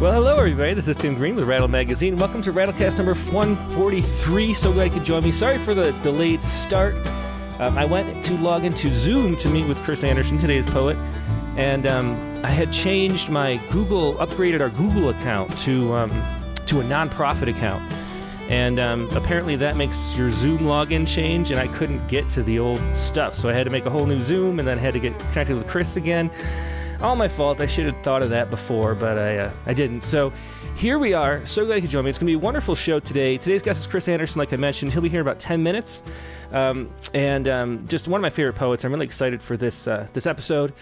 Well, hello, everybody. This is Tim Green with Rattle Magazine. Welcome to Rattlecast number 143. So glad you could join me. Sorry for the delayed start. Um, I went to log into Zoom to meet with Chris Anderson, today's poet, and um, I had changed my Google, upgraded our Google account to um, to a nonprofit account, and um, apparently that makes your Zoom login change, and I couldn't get to the old stuff, so I had to make a whole new Zoom, and then had to get connected with Chris again. All my fault. I should have thought of that before, but I uh, I didn't. So here we are. So glad you could join me. It's going to be a wonderful show today. Today's guest is Chris Anderson, like I mentioned. He'll be here in about 10 minutes. Um, and um, just one of my favorite poets. I'm really excited for this uh, this episode.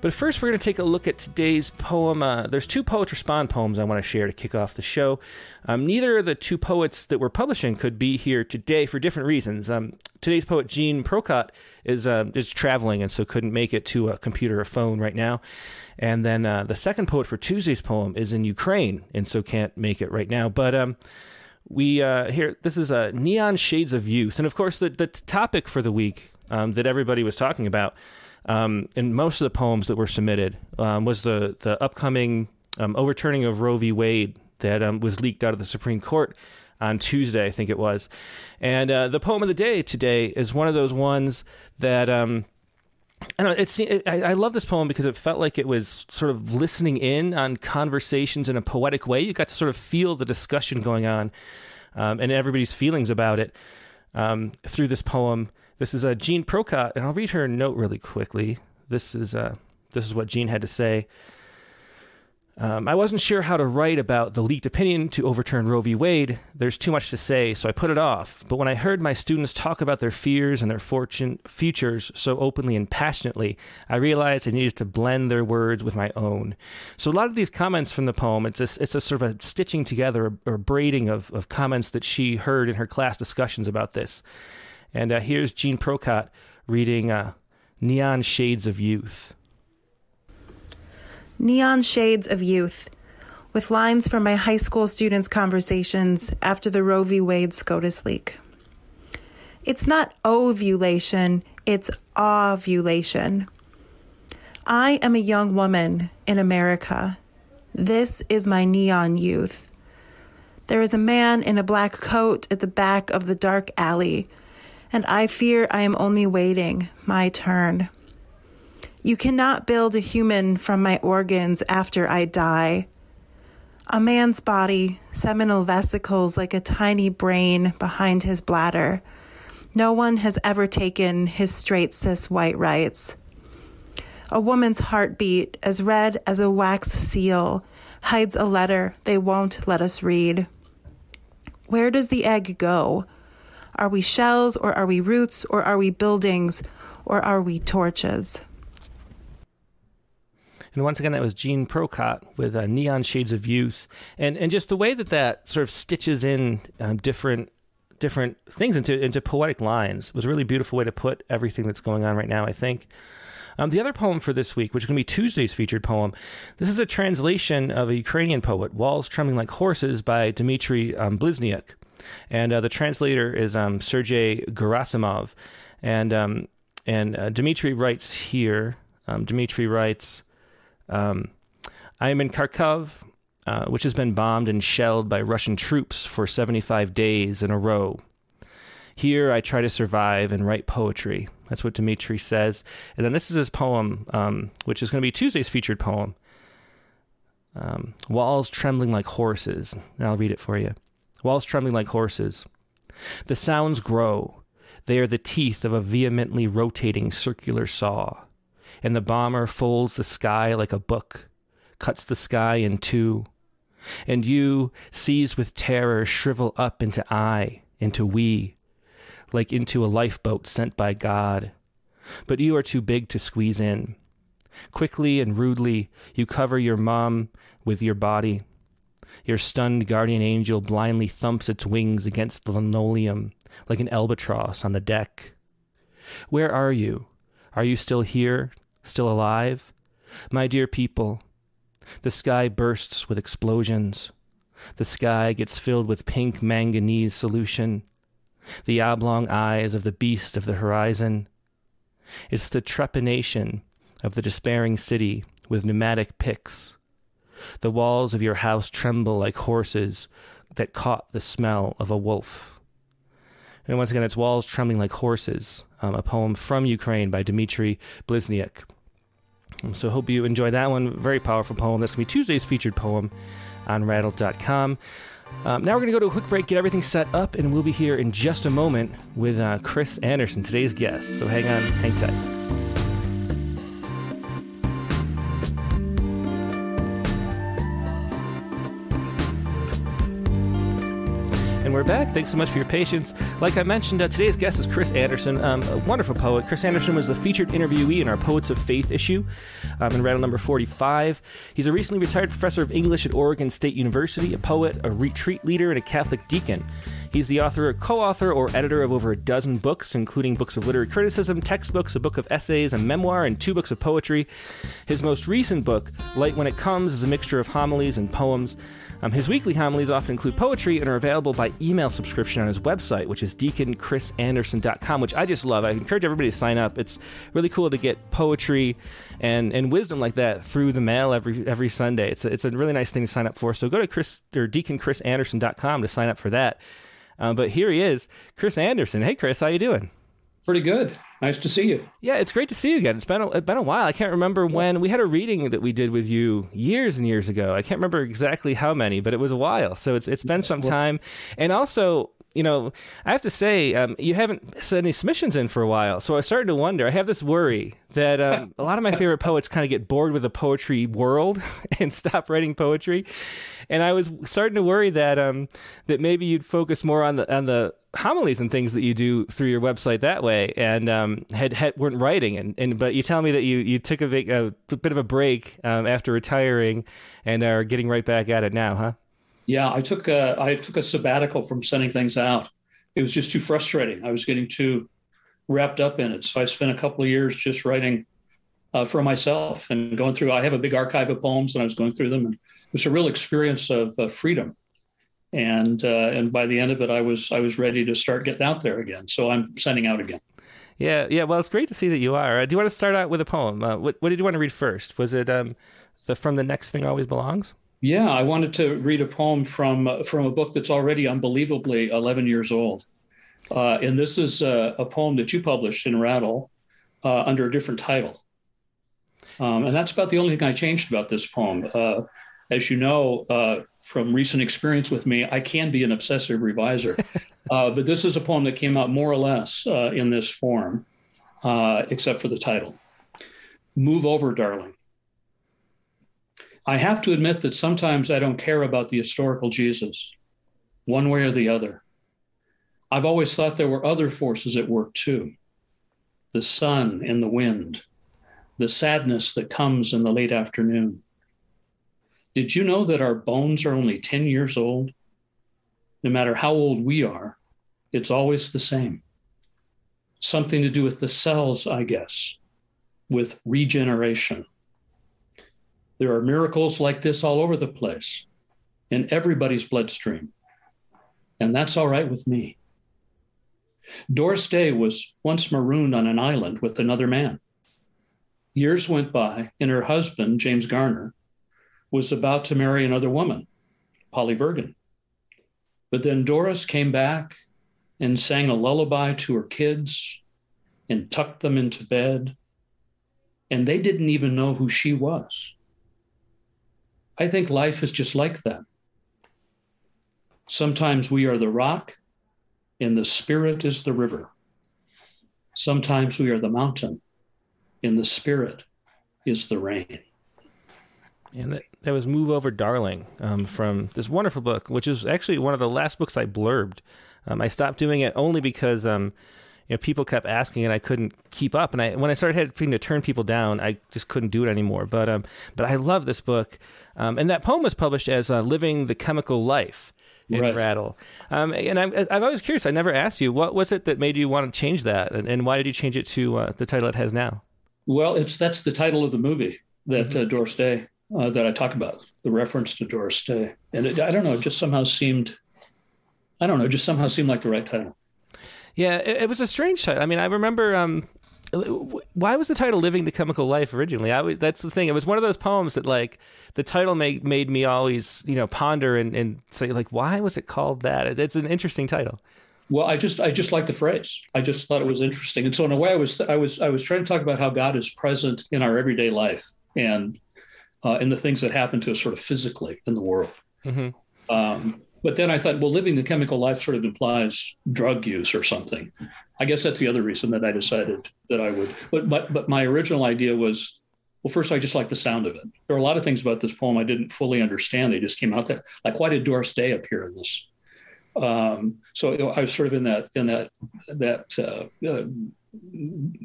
But first, we're going to take a look at today's poem. Uh, there's two Poets Respond poems I want to share to kick off the show. Um, neither of the two poets that we're publishing could be here today for different reasons. Um, today's poet, Jean Procot, is, uh, is traveling and so couldn't make it to a computer or phone right now. And then uh, the second poet for Tuesday's poem is in Ukraine and so can't make it right now. But um, we uh, here this is uh, neon shades of youth, and of course the the topic for the week um, that everybody was talking about um, in most of the poems that were submitted um, was the the upcoming um, overturning of Roe v. Wade that um, was leaked out of the Supreme Court on Tuesday, I think it was. And uh, the poem of the day today is one of those ones that. Um, I know it's. It, I, I, love this poem because it felt like it was sort of listening in on conversations in a poetic way. You got to sort of feel the discussion going on, um, and everybody's feelings about it um, through this poem. This is a uh, Jean Procot, and I'll read her note really quickly. This is uh, this is what Jean had to say. Um, I wasn't sure how to write about the leaked opinion to overturn Roe v. Wade. There's too much to say, so I put it off. But when I heard my students talk about their fears and their fortune futures so openly and passionately, I realized I needed to blend their words with my own. So a lot of these comments from the poem, it's a, it's a sort of a stitching together or, braiding of, of comments that she heard in her class discussions about this. And uh, here's Jean Procot reading uh, Neon Shades of Youth. Neon Shades of Youth, with lines from my high school students' conversations after the Roe v. Wade SCOTUS leak. It's not ovulation, it's ovulation. I am a young woman in America. This is my neon youth. There is a man in a black coat at the back of the dark alley, and I fear I am only waiting my turn. You cannot build a human from my organs after I die. A man's body, seminal vesicles like a tiny brain behind his bladder. No one has ever taken his straight cis white rights. A woman's heartbeat, as red as a wax seal, hides a letter they won't let us read. Where does the egg go? Are we shells, or are we roots, or are we buildings, or are we torches? And once again, that was Jean Procot with uh, Neon Shades of Youth, and and just the way that that sort of stitches in um, different different things into into poetic lines was a really beautiful way to put everything that's going on right now. I think. Um, the other poem for this week, which is going to be Tuesday's featured poem, this is a translation of a Ukrainian poet, Walls Trembling Like Horses by Dmitry um, Blizniuk. And uh, the translator is um, Sergei Gerasimov. And, um, and uh, Dmitry writes here, um, Dmitry writes, um, I am in Kharkov, uh, which has been bombed and shelled by Russian troops for 75 days in a row. Here I try to survive and write poetry. That's what Dmitry says. And then this is his poem, um, which is going to be Tuesday's featured poem. Um, Walls trembling like horses. And I'll read it for you. Walls trembling like horses. The sounds grow. They are the teeth of a vehemently rotating circular saw and the bomber folds the sky like a book, cuts the sky in two. And you, seized with terror, shrivel up into I, into we, like into a lifeboat sent by God. But you are too big to squeeze in. Quickly and rudely, you cover your mom with your body. Your stunned guardian angel blindly thumps its wings against the linoleum like an albatross on the deck. Where are you? Are you still here, still alive? My dear people, the sky bursts with explosions. The sky gets filled with pink manganese solution. The oblong eyes of the beast of the horizon. It's the trepanation of the despairing city with pneumatic picks. The walls of your house tremble like horses that caught the smell of a wolf. And once again, it's Walls Trembling Like Horses, um, a poem from Ukraine by Dmitry Blizniuk. Um, so hope you enjoy that one. Very powerful poem. That's going to be Tuesday's featured poem on rattle.com. Um, now we're going to go to a quick break, get everything set up, and we'll be here in just a moment with uh, Chris Anderson, today's guest. So hang on, hang tight. And we're back. Thanks so much for your patience. Like I mentioned, uh, today's guest is Chris Anderson, um, a wonderful poet. Chris Anderson was the featured interviewee in our Poets of Faith issue um, in Rattle number 45. He's a recently retired professor of English at Oregon State University, a poet, a retreat leader, and a Catholic deacon. He's the author, co author, or editor of over a dozen books, including books of literary criticism, textbooks, a book of essays, a memoir, and two books of poetry. His most recent book, Light When It Comes, is a mixture of homilies and poems. Um, his weekly homilies often include poetry and are available by email subscription on his website, which is deaconchrisanderson.com, which I just love. I encourage everybody to sign up. It's really cool to get poetry and, and wisdom like that through the mail every every Sunday. It's a, it's a really nice thing to sign up for. So go to Chris or deaconchrisanderson.com to sign up for that. Um, but here he is, Chris Anderson. Hey, Chris, how you doing? Pretty good. Nice to see you. Yeah, it's great to see you again. It's been a, it's been a while. I can't remember when we had a reading that we did with you years and years ago. I can't remember exactly how many, but it was a while. So it's it's been some time. And also, you know, I have to say, um, you haven't sent any submissions in for a while. So I started to wonder. I have this worry that um, a lot of my favorite poets kind of get bored with the poetry world and stop writing poetry. And I was starting to worry that um, that maybe you'd focus more on the on the homilies and things that you do through your website that way, and um, had, had weren't writing. And, and but you tell me that you you took a, a, bit of a break um, after retiring, and are getting right back at it now, huh? Yeah, I took a, I took a sabbatical from sending things out. It was just too frustrating. I was getting too wrapped up in it, so I spent a couple of years just writing uh, for myself and going through. I have a big archive of poems, and I was going through them, and it was a real experience of uh, freedom and uh, and by the end of it, I was I was ready to start getting out there again. So I'm sending out again. Yeah, yeah. Well, it's great to see that you are. Uh, do you want to start out with a poem? Uh, what, what did you want to read first? Was it um, the from the next thing always belongs? Yeah, I wanted to read a poem from uh, from a book that's already unbelievably 11 years old, uh, and this is a, a, poem that you published in Rattle uh, under a different title. Um, and that's about the only thing I changed about this poem. as you know, from recent experience with me, I can be an obsessive reviser. uh, but this is a poem that came out more or less uh, in this form, uh, except for the title Move Over, Darling. I have to admit that sometimes I don't care about the historical Jesus, one way or the other. I've always thought there were other forces at work too the sun and the wind, the sadness that comes in the late afternoon did you know that our bones are only 10 years old? No matter how old we are, it's always the same. Something to do with the cells, I guess, with regeneration. There are miracles like this all over the place in everybody's bloodstream. And that's all right with me. Doris Day was once marooned on an island with another man. Years went by, and her husband, James Garner, was about to marry another woman, Polly Bergen. But then Doris came back and sang a lullaby to her kids and tucked them into bed, and they didn't even know who she was. I think life is just like that. Sometimes we are the rock, and the spirit is the river. Sometimes we are the mountain, and the spirit is the rain. And that, that was Move Over Darling um, from this wonderful book, which is actually one of the last books I blurbed. Um, I stopped doing it only because um, you know people kept asking and I couldn't keep up. And I when I started having to turn people down, I just couldn't do it anymore. But um, but I love this book, um, and that poem was published as uh, "Living the Chemical Life." in right. Rattle. Um, and I'm, I'm always curious. I never asked you what was it that made you want to change that, and, and why did you change it to uh, the title it has now? Well, it's that's the title of the movie that mm-hmm. uh, Doris Day uh, that I talk about, the reference to Doris Day. And it, I don't know, it just somehow seemed, I don't know, just somehow seemed like the right title. Yeah, it, it was a strange title. I mean, I remember um, why was the title "Living the Chemical Life" originally? I that's the thing. It was one of those poems that like the title made made me always you know ponder and, and say like, why was it called that? It's an interesting title. Well, I just I just like the phrase. I just thought it was interesting, and so in a way, I was I was I was trying to talk about how God is present in our everyday life and uh, in the things that happen to us sort of physically in the world. Mm-hmm. Um, but then I thought, well, living the chemical life sort of implies drug use or something. I guess that's the other reason that I decided that I would. But but but my original idea was, well, first I just like the sound of it. There are a lot of things about this poem I didn't fully understand. They just came out there. Like, why did Doris Day appear in this? Um, so I was sort of in that in that that uh, uh,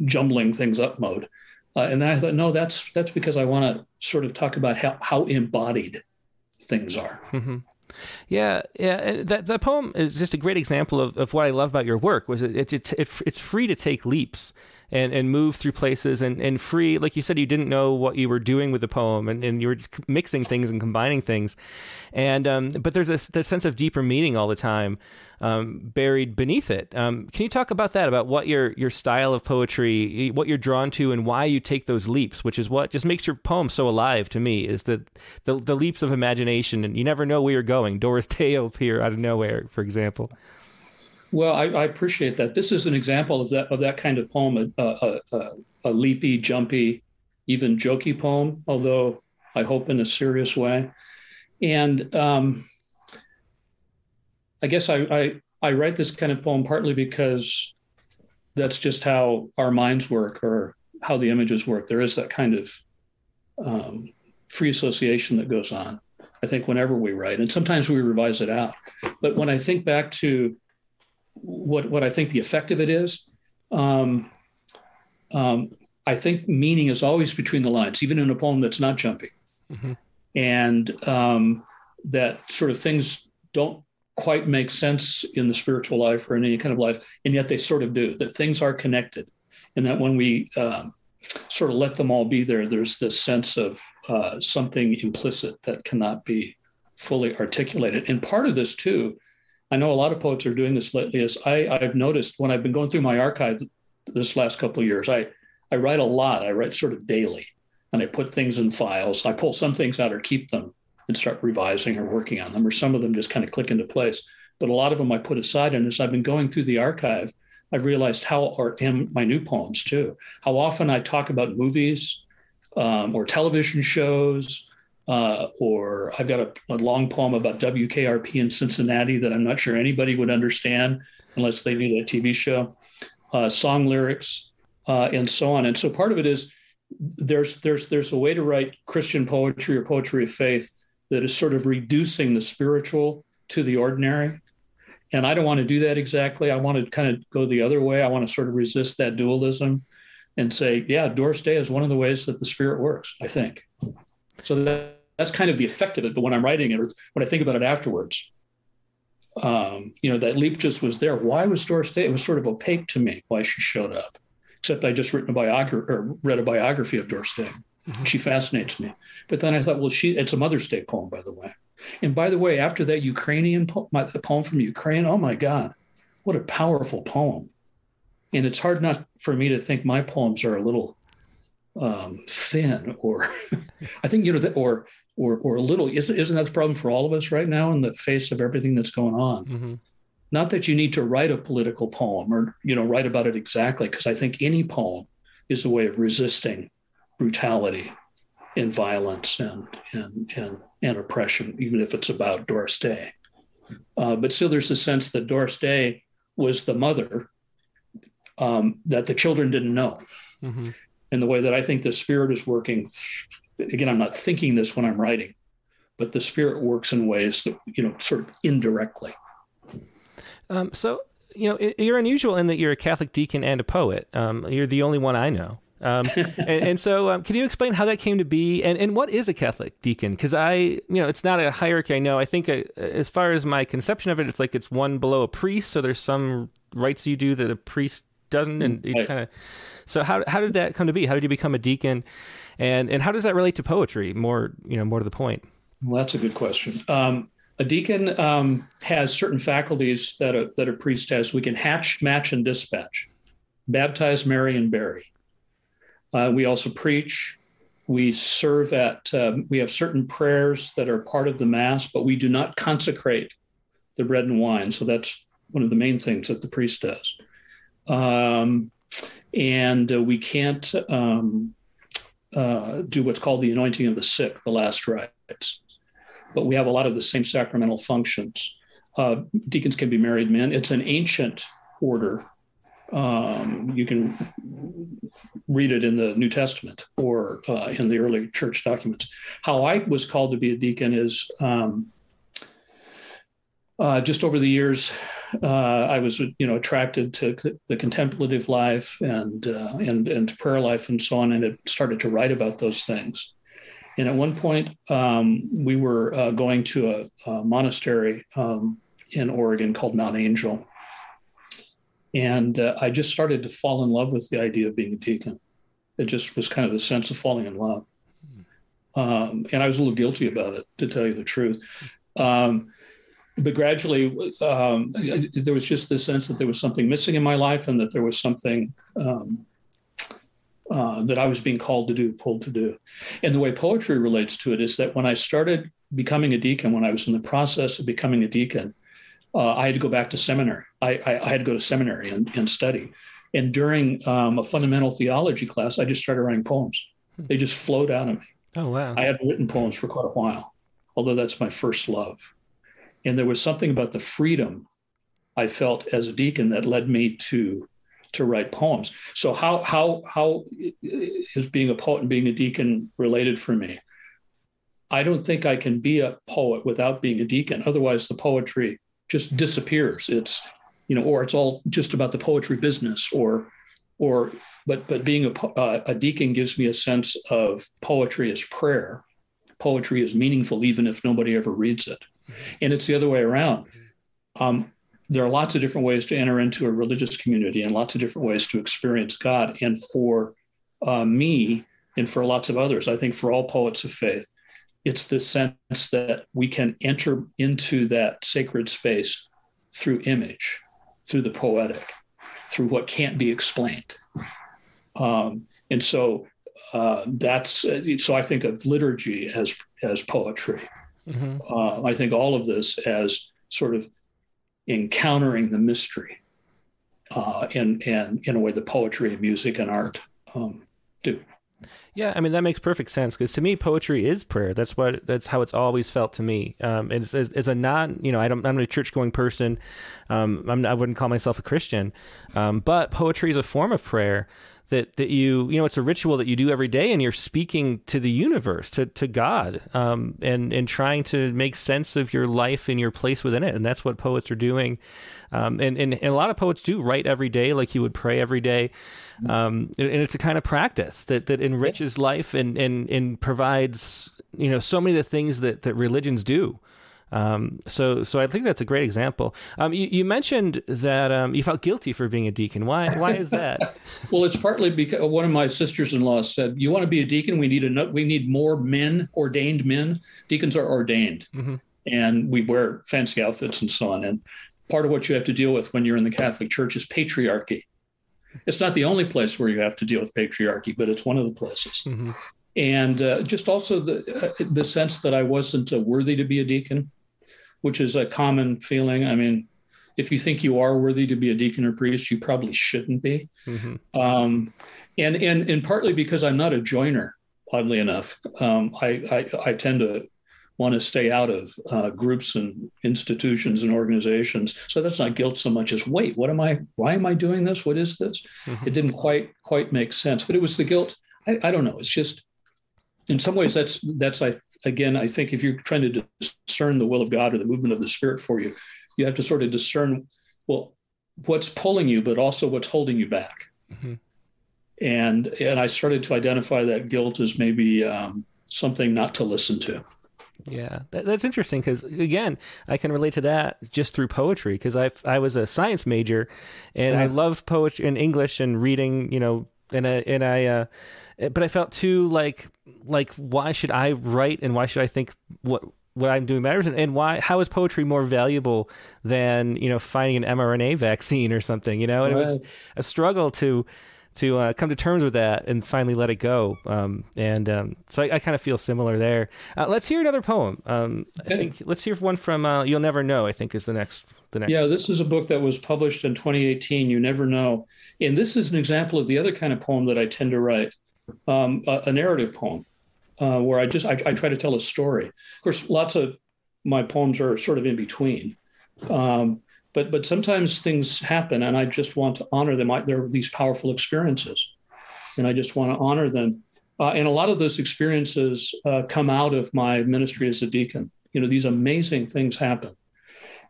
jumbling things up mode, uh, and then I thought, no, that's that's because I want to sort of talk about how how embodied things are. Mm-hmm. Yeah, yeah. That that poem is just a great example of, of what I love about your work. Was it, it, it, it's free to take leaps and, and move through places and, and free. Like you said, you didn't know what you were doing with the poem, and, and you were just mixing things and combining things. And um, but there's a, this sense of deeper meaning all the time um, buried beneath it. Um, can you talk about that? About what your your style of poetry, what you're drawn to, and why you take those leaps, which is what just makes your poem so alive to me. Is the the, the leaps of imagination, and you never know where you're going. Doris Day will appear out of nowhere, for example. Well, I, I, appreciate that. This is an example of that of that kind of poem, a, a, a, a leapy, jumpy, even jokey poem, although I hope in a serious way. And um, I guess I, I, I write this kind of poem partly because that's just how our minds work or how the images work. There is that kind of um, free association that goes on. I think whenever we write, and sometimes we revise it out. But when I think back to what what I think the effect of it is. Um, um, I think meaning is always between the lines, even in a poem that's not jumpy, mm-hmm. and um, that sort of things don't quite make sense in the spiritual life or in any kind of life, and yet they sort of do. That things are connected, and that when we um, sort of let them all be there, there's this sense of uh, something implicit that cannot be fully articulated. And part of this too I know a lot of poets are doing this lately. Is I, I've noticed when I've been going through my archive this last couple of years, I I write a lot. I write sort of daily, and I put things in files. I pull some things out or keep them and start revising or working on them, or some of them just kind of click into place. But a lot of them I put aside. And as I've been going through the archive, I've realized how, in my new poems too, how often I talk about movies um, or television shows uh, or I've got a, a, long poem about WKRP in Cincinnati that I'm not sure anybody would understand unless they knew that TV show, uh, song lyrics, uh, and so on. And so part of it is there's there's there's a way to write Christian poetry or poetry of faith that is sort of reducing the spiritual to the ordinary. And I don't want to do that exactly. I want to kind of go the other way. I want to sort of resist that dualism and say, yeah, Doris Day is one of the ways that the spirit works, I think. So that, that's kind of the effect of it. But when I'm writing it, or when I think about it afterwards, um, you know, that leap just was there. Why was Doris Day? It was sort of opaque to me why she showed up. Except I just written a biography or read a biography of Doris Day. Mm-hmm. She fascinates me. But then I thought, well, she it's a Mother's Day poem, by the way. And by the way, after that Ukrainian poem, my, poem from Ukraine, oh my God, what a powerful poem. And it's hard not for me to think my poems are a little um, thin, or I think you know, that, or or or a little. Isn't, isn't that the problem for all of us right now in the face of everything that's going on? Mm-hmm. Not that you need to write a political poem or you know write about it exactly, because I think any poem is a way of resisting brutality and violence and and and, and oppression, even if it's about Doris Day. Uh, but still, there's a sense that Doris Day was the mother um, that the children didn't know. Mm-hmm. And the way that I think the spirit is working again, I'm not thinking this when I'm writing, but the spirit works in ways that, you know, sort of indirectly. Um, so, you know, you're unusual in that you're a Catholic deacon and a poet. Um, you're the only one I know. Um, and, and, so, um, can you explain how that came to be, and, and what is a Catholic deacon? Because I, you know, it's not a hierarchy. I know. I think, uh, as far as my conception of it, it's like it's one below a priest. So there's some rites you do that a priest doesn't, and it kind of. So how how did that come to be? How did you become a deacon? And and how does that relate to poetry? More you know, more to the point. Well, that's a good question. Um, a deacon um, has certain faculties that a, that a priest has. We can hatch, match, and dispatch, baptize, marry, and bury. Uh, we also preach. We serve at, um, we have certain prayers that are part of the Mass, but we do not consecrate the bread and wine. So that's one of the main things that the priest does. Um, and uh, we can't um, uh, do what's called the anointing of the sick, the last rites. But we have a lot of the same sacramental functions. Uh, deacons can be married men. It's an ancient order. Um, you can read it in the New Testament or uh, in the early church documents. How I was called to be a deacon is um, uh, just over the years, uh, I was you know attracted to the contemplative life and uh, and and prayer life and so on, and it started to write about those things. And at one point, um, we were uh, going to a, a monastery um, in Oregon called Mount Angel, and uh, I just started to fall in love with the idea of being a deacon. It just was kind of a sense of falling in love, um, and I was a little guilty about it, to tell you the truth. Um, but gradually um, there was just this sense that there was something missing in my life and that there was something um, uh, that I was being called to do, pulled to do. And the way poetry relates to it is that when I started becoming a deacon, when I was in the process of becoming a deacon, uh, I had to go back to seminary. I, I, I had to go to seminary and, and study. And during um, a fundamental theology class, I just started writing poems. Hmm. They just flowed out of me. Oh, wow. I had written poems for quite a while, although that's my first love. And there was something about the freedom I felt as a deacon that led me to to write poems. So how how how is being a poet and being a deacon related for me? I don't think I can be a poet without being a deacon. Otherwise, the poetry just disappears. It's you know, or it's all just about the poetry business, or or but but being a uh, a deacon gives me a sense of poetry as prayer. Poetry is meaningful even if nobody ever reads it. And it's the other way around. Um, there are lots of different ways to enter into a religious community and lots of different ways to experience God. And for uh, me and for lots of others, I think for all poets of faith, it's the sense that we can enter into that sacred space through image, through the poetic, through what can't be explained. Um, and so uh, that's so I think of liturgy as as poetry. Mm-hmm. Uh, I think all of this as sort of encountering the mystery, uh, and and in a way, the poetry and music and art um, do. Yeah, I mean that makes perfect sense because to me, poetry is prayer. That's what that's how it's always felt to me. Um, as, as, a non, you know, I don't, I'm a church going person. Um, I'm, I would not call myself a Christian, um, but poetry is a form of prayer that that you you know it's a ritual that you do every day and you're speaking to the universe to to God um, and and trying to make sense of your life and your place within it. And that's what poets are doing. Um, and, and, and a lot of poets do write every day like you would pray every day. Um, and, and, it's a kind of practice that that enriches life and and and provides you know so many of the things that that religions do um, so, so I think that's a great example. Um, you, you, mentioned that um, you felt guilty for being a deacon. Why? Why is that? well, it's partly because one of my sisters-in-law said, "You want to be a deacon? We need a we need more men, ordained men. Deacons are ordained, mm-hmm. and we wear fancy outfits and so on. And part of what you have to deal with when you're in the Catholic Church is patriarchy. It's not the only place where you have to deal with patriarchy, but it's one of the places." Mm-hmm and uh, just also the uh, the sense that I wasn't uh, worthy to be a deacon which is a common feeling. I mean, if you think you are worthy to be a deacon or priest, you probably shouldn't be. Mm-hmm. Um, and, and, and partly because I'm not a joiner, oddly enough, um, I, I, I, tend to want to stay out of uh, groups and institutions and organizations. So that's not guilt so much as wait, what am I? Why am I doing this? What is this? Mm-hmm. It didn't quite quite make sense, but it was the guilt. I, I don't know. It's just in some ways that's that's I again I think if you're trying to discern the will of God or the movement of the Spirit for you, you have to sort of discern well what's pulling you, but also what's holding you back. Mm-hmm. And and I started to identify that guilt as maybe um, something not to listen to. Yeah, that, that's interesting because again, I can relate to that just through poetry because I I was a science major, and yeah. I love poetry and English and reading. You know, and I and I. Uh, but I felt too like like why should I write and why should I think what what I'm doing matters and, and why how is poetry more valuable than you know finding an mRNA vaccine or something you know and right. it was a struggle to to uh, come to terms with that and finally let it go. Um, and um, so I, I kind of feel similar there. Uh, let's hear another poem. Um, I think let's hear one from uh, "You'll Never Know." I think is the next. The next. Yeah, this is a book that was published in 2018. You never know, and this is an example of the other kind of poem that I tend to write, um, a, a, narrative poem, uh, where I just I, I, try to tell a story. Of course, lots of my poems are sort of in between. Um, but but sometimes things happen and i just want to honor them I, there are these powerful experiences and i just want to honor them uh, and a lot of those experiences uh, come out of my ministry as a deacon you know these amazing things happen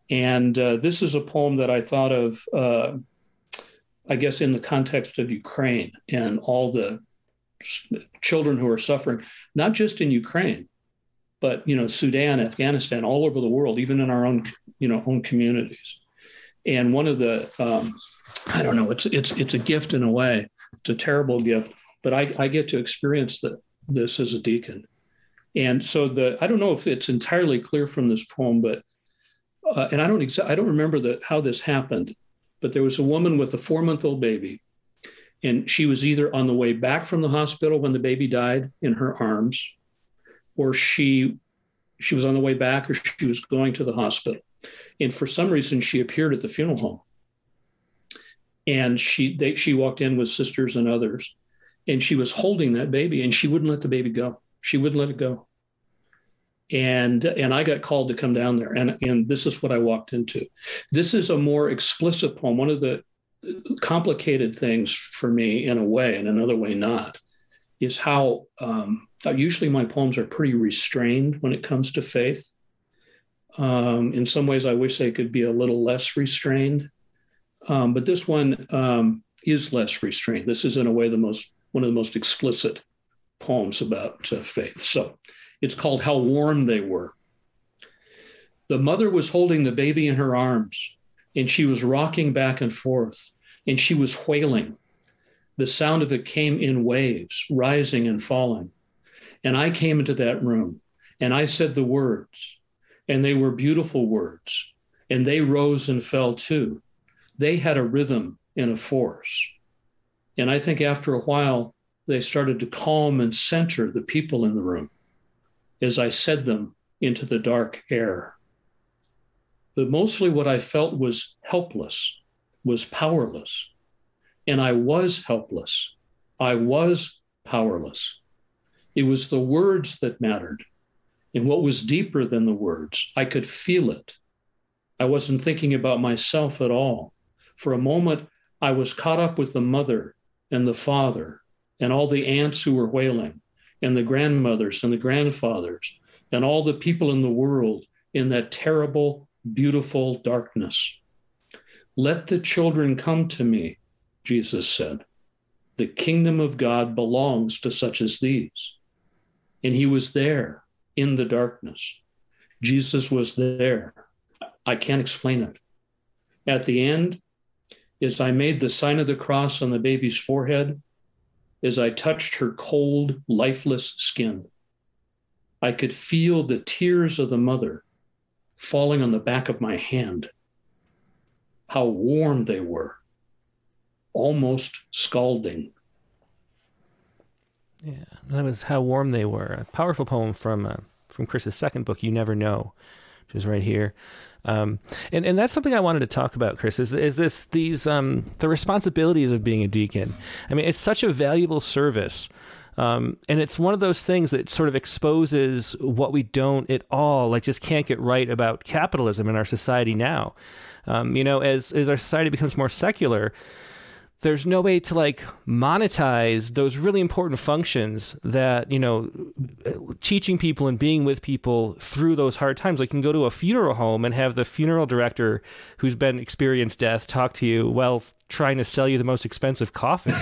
and uh, this is a poem that i thought of uh, i guess in the context of ukraine and all the children who are suffering not just in ukraine but you know sudan afghanistan all over the world even in our own you know own communities and one of the, um, I don't know, it's it's it's a gift in a way. It's a terrible gift, but I, I get to experience the, this as a deacon. And so the I don't know if it's entirely clear from this poem, but uh, and I don't exa- I don't remember the, how this happened, but there was a woman with a four month old baby, and she was either on the way back from the hospital when the baby died in her arms, or she she was on the way back, or she was going to the hospital. And for some reason, she appeared at the funeral home. And she they, she walked in with sisters and others, and she was holding that baby, and she wouldn't let the baby go. She wouldn't let it go. And and I got called to come down there, and and this is what I walked into. This is a more explicit poem. One of the complicated things for me, in a way, and another way not, is how um, usually my poems are pretty restrained when it comes to faith um, in some ways, I wish they could be a little less restrained, um, but this one um, is less restrained. This is, in a way, the most one of the most explicit poems about uh, faith. So, it's called "How Warm They Were." The mother was holding the baby in her arms, and she was rocking back and forth, and she was wailing. The sound of it came in waves, rising and falling. And I came into that room, and I said the words and they were beautiful words, and they rose and fell too. They had a rhythm and a force. And I think after a while, they started to calm and center the people in the room as I said them into the dark air. But mostly what I felt was helpless, was powerless. And I was helpless. I was powerless. It was the words that mattered And what was deeper than the words. I could feel it. I wasn't thinking about myself at all. For a moment, I was caught up with the mother and the father and all the aunts who were wailing and the grandmothers and the grandfathers and all the people in the world in that terrible, beautiful darkness. Let the children come to me, Jesus said. The kingdom of God belongs to such as these. And he was there in the darkness. Jesus was there. I can't explain it. At the end, as I made the sign of the cross on the baby's forehead, as I touched her cold, lifeless skin, I could feel the tears of the mother falling on the back of my hand. How warm they were, almost scalding. Yeah, that was how warm they were. A powerful poem from uh, from Chris's second book, "You Never Know," which is right here. Um, and and that's something I wanted to talk about, Chris. Is is this these um, the responsibilities of being a deacon? I mean, it's such a valuable service. Um, and it's one of those things that sort of exposes what we don't at all, like just can't get right about capitalism in our society now. Um, you know, as as our society becomes more secular, there's no way to like monetize those really important functions that you know teaching people and being with people through those hard times. Like you can go to a funeral home and have the funeral director who's been experienced death talk to you while trying to sell you the most expensive coffin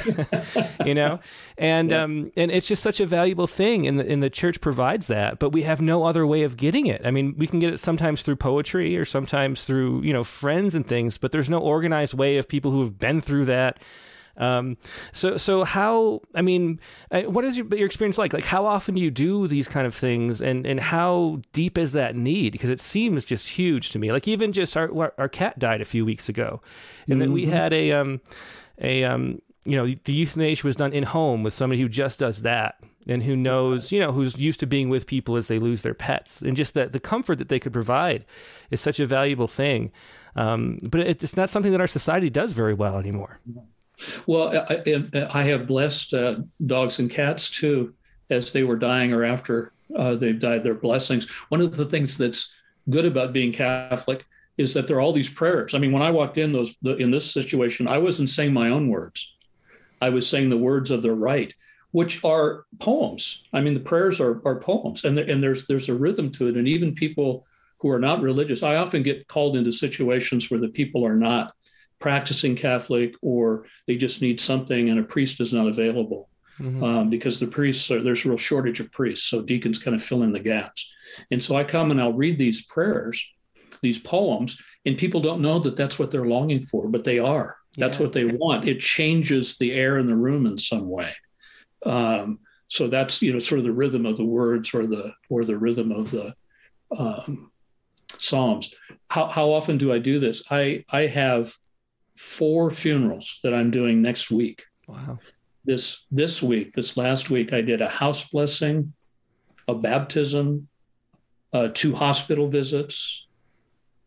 you know and yeah. um and it's just such a valuable thing and the, and the church provides that but we have no other way of getting it i mean we can get it sometimes through poetry or sometimes through you know friends and things but there's no organized way of people who have been through that um, so, so how? I mean, uh, what is your, your experience like? Like, how often do you do these kind of things, and and how deep is that need? Because it seems just huge to me. Like, even just our our cat died a few weeks ago, and mm-hmm. then we had a um a um you know, the euthanasia was done in home with somebody who just does that and who knows, you know, who's used to being with people as they lose their pets, and just that the comfort that they could provide is such a valuable thing. Um, but it's not something that our society does very well anymore. Well, I, I have blessed uh, dogs and cats too, as they were dying or after uh, they've died. Their blessings. One of the things that's good about being Catholic is that there are all these prayers. I mean, when I walked in those in this situation, I wasn't saying my own words. I was saying the words of the rite, which are poems. I mean, the prayers are, are poems, and and there's there's a rhythm to it. And even people who are not religious, I often get called into situations where the people are not practicing Catholic or they just need something, and a priest is not available. Mm-hmm. Um, because the priests are, there's a real shortage of priests, so deacons kind of fill in the gaps. And so I come and I'll read these prayers, these poems, and people don't know that that's what they're longing for, but they are. That's yeah. what they want. It changes the air in the room in some way. Um, so that's you know sort of the rhythm of the words or the or the rhythm of the um, psalms. How how often do I do this? I I have four funerals that I'm doing next week. Wow. This this week, this last week, I did a house blessing, a baptism, uh, two hospital visits,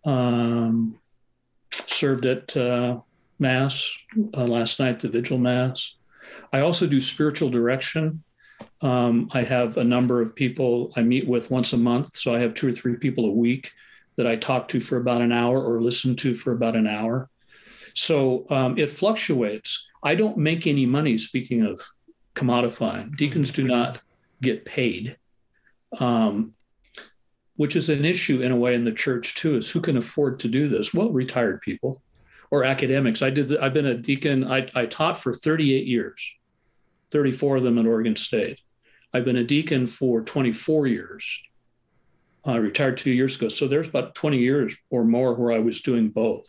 um, served at uh, mass uh, last night, the vigil mass. I also do spiritual direction. Um, I have a number of people I meet with once a month. So I have two or three people a week that I talk to for about an hour or listen to for about an hour. So um, it fluctuates. I don't make any money, speaking of commodifying. Deacons do not get paid, um, which is an issue in a way in the church too, is who can afford to do this? Well, retired people or academics. I did. I've been a deacon. I, I taught for 38 years, 34 of them at Oregon State. I've been a deacon for 24 years. I retired two years ago, so there's about 20 years or more where I was doing both,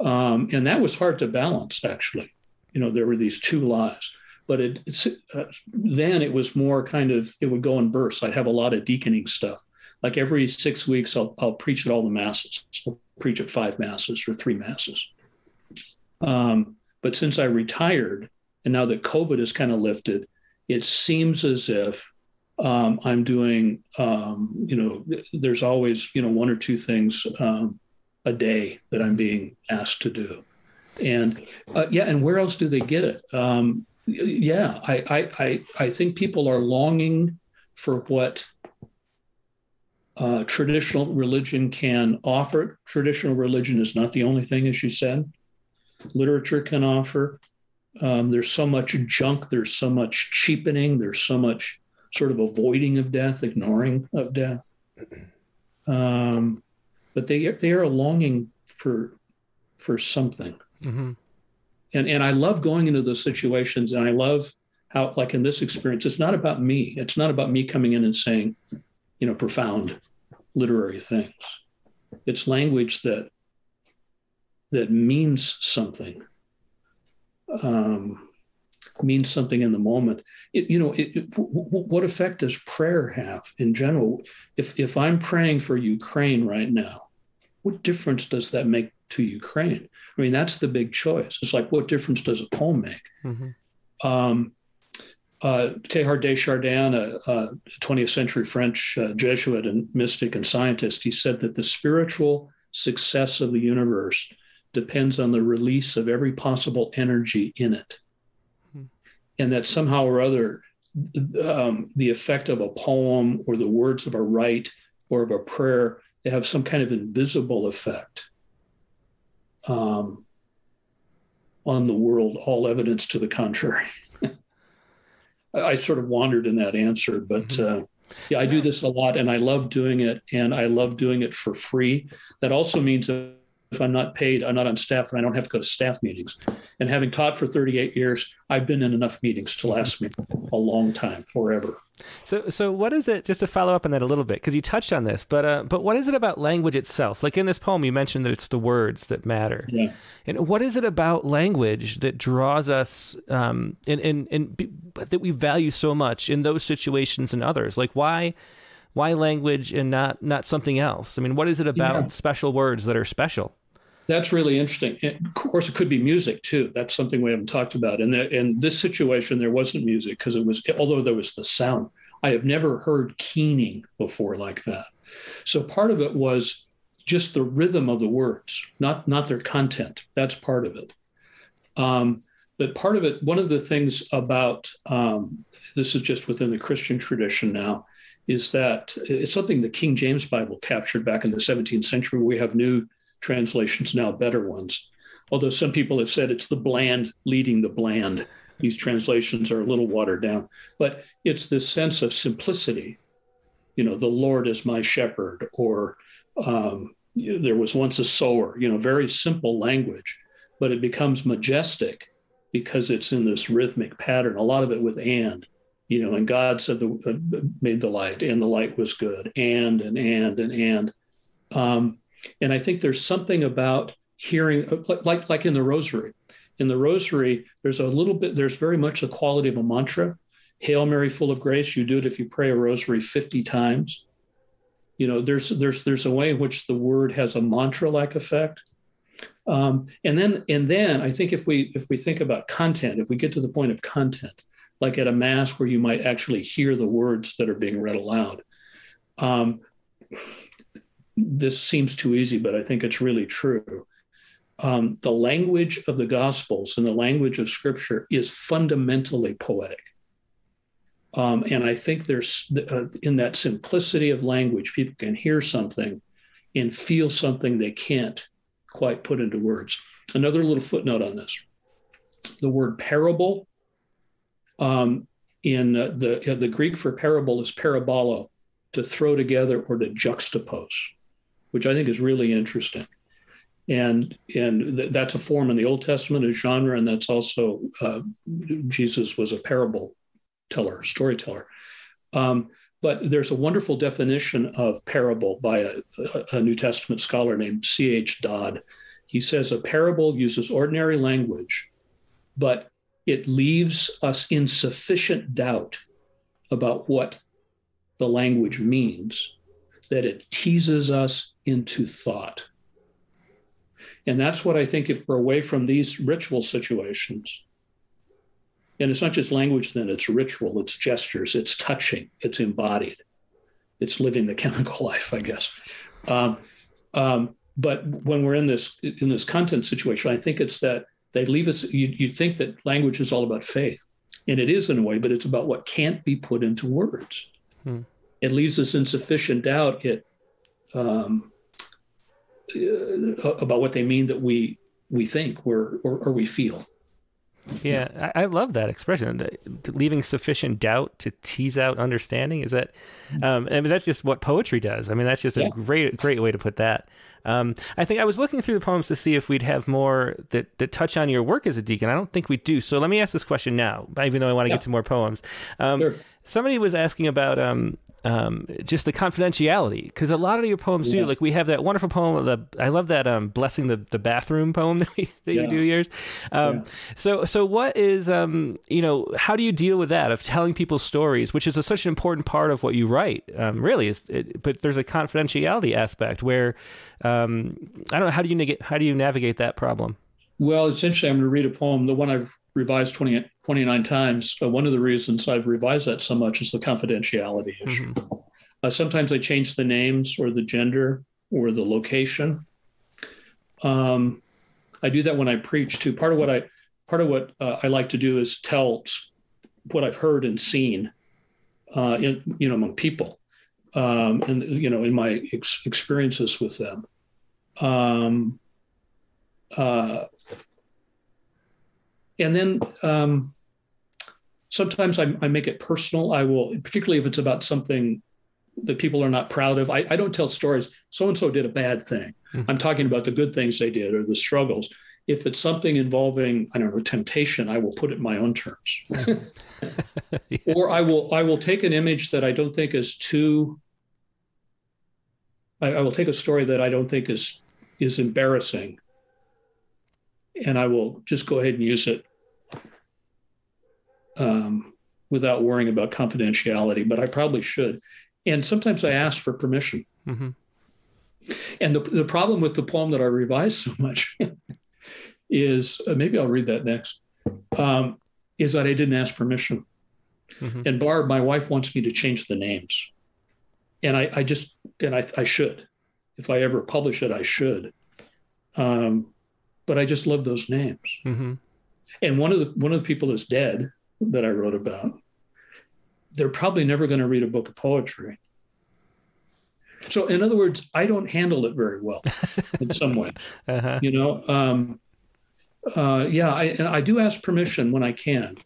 um, and that was hard to balance. Actually, you know, there were these two lives, but it, it's uh, then it was more kind of it would go in bursts. I'd have a lot of deaconing stuff. Like every six weeks, I'll, I'll preach at all the masses. I'll preach at five masses or three masses. Um, but since I retired, and now that COVID is kind of lifted, it seems as if um, I'm doing, um, you know, there's always, you know, one or two things um, a day that I'm being asked to do. And uh, yeah, and where else do they get it? Um, yeah, I, I, I, I think people are longing for what uh, traditional religion can offer. Traditional religion is not the only thing, as you said. Literature can offer. Um, there's so much junk, there's so much cheapening, there's so much sort of avoiding of death, ignoring of death. Um, but they they are a longing for for something. Mm-hmm. And and I love going into those situations, and I love how, like in this experience, it's not about me. It's not about me coming in and saying, you know, profound literary things. It's language that that means something, um, means something in the moment. It, you know, it, it, what effect does prayer have in general? If if I'm praying for Ukraine right now, what difference does that make to Ukraine? I mean, that's the big choice. It's like, what difference does a poem make? Mm-hmm. Um, uh, Teilhard de Chardin, a, a 20th century French uh, Jesuit and mystic and scientist, he said that the spiritual success of the universe depends on the release of every possible energy in it. Hmm. And that somehow or other, um, the effect of a poem or the words of a rite or of a prayer, they have some kind of invisible effect um, on the world, all evidence to the contrary. I sort of wandered in that answer, but mm-hmm. uh, yeah, I do this a lot and I love doing it and I love doing it for free. That also means that if I'm not paid, I'm not on staff and I don't have to go to staff meetings. And having taught for 38 years, I've been in enough meetings to last me a long time, forever. So, so what is it? Just to follow up on that a little bit, because you touched on this, but uh, but what is it about language itself? Like in this poem, you mentioned that it's the words that matter. Yeah. And what is it about language that draws us, um, and and and that we value so much in those situations and others? Like why? Why language and not not something else? I mean, what is it about yeah. special words that are special? That's really interesting. And of course, it could be music too. That's something we haven't talked about. And in, in this situation, there wasn't music because it was, although there was the sound. I have never heard keening before like that. So part of it was just the rhythm of the words, not not their content. That's part of it. Um, but part of it, one of the things about um, this is just within the Christian tradition now, is that it's something the King James Bible captured back in the 17th century. We have new translations now, better ones. Although some people have said it's the bland leading the bland. These translations are a little watered down, but it's this sense of simplicity. You know, the Lord is my shepherd, or um, there was once a sower, you know, very simple language, but it becomes majestic because it's in this rhythmic pattern, a lot of it with and you know, and God said the uh, made the light, and the light was good, and and and and. Um, and I think there's something about hearing, like like in the Rosary. In the Rosary, there's a little bit. There's very much the quality of a mantra. Hail Mary, full of grace. You do it if you pray a Rosary 50 times. You know, there's there's there's a way in which the word has a mantra-like effect. Um, and then and then I think if we if we think about content, if we get to the point of content, like at a mass where you might actually hear the words that are being read aloud. Um, this seems too easy, but I think it's really true. Um, the language of the Gospels and the language of Scripture is fundamentally poetic. Um, and I think there's uh, in that simplicity of language, people can hear something and feel something they can't quite put into words. Another little footnote on this the word parable um, in the uh, the Greek for parable is parabolo, to throw together or to juxtapose, which I think is really interesting. And and th- that's a form in the Old Testament, a genre, and that's also uh, Jesus was a parable teller, storyteller. Um, but there's a wonderful definition of parable by a, a New Testament scholar named C.H. Dodd. He says a parable uses ordinary language, but it leaves us in sufficient doubt about what the language means that it teases us into thought. And that's what I think if we're away from these ritual situations, and it's not just language, then it's ritual, it's gestures, it's touching, it's embodied, it's living the chemical life, I guess. Um, um, but when we're in this in this content situation, I think it's that they leave us, you, you think that language is all about faith. And it is in a way, but it's about what can't be put into words. Hmm. It leaves us in sufficient doubt it, um, uh, about what they mean that we we think or, or, or we feel. Yeah, I, I, love that expression. The, leaving sufficient doubt to tease out understanding. Is that? Um, I mean, that's just what poetry does. I mean, that's just a great, great way to put that. Um, I think I was looking through the poems to see if we'd have more that, that touch on your work as a deacon. I don't think we do. So let me ask this question now, even though I want to yeah. get to more poems. Um, sure. Somebody was asking about um, just the confidentiality because a lot of your poems yeah. do like we have that wonderful poem the I love that um, blessing the, the bathroom poem that, we, that yeah. you do yours um, yeah. so so what is um, you know how do you deal with that of telling people stories which is a, such an important part of what you write um, really is it, but there's a confidentiality aspect where um, I don't know how do you navigate how do you navigate that problem well it's interesting I'm going to read a poem the one I've revised 20, 29 times. Uh, one of the reasons I've revised that so much is the confidentiality issue. Mm-hmm. Uh, sometimes I change the names or the gender or the location. Um, I do that when I preach too. Part of what I part of what uh, I like to do is tell what I've heard and seen, uh, in, you know, among people, um, and you know, in my ex- experiences with them. Um, uh, and then um, sometimes I, I, make it personal. I will, particularly if it's about something that people are not proud of. I, I don't tell stories. So and so did a bad thing. Mm-hmm. I'm talking about the good things they did or the struggles. If it's something involving, I don't know, temptation, I will put it in my own terms. yeah. Or I will, I will take an image that I don't think is too. I, I will take a story that I don't think is is embarrassing and I will just go ahead and use it um, without worrying about confidentiality. But I probably should. And sometimes I ask for permission. Mm-hmm. And the, the problem with the poem that I revised so much is uh, maybe I'll read that next. Um, is that I didn't ask permission. Mm-hmm. And Barb, my wife, wants me to change the names, and I, I just and I, I should, if I ever publish it, I should. Um, but I just love those names. Mm-hmm. And one of the one of the people that's dead that I wrote about. They're probably never going to read a book of poetry. So, in other words, I don't handle it very well in some way. Uh-huh. You know, um, uh, yeah, I, and I do ask permission when I can,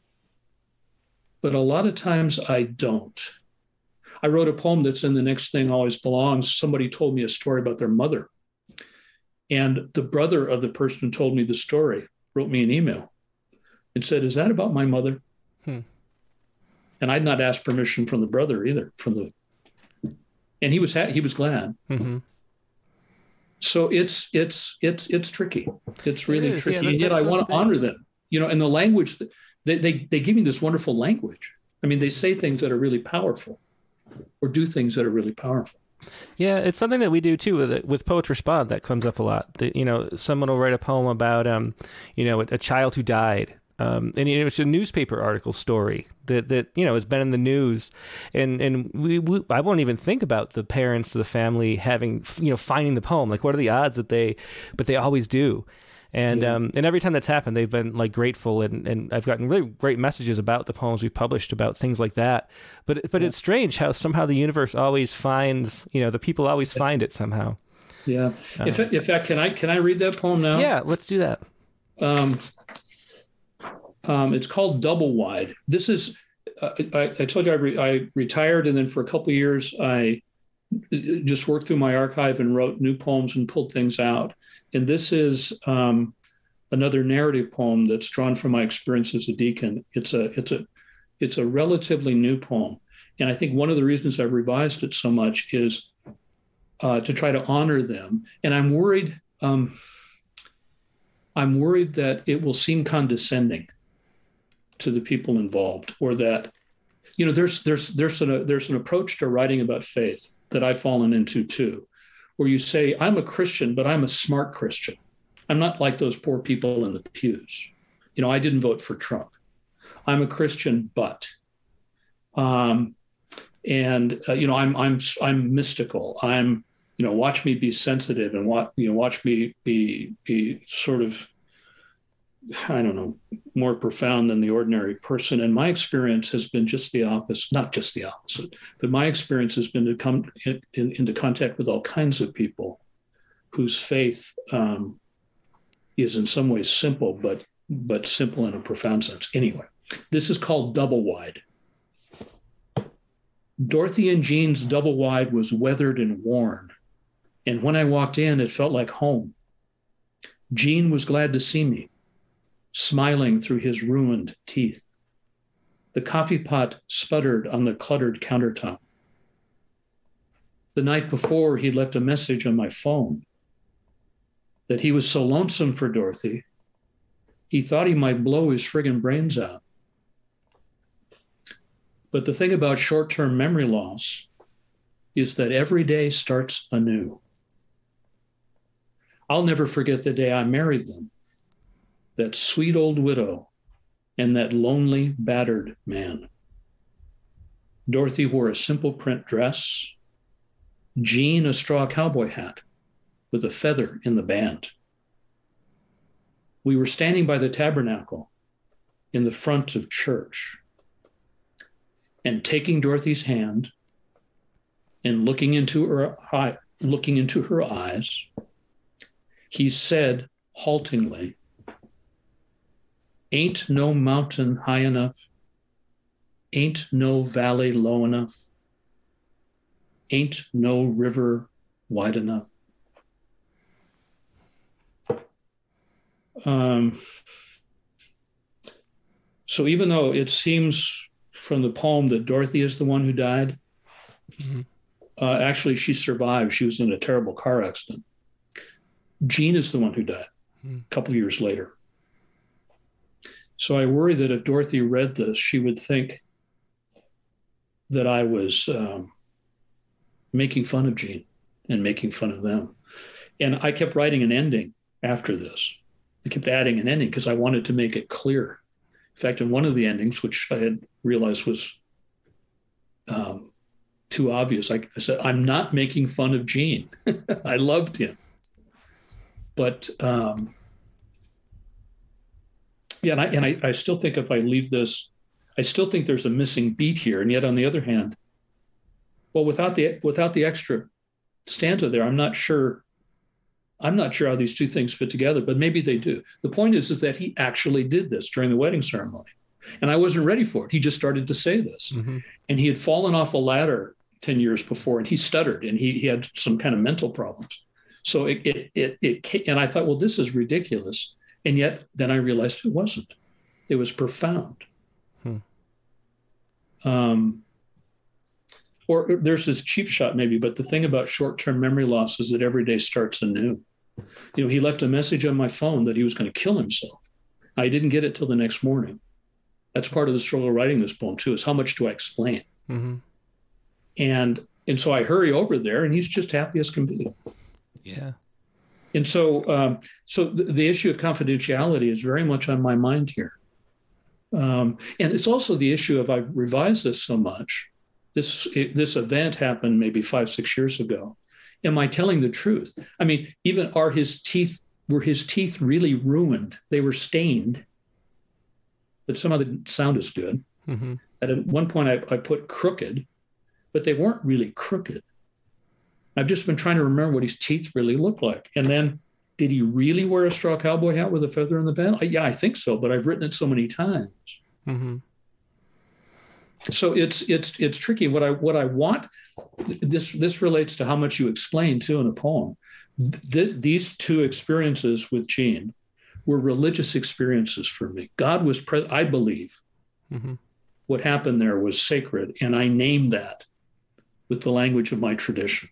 but a lot of times I don't. I wrote a poem that's in the next thing always belongs. Somebody told me a story about their mother. And the brother of the person who told me the story wrote me an email and said, Is that about my mother? Hmm. And I'd not asked permission from the brother either, from the and he was ha- he was glad. Mm-hmm. So it's it's it's it's tricky. It's really it tricky, yeah, and yet I want to honor them. You know, and the language that they, they they give me this wonderful language. I mean, they say things that are really powerful, or do things that are really powerful. Yeah, it's something that we do too with with Poets Respond. That comes up a lot. That you know, someone will write a poem about um, you know, a, a child who died, um, and it was a newspaper article story that, that you know has been in the news, and and we, we, I won't even think about the parents, the family having you know finding the poem. Like, what are the odds that they, but they always do. And yeah. um, and every time that's happened, they've been like grateful, and, and I've gotten really great messages about the poems we've published about things like that. But but yeah. it's strange how somehow the universe always finds you know the people always find it somehow. Yeah. Um, in fact, can I can I read that poem now? Yeah, let's do that. Um, um, it's called Double Wide. This is, uh, I, I, told you I, re- I, retired, and then for a couple of years, I just worked through my archive and wrote new poems and pulled things out. And this is um, another narrative poem that's drawn from my experience as a deacon. It's a, it's a, it's a relatively new poem, and I think one of the reasons I've revised it so much is uh, to try to honor them. And I'm worried. Um, I'm worried that it will seem condescending to the people involved, or that you know there's there's there's an there's an approach to writing about faith that I've fallen into too, where you say I'm a Christian, but I'm a smart Christian. I'm not like those poor people in the pews. You know, I didn't vote for Trump. I'm a Christian, but, um, and uh, you know, I'm I'm I'm mystical. I'm you know, watch me be sensitive and watch you know, watch me be be sort of I don't know, more profound than the ordinary person. And my experience has been just the opposite, not just the opposite, but my experience has been to come in, in, into contact with all kinds of people whose faith um, is in some ways simple, but but simple in a profound sense. Anyway, this is called double wide. Dorothy and Gene's double wide was weathered and worn. And when I walked in, it felt like home. Jean was glad to see me smiling through his ruined teeth. The coffee pot sputtered on the cluttered countertop. The night before, he left a message on my phone that he was so lonesome for Dorothy, he thought he might blow his friggin' brains out. But the thing about short term memory loss is that every day starts anew. I'll never forget the day I married them that sweet old widow and that lonely, battered man. Dorothy wore a simple print dress, Gene a straw cowboy hat with a feather in the band. We were standing by the tabernacle in the front of church and taking Dorothy's hand and looking into her eye, looking into her eyes, he said haltingly, Ain't no mountain high enough. Ain't no valley low enough. Ain't no river wide enough. Um, so even though it seems from the poem that Dorothy is the one who died, mm-hmm. uh, actually she survived. She was in a terrible car accident. Gene is the one who died mm-hmm. a couple years later. So I worry that if Dorothy read this, she would think that I was um, making fun of Gene and making fun of them. And I kept writing an ending after this. I kept adding an ending because I wanted to make it clear. In fact, in one of the endings, which I had realized was um, too obvious, I, I, said, I'm not making fun of Gene. I loved him. But um, yeah, and, I, and I, I still think if I leave this, I still think there's a missing beat here. And yet, on the other hand, well, without the without the extra stanza there, I'm not sure I'm not sure how these two things fit together, but maybe they do. The point is, is that he actually did this during the wedding ceremony. And I wasn't ready for it. He just started to say this. Mm-hmm. And he had fallen off a ladder 10 years before and he stuttered and he, he had some kind of mental problems. So it, it, it, it, and I thought, well, this is ridiculous. And yet then I realized it wasn't. It was profound. Hmm. Um, or there's this cheap shot maybe, but the thing about short-term memory loss is that every day starts anew. You know, he left a message on my phone that he was going to kill himself. I didn't get it till the next morning. That's part of the struggle of writing this poem too. Is how much do I explain? Mm-hmm. And and so I hurry over there, and he's just happy as can be. Yeah. And so, um, so the, the, issue of confidentiality is very much on my mind here. Um, and it's also the issue of I've revised this so much. This this event happened maybe five six years ago. Am i telling the truth? I mean even are his teeth were his teeth really ruined? They were stained. But some of the sound is good. Mm-hmm. at one point I, I put crooked but they weren't really crooked i've just been trying to remember what his teeth really looked like and then did he really wear a straw cowboy hat with a feather in the band yeah i think so but i've written it so many times mm-hmm so it's it's it's tricky. What I what I want this this relates to how much you explain too in a poem. Th- these two experiences with Gene were religious experiences for me. God was present. I believe mm-hmm. what happened there was sacred, and I named that with the language of my tradition.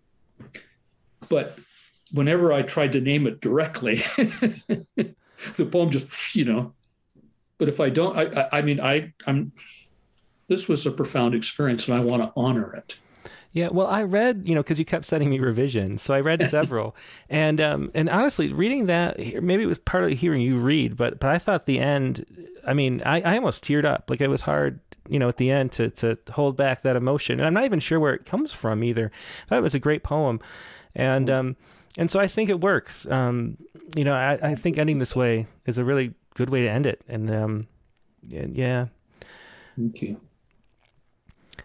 But whenever I tried to name it directly, the poem just you know. But if I don't, I, I, mean, I I'm this was a profound experience and I want to honor it. Yeah, well, I read, you know, because you kept sending me revisions, so I read several, and um, and honestly, reading that, maybe it was partly hearing you read, but but I thought the end, I mean, I, I almost teared up. Like it was hard, you know, at the end to to hold back that emotion, and I'm not even sure where it comes from either. I thought it was a great poem, and um, and so I think it works. Um, you know, I, I think ending this way is a really good way to end it, and um, and yeah. Thank you.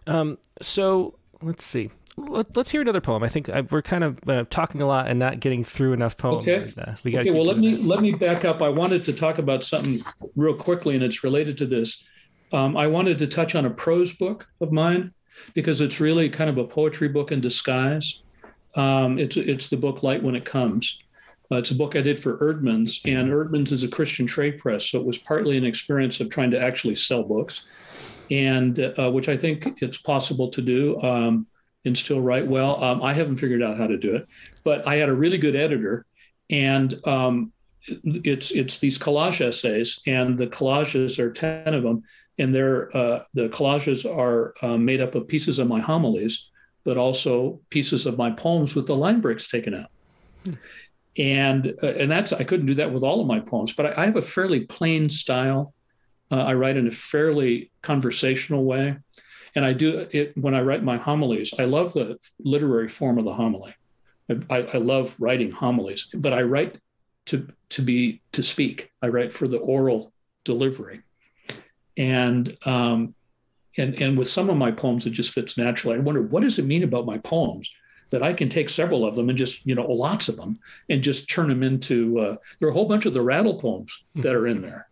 Um, so let's see. Let, us hear another poem. I think I, uh, we're kind of uh, talking a lot and not getting through enough poems. Okay. uh, we okay. Well, let me that. let me back up. I wanted to talk about something real quickly, and it's related to this. Um, I wanted to touch on a prose book of mine because it's really kind of a poetry book in disguise. Um, it's it's the book Light When It Comes. Uh, it's a book I did for Eerdmans, and Eerdmans is a Christian trade press, so it was partly an experience of trying to actually sell books, and uh, which I think it's possible to do um, and still write well. Um, I haven't figured out how to do it, but I had a really good editor, and um, it's it's these collage essays, and the collages are ten of them, and they're uh, the collages are uh, made up of pieces of my homilies, but also pieces of my poems with the line breaks taken out. Hmm. And uh, and that's I couldn't do that with all of my poems, but I, I have a fairly plain style uh, I write in a fairly conversational way. And I do it when I write my homilies. I love the literary form of the homily. I, I love writing homilies, but I write to to be to speak. I write for the oral delivery, and um, and and with some of my poems, it just fits naturally. I wonder what does it mean about my poems that I can take several of them and just you know lots of them and just turn them into. Uh, there are a whole bunch of the rattle poems that are in there,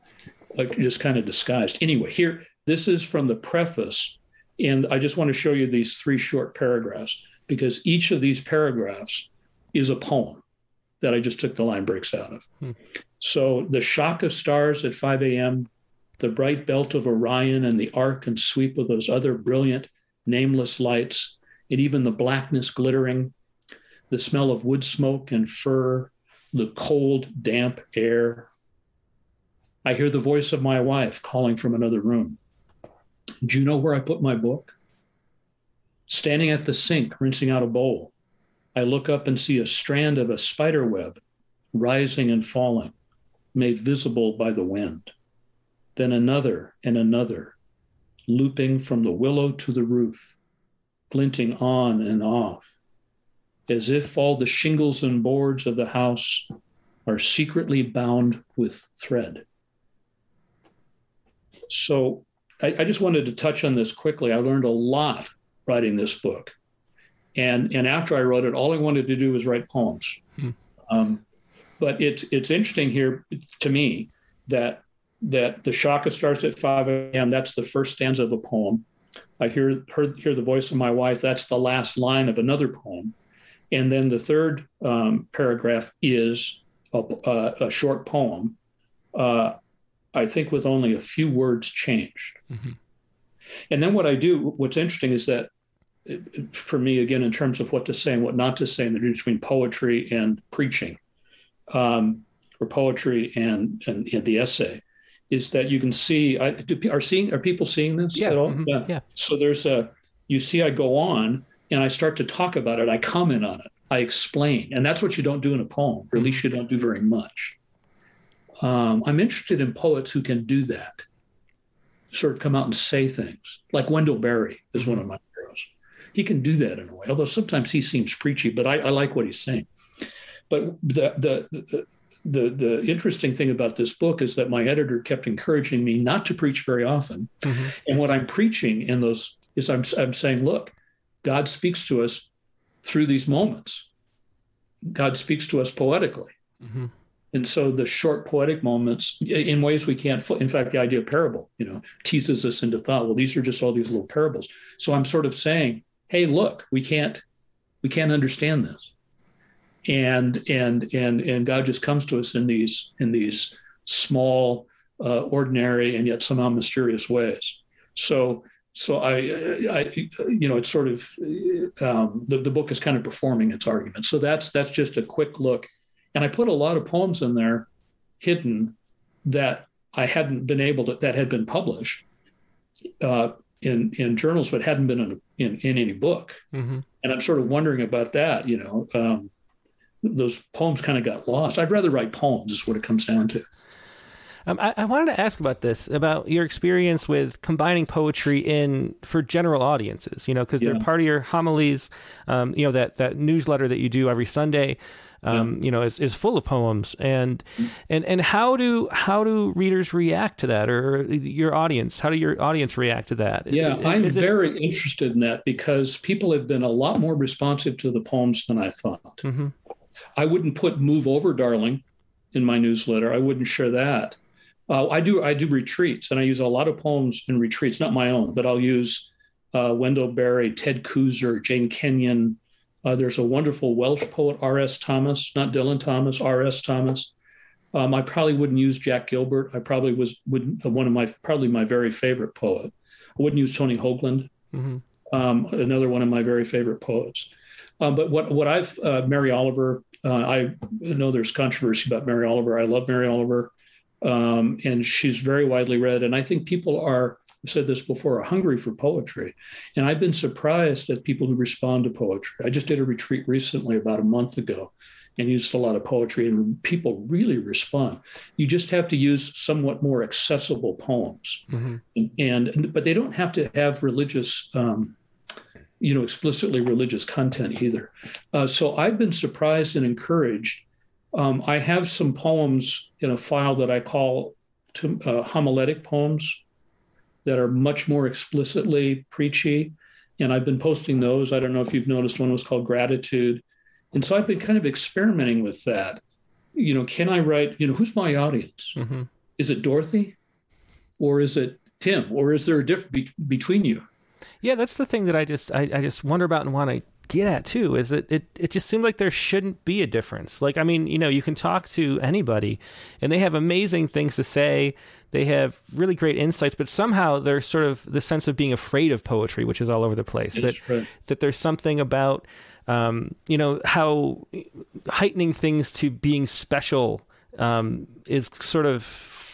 like just kind of disguised. Anyway, here, this is from the preface. And I just want to show you these three short paragraphs because each of these paragraphs is a poem that I just took the line breaks out of. Hmm. So the shock of stars at 5 a.m., the bright belt of Orion and the arc and sweep of those other brilliant, nameless lights, and even the blackness glittering, the smell of wood smoke and fir, the cold, damp air, I hear the voice of my wife calling from another room. Do you know where I put my book? Standing at the sink, rinsing out a bowl. I look up and see a strand of a spider web rising and falling, made visible by the wind. Then another and another, looping from the willow to the roof, glinting on and off, as if all the shingles and boards of the house are secretly bound with thread. So I, I, just wanted to touch on this quickly. I learned a lot writing this book. And, and after I wrote it, all I wanted to do was write poems. Hmm. Um, but it's, it's interesting here to me that, that the shaka starts at 5 a.m. That's the first stanza of a poem. I hear, heard, hear the voice of my wife. That's the last line of another poem. And then the third um, paragraph is a, a, a short poem, uh, I think with only a few words changed. Mm-hmm. And then what I do, what's interesting is that it, for me, again, in terms of what to say and what not to say, in the difference between poetry and preaching, um, or poetry and, and, and the essay, is that you can see. I, do, are seeing are people seeing this yeah, at all? Mm-hmm, yeah. yeah. So there's a you see. I go on and I start to talk about it. I comment on it. I explain. And that's what you don't do in a poem, or at least you don't do very much. Um, I'm interested in poets who can do that, sort of come out and say things. Like Wendell Berry is one of my heroes. He can do that in a way, although sometimes he seems preachy, but I, I like what he's saying. But the, the, the the the interesting thing about this book is that my editor kept encouraging me not to preach very often. Mm-hmm. And what I'm preaching in those is I'm I'm saying, look, God speaks to us through these moments. God speaks to us poetically. Mm-hmm. And so the short poetic moments, in ways we can't, in fact, the idea of parable, you know, teases us into thought. Well, these are just all these little parables. So I'm sort of saying, hey, look, we can't, we can't understand this. And and and and God just comes to us in these in these small, uh, ordinary, and yet somehow mysterious ways. So so I, I, you know, it's sort of um, the the book is kind of performing its argument. So that's that's just a quick look, and I put a lot of poems in there, hidden, that I hadn't been able to that had been published uh, in in journals, but hadn't been in in, in any book. Mm-hmm. And I'm sort of wondering about that. You know, um, those poems kind of got lost. I'd rather write poems, is what it comes down to. Um, I, I, wanted to ask about this, about your experience with combining poetry in for general audiences. You know, because yeah. they're part of your homilies. Um, you know that that newsletter that you do every Sunday. Um, yeah. You know, is, is full of poems, and and and how do how do readers react to that, or your audience? How do your audience react to that? Yeah, is, I'm is very it... interested in that because people have been a lot more responsive to the poems than I thought. Mm-hmm. I wouldn't put "Move Over, Darling" in my newsletter. I wouldn't share that. Uh, I do I do retreats, and I use a lot of poems in retreats, not my own, but I'll use uh, Wendell Berry, Ted Kooser, Jane Kenyon. Uh, there's a wonderful Welsh poet, R.S. Thomas, not Dylan Thomas, R.S. Thomas. Um, I probably wouldn't use Jack Gilbert. I probably was would one of my probably my very favorite poet. I wouldn't use Tony Hoagland, mm-hmm. um, another one of my very favorite poets. Um, but what what I've uh, Mary Oliver, uh, I know there's controversy about Mary Oliver. I love Mary Oliver um, and she's very widely read. And I think people are, I've said this before, are hungry for poetry. And I've been surprised at people who respond to poetry. I just did a retreat recently, about a month ago, and used a lot of poetry, and people really respond. You just have to use somewhat more accessible poems, mm-hmm. and, and, but they don't have to have religious. Um, you know, explicitly religious content either. Uh, so I've been surprised and encouraged um, I have some poems in a file that I call to, uh, homiletic poems that are much more explicitly preachy. And I've been posting those. I don't know if you've noticed one was called Gratitude. And so I've been kind of experimenting with that. You know, can I write, you know, who's my audience? Mm-hmm. Is it Dorothy or is it Tim or is there a difference be- between you? Yeah, that's the thing that I just I, I just wonder about and want to get at too is that it, it just seemed like there shouldn't be a difference. Like, I mean, you know, you can talk to anybody and they have amazing things to say. They have really great insights, but somehow there's sort of the sense of being afraid of poetry, which is all over the place. that, right. that there's something about, um, you know, how heightening things to being special um, is sort of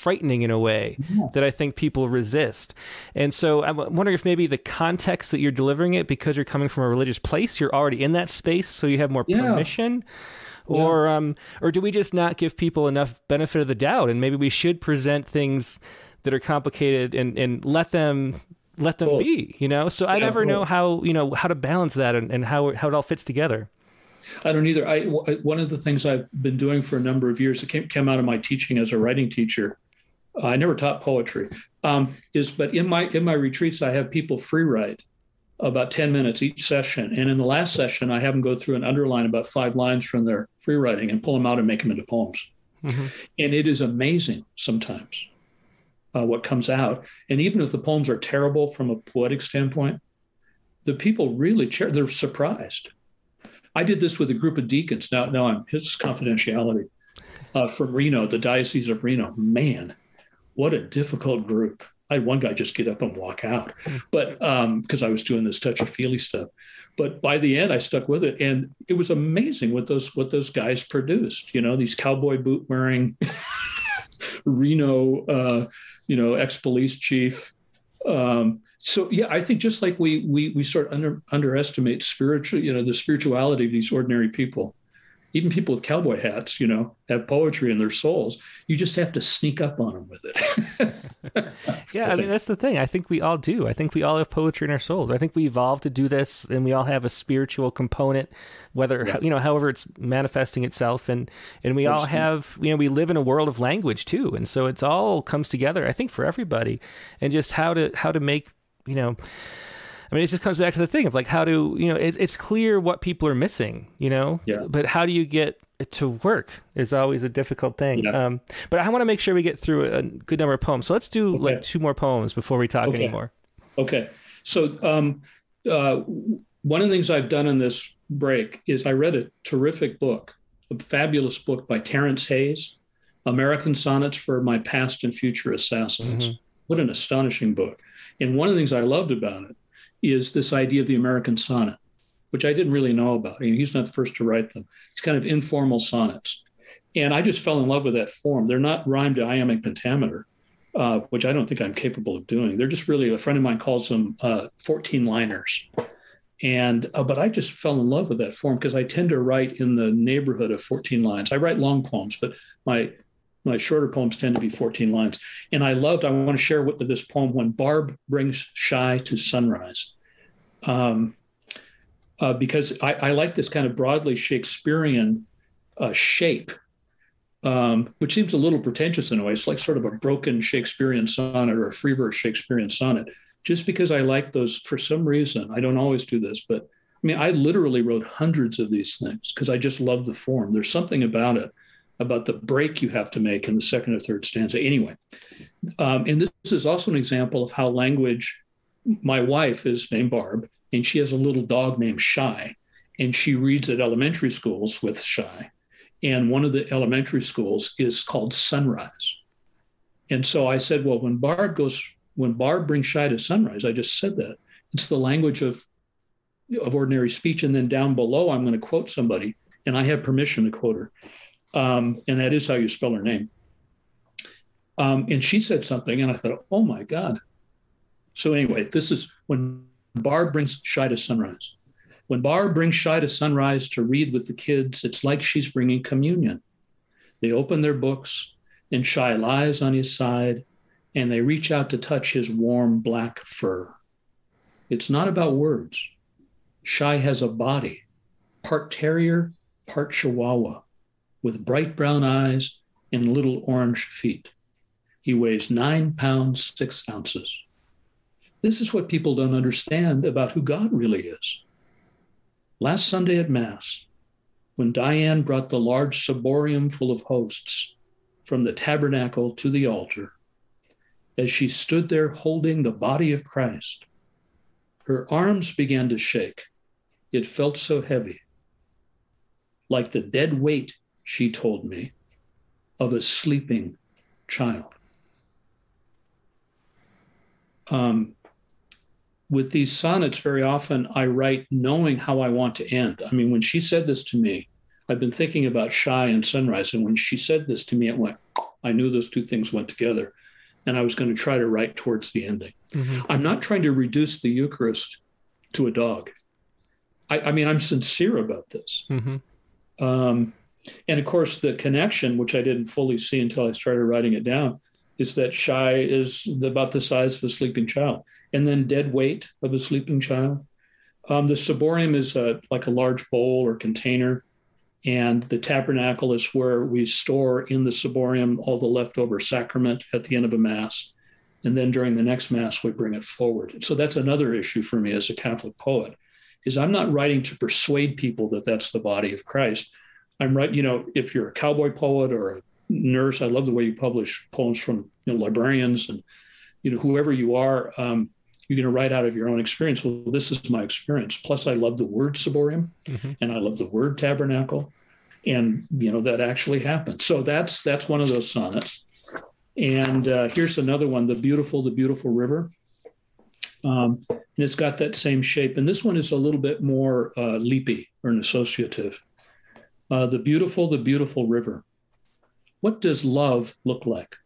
frightening in a way yeah. that I think people resist. And so I'm wondering if maybe the context that you're delivering it because you're coming from a religious place, you're already in that space, so you have more yeah. permission. Yeah. Or um, or do we just not give people enough benefit of the doubt, and maybe we should present things that are complicated and, and let them let them be, you know? So I never know how, you know, how to balance that and, and how, how it all fits together. I don't either. I one of the things I've been doing for a number of years, it came, came out of my teaching as a writing teacher. Uh, I never taught poetry, um, is but in my in my retreats I have people free write about ten minutes each session, and in the last session I have them go through and underline about five lines from their free writing and pull them out and make them into poems. Mm-hmm. And it is amazing sometimes uh, what comes out. And even if the poems are terrible from a poetic standpoint, the people really. They're surprised I did this with a group of deacons. Now, now I'm his confidentiality uh, from Reno, the Diocese of Reno. Man, what a difficult group. I had one guy just get up and walk out, but because um, I was doing this touchy feely stuff. But by the end, I stuck with it, and it was amazing what those what those guys produced. You know, these cowboy boot wearing Reno, uh, you know, ex police chief. Um, so yeah, I think just like we we we sort of under, underestimate spiritual, you know, the spirituality of these ordinary people. Even people with cowboy hats, you know, have poetry in their souls. You just have to sneak up on them with it. yeah, I, I mean that's the thing. I think we all do. I think we all have poetry in our souls. I think we evolved to do this, and we all have a spiritual component, whether yeah. you know, however it's manifesting itself, and and we all have, you know, we live in a world of language too, and so it's all comes together. I think for everybody, and just how to how to make you know, I mean, it just comes back to the thing of like, how do, you know, it, it's clear what people are missing, you know, yeah. but how do you get it to work is always a difficult thing. Yeah. Um, but I want to make sure we get through a good number of poems. So let's do okay. like two more poems before we talk okay. anymore. Okay. So, um, uh, one of the things I've done in this break is I read a terrific book, a fabulous book by Terrance Hayes, American Sonnets for My Past and Future Assassins. Mm-hmm. What an astonishing book. And one of the things I loved about it is this idea of the American sonnet, which I didn't really know about. He's not the first to write them. It's kind of informal sonnets. And I just fell in love with that form. They're not rhymed iambic pentameter, uh, which I don't think I'm capable of doing. They're just really, a friend of mine calls them uh, 14 liners. And, uh, but I just fell in love with that form because I tend to write in the neighborhood of 14 lines. I write long poems, but my my shorter poems tend to be 14 lines. And I loved, I want to share with this poem, When Barb Brings Shy to Sunrise. Um, uh, because I, I, like this kind of broadly Shakespearean uh, shape, um, which seems a little pretentious in a way. It's like sort of a broken Shakespearean sonnet or a free verse Shakespearean sonnet. Just because I like those for some reason, I don't always do this, but I mean, I literally wrote hundreds of these things because I just love the form. There's something about it about the break you have to make in the second or third stanza. Anyway, um, and this is also an example of how language. My wife is named Barb, and she has a little dog named Shy, and she reads at elementary schools with Shy, and one of the elementary schools is called Sunrise. And so I said, well, when Barb goes, when Barb brings Shy to Sunrise, I just said that it's the language of of ordinary speech, and then down below, I'm going to quote somebody, and I have permission to quote her. Um, and that is how you spell her name. Um, and she said something, and I thought, oh my God. So, anyway, this is when Barb brings Shy to sunrise. When Barb brings Shy to sunrise to read with the kids, it's like she's bringing communion. They open their books, and Shy lies on his side, and they reach out to touch his warm black fur. It's not about words. Shy has a body, part terrier, part chihuahua with bright brown eyes and little orange feet. He weighs nine pounds, six ounces. This is what people don't understand about who God really is. Last Sunday at Mass, when Diane brought the large ciborium full of hosts from the tabernacle to the altar, as she stood there holding the body of Christ, her arms began to shake. It felt so heavy, like the dead weight she told me, of a sleeping child. Um, with these sonnets, very often I write knowing how I want to end. I mean, when she said this to me, I've been thinking about Shy and Sunrise, and when she said this to me, it went, I knew those two things went together. And I was going to try to write towards the ending. Mm-hmm. I'm not trying to reduce the Eucharist to a dog. I, I mean, I'm sincere about this. Mm-hmm. Um, and of course, the connection, which I didn't fully see until I started writing it down, is that shy is about the size of a sleeping child, and then dead weight of a sleeping child. Um, the ciborium is a, like a large bowl or container and the tabernacle is where we store in the ciborium all the leftover sacrament at the end of a Mass. And then during the next Mass, we bring it forward. So that's another issue for me as a Catholic poet, is I'm not writing to persuade people that that's the body of Christ. I'm right, you know, if you're a cowboy poet or a nurse, I love the way you publish poems from you know, librarians and you know whoever you are. Um, you're going to write out of your own experience. Well, this is my experience. Plus, I love the word ciborium, mm-hmm. and I love the word tabernacle, and you know that actually happened. So that's that's one of those sonnets. And uh, here's another one: the beautiful, the beautiful river. Um, and it's got that same shape. And this one is a little bit more uh, leapy or an associative. Uh, the beautiful, the beautiful river. What does love look like?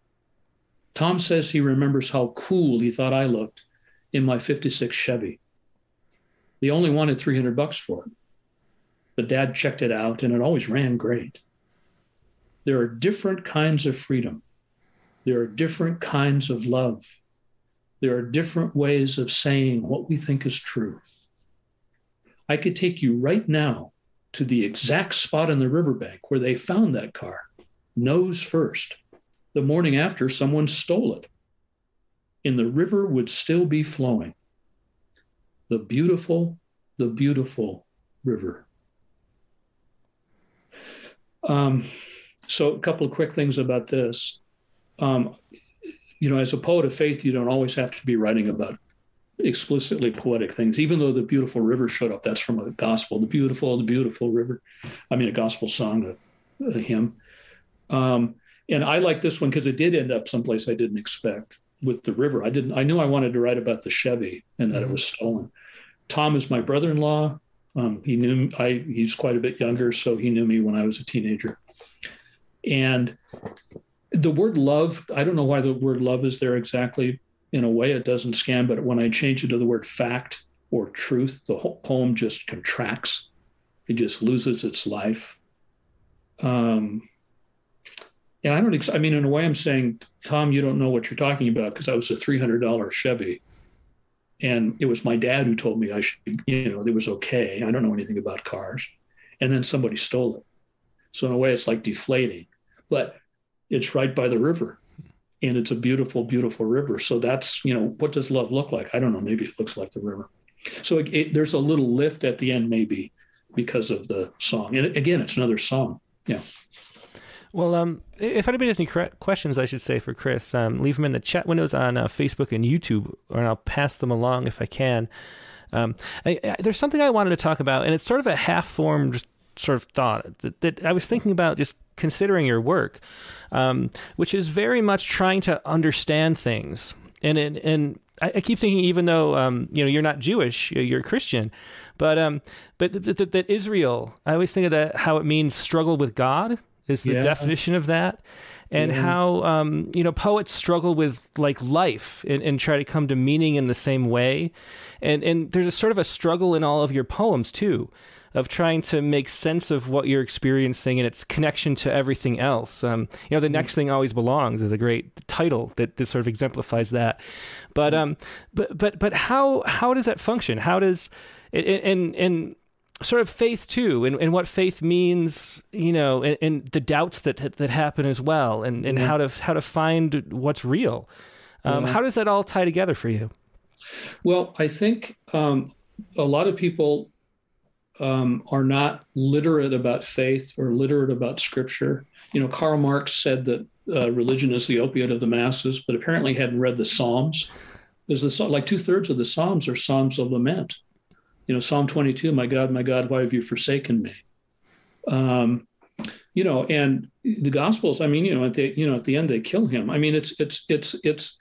Tom says he remembers how cool he thought I looked in my 56 Chevy. They only wanted 300 bucks for it. But dad checked it out and it always ran great. There are different kinds of freedom. There are different kinds of love. There are different ways of saying what we think is true. I could take you right now to the exact spot in the riverbank where they found that car, nose first. The morning after, someone stole it and the river would still be flowing. The beautiful, the beautiful river. Um, so, a couple of quick things about this. Um, you know, as a poet of faith, you don't always have to be writing about explicitly poetic things, even though the beautiful river showed up. That's from a gospel, the beautiful, the beautiful river. I mean, a gospel song, a, a hymn. Um, and I like this one because it did end up someplace I didn't expect with the river. I didn't. I knew I wanted to write about the Chevy and that mm-hmm. it was stolen. Tom is my brother-in-law. Um, he knew I. He's quite a bit younger, so he knew me when I was a teenager. And the word love. I don't know why the word love is there exactly. In a way, it doesn't scan. But when I change it to the word fact or truth, the whole poem just contracts. It just loses its life. Um, and I don't, ex- I mean, in a way, I'm saying, Tom, you don't know what you're talking about because I was a $300 Chevy. And it was my dad who told me I should, you know, it was okay. I don't know anything about cars. And then somebody stole it. So, in a way, it's like deflating, but it's right by the river. And it's a beautiful, beautiful river. So, that's, you know, what does love look like? I don't know. Maybe it looks like the river. So, it, it, there's a little lift at the end, maybe because of the song. And again, it's another song. Yeah. Well, um, if anybody has any questions, I should say for Chris, um, leave them in the chat windows on uh, Facebook and YouTube, or I'll pass them along if I can. Um, I, I, there's something I wanted to talk about, and it's sort of a half-formed sort of thought that, that I was thinking about just considering your work, um, which is very much trying to understand things. And and, and I, I keep thinking, even though um, you know you're not Jewish, you're a Christian, but um, but that, that, that Israel, I always think of that how it means struggle with God is the yeah. definition of that. And yeah. how um, you know poets struggle with like life and, and, try to come to meaning in the same way. And and there's a sort of a struggle in all of your poems too of trying to make sense of what you're experiencing and its connection to everything else. Um, you know the next thing always belongs is a great title that, that sort of exemplifies that. But um but but but how how does that function? How does and and sort of faith too, and, and what faith means, you know, and, and, the doubts that that happen as well, and, and mm-hmm. how to how to find what's real. Um, How does that all tie together for you? Well, I think um, a lot of people um, are not literate about faith or literate about scripture. You know, Karl Marx said that uh, religion is the opiate of the masses, but apparently hadn't read the Psalms. There's the like two thirds of the Psalms are Psalms of lament you know, Psalm 22, my God, my God, why have you forsaken me? Um, you know, and the Gospels. I mean, you know, at the you know at the end they kill him. I mean, it's it's it's it's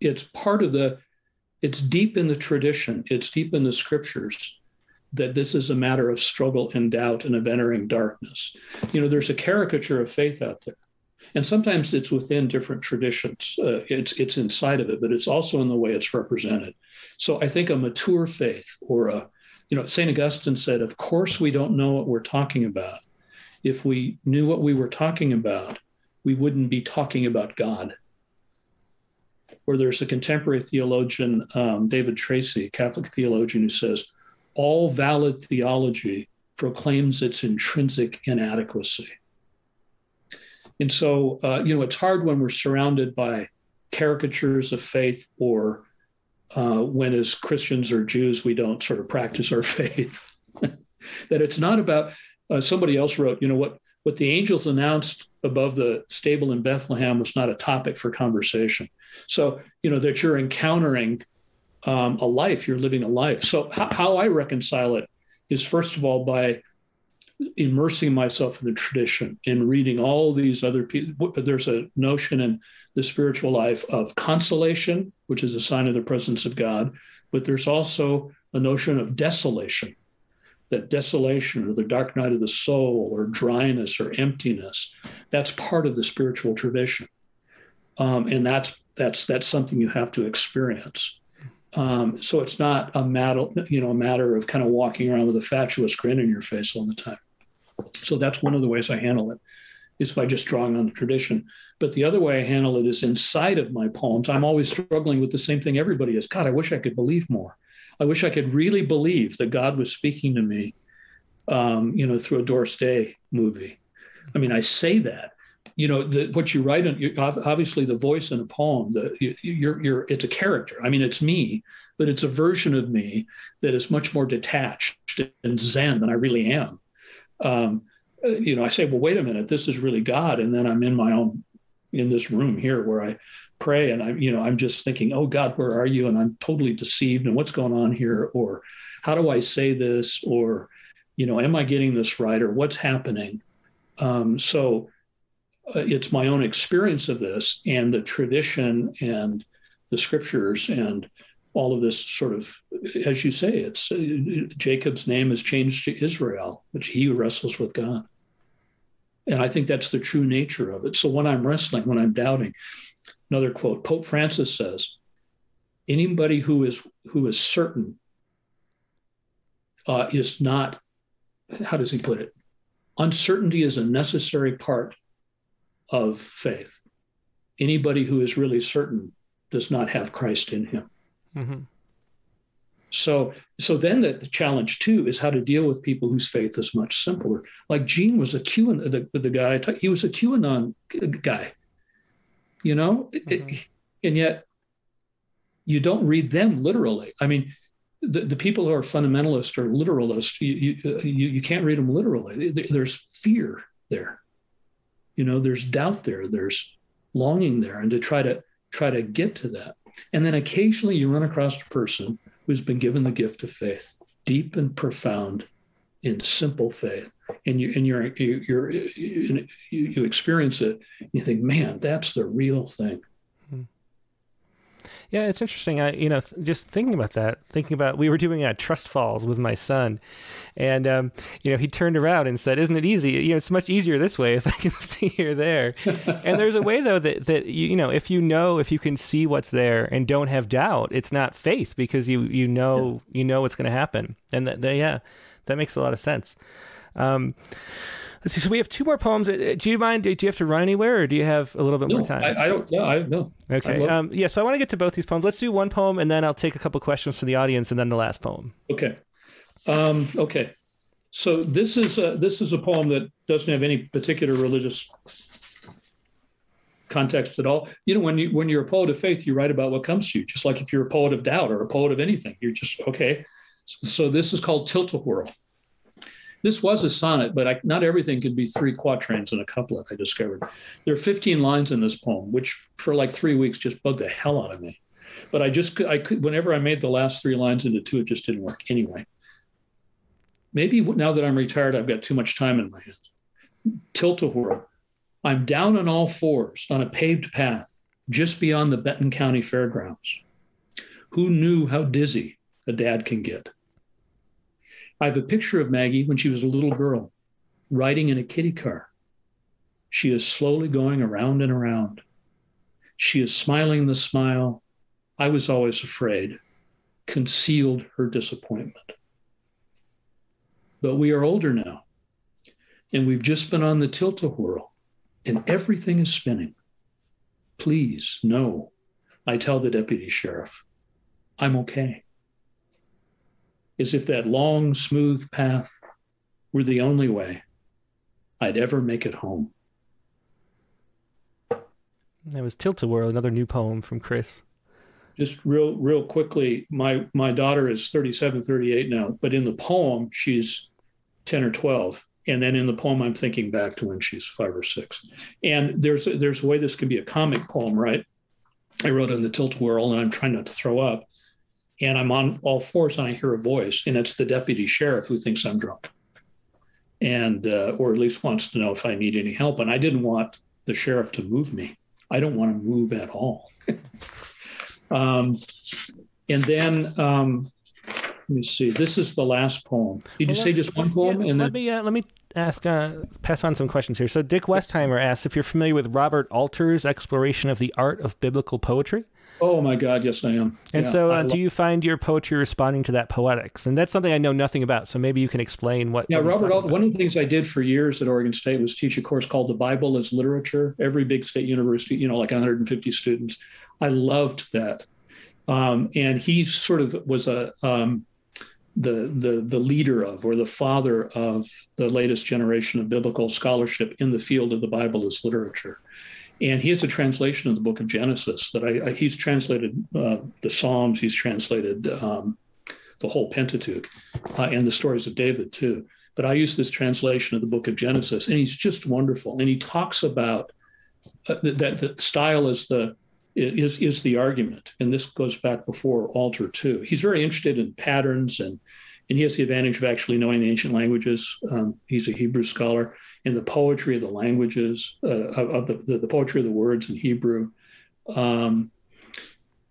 it's part of the. It's deep in the tradition. It's deep in the scriptures that this is a matter of struggle and doubt and of entering darkness. You know, there's a caricature of faith out there, and sometimes it's within different traditions. Uh, it's it's inside of it, but it's also in the way it's represented. So I think a mature faith, or a, you know, Saint Augustine said, "Of course we don't know what we're talking about. If we knew what we were talking about, we wouldn't be talking about God." Or there's a contemporary theologian, um, David Tracy, Catholic theologian, who says, "All valid theology proclaims its intrinsic inadequacy." And so, uh, you know, it's hard when we're surrounded by caricatures of faith or uh, when, as Christians or Jews, we don't sort of practice our faith. that it's not about, uh, somebody else wrote, you know, what, what the angels announced above the stable in Bethlehem was not a topic for conversation. So, you know, that you're encountering um, a life, you're living a life. So, how, how I reconcile it is first of all by immersing myself in the tradition and reading all these other people. There's a notion in the spiritual life of consolation, which is a sign of the presence of God, but there's also a notion of desolation, that desolation or the dark night of the soul or dryness or emptiness, that's part of the spiritual tradition. Um, and that's that's that's something you have to experience. Um, so it's not a matter, you know, a matter of kind of walking around with a fatuous grin in your face all the time. So that's one of the ways I handle it, is by just drawing on the tradition. But the other way I handle it is inside of my poems. I'm always struggling with the same thing everybody is. God, I wish I could believe more. I wish I could really believe that God was speaking to me, um, you know, through a Doris Day movie. I mean, I say that, you know, the, what you write, in, obviously the voice in a poem, the, you, you're, you're, it's a character. I mean, it's me, but it's a version of me that is much more detached and zen than I really am um, uh, you know, I say, well, wait a minute, this is really God. And then I'm in my own, in this room here where I pray and I'm, you know, I'm just thinking, oh God, where are you? And I'm totally deceived and what's going on here? Or how do I say this? Or, you know, am I getting this right? Or what's happening? Um, so uh, it's my own experience of this and the tradition and the scriptures and all of this sort of, as you say, it's uh, Jacob's name is changed to Israel, which he wrestles with God. And I think that's the true nature of it. So when I'm wrestling, when I'm doubting, another quote, Pope Francis says, anybody who is who is certain uh, is not, how does he put it? Uncertainty is a necessary part of faith. Anybody who is really certain does not have Christ in him. Mm-hmm. So, so then the, the, challenge too is how to deal with people whose faith is much simpler. Like Gene was a QAnon, the, the guy, he was a QAnon guy, you know, mm-hmm. it, and yet you don't read them literally. I mean, the, the people who are fundamentalist or literalist, you, you, you, you can't read them literally. There's fear there, you know, there's doubt there, there's longing there, and to try to try to get to that. And then occasionally you run across a person who's been given the gift of faith, deep and profound in simple faith. And you and you're, you're, you you experience it. you think, man, that's the real thing. Yeah, it's interesting. I, you know, just thinking about that, thinking about we were doing a trust falls with my son, and um, you know, he turned around and said, "Isn't it easy? You know, it's much easier this way if I can see here there." and there's a way though that that you, you know, if you know, if you can see what's there and don't have doubt, it's not faith because you you know yeah. you know what's going to happen, and that, that yeah, that makes a lot of sense. Um, Let's see. So we have two more poems. Uh, do you mind? Do you have to run anywhere, or do you have a little bit no, more time? I, I don't. No, I no. Okay. Um, yeah. So I want to get to both these poems. Let's do one poem, and then I'll take a couple questions from the audience, and then the last poem. Okay. Um, okay. So this is a, this is a poem that doesn't have any particular religious context at all. You know, when you when you're a poet of faith, you write about what comes to you. Just like if you're a poet of doubt or a poet of anything, you're just okay. So, so this is called Tilt-a-Whirl. This was a sonnet, but I, not everything could be three quatrains in a couplet, I discovered. There are 15 lines in this poem, which for like three weeks just bugged the hell out of me. But I just, I could, whenever I made the last three lines into two, it just didn't work anyway. Maybe now that I'm retired, I've got too much time in my hands. Tilt-a-whirl. I'm down on all fours on a paved path just beyond the Benton County Fairgrounds. Who knew how dizzy a dad can get? I have a picture of Maggie when she was a little girl riding in a kiddie car. She is slowly going around and around. She is smiling the smile. I was always afraid, concealed her disappointment. But we are older now, and we've just been on the tilt a whirl, and everything is spinning. Please, no, I tell the deputy sheriff, I'm okay. As if that long, smooth path were the only way I'd ever make it home. That was Tilt-A-Whirl, another new poem from Chris. Just real, real quickly, my my daughter is 37, 38 now, but in the poem she's 10 or 12, and then in the poem I'm thinking back to when she's five or six. And there's there's a way this can be a comic poem, right? I wrote in the Tilt-A-Whirl, and I'm trying not to throw up, and I'm on all fours, and I hear a voice, and it's the deputy sheriff who thinks I'm drunk, and uh, or at least wants to know if I need any help. And I didn't want the sheriff to move me I don't want to move at all. um, and then um, let me see. This is the last poem. Did you well, say just one poem? Yeah, and let then... me uh, let me ask uh, pass on some questions here. So Dick Westheimer asks if you're familiar with Robert Alter's exploration of the art of biblical poetry. Oh my God, yes, I am. And yeah, so, uh, do you find your poetry responding to that poetics? And that's something I know nothing about. So maybe you can explain what. Yeah, Robert. one of the things I did for years at Oregon State was teach a course called "The Bible as Literature." Every big state university, you know, like 150 students. I loved that, um, and he sort of was a um, the the the leader of or the father of the latest generation of biblical scholarship in the field of the Bible as literature. And he has a translation of the book of Genesis that I, I he's translated uh, the Psalms, he's translated um, the whole Pentateuch uh, and the stories of David too. But I use this translation of the book of Genesis, and he's just wonderful. And he talks about uh, that the style is the is is the argument, and this goes back before Alter too. He's very interested in patterns, and and he has the advantage of actually knowing the ancient languages. Um, he's a Hebrew scholar, in the poetry of the languages, uh, of, of the, the, poetry of the words in Hebrew, um,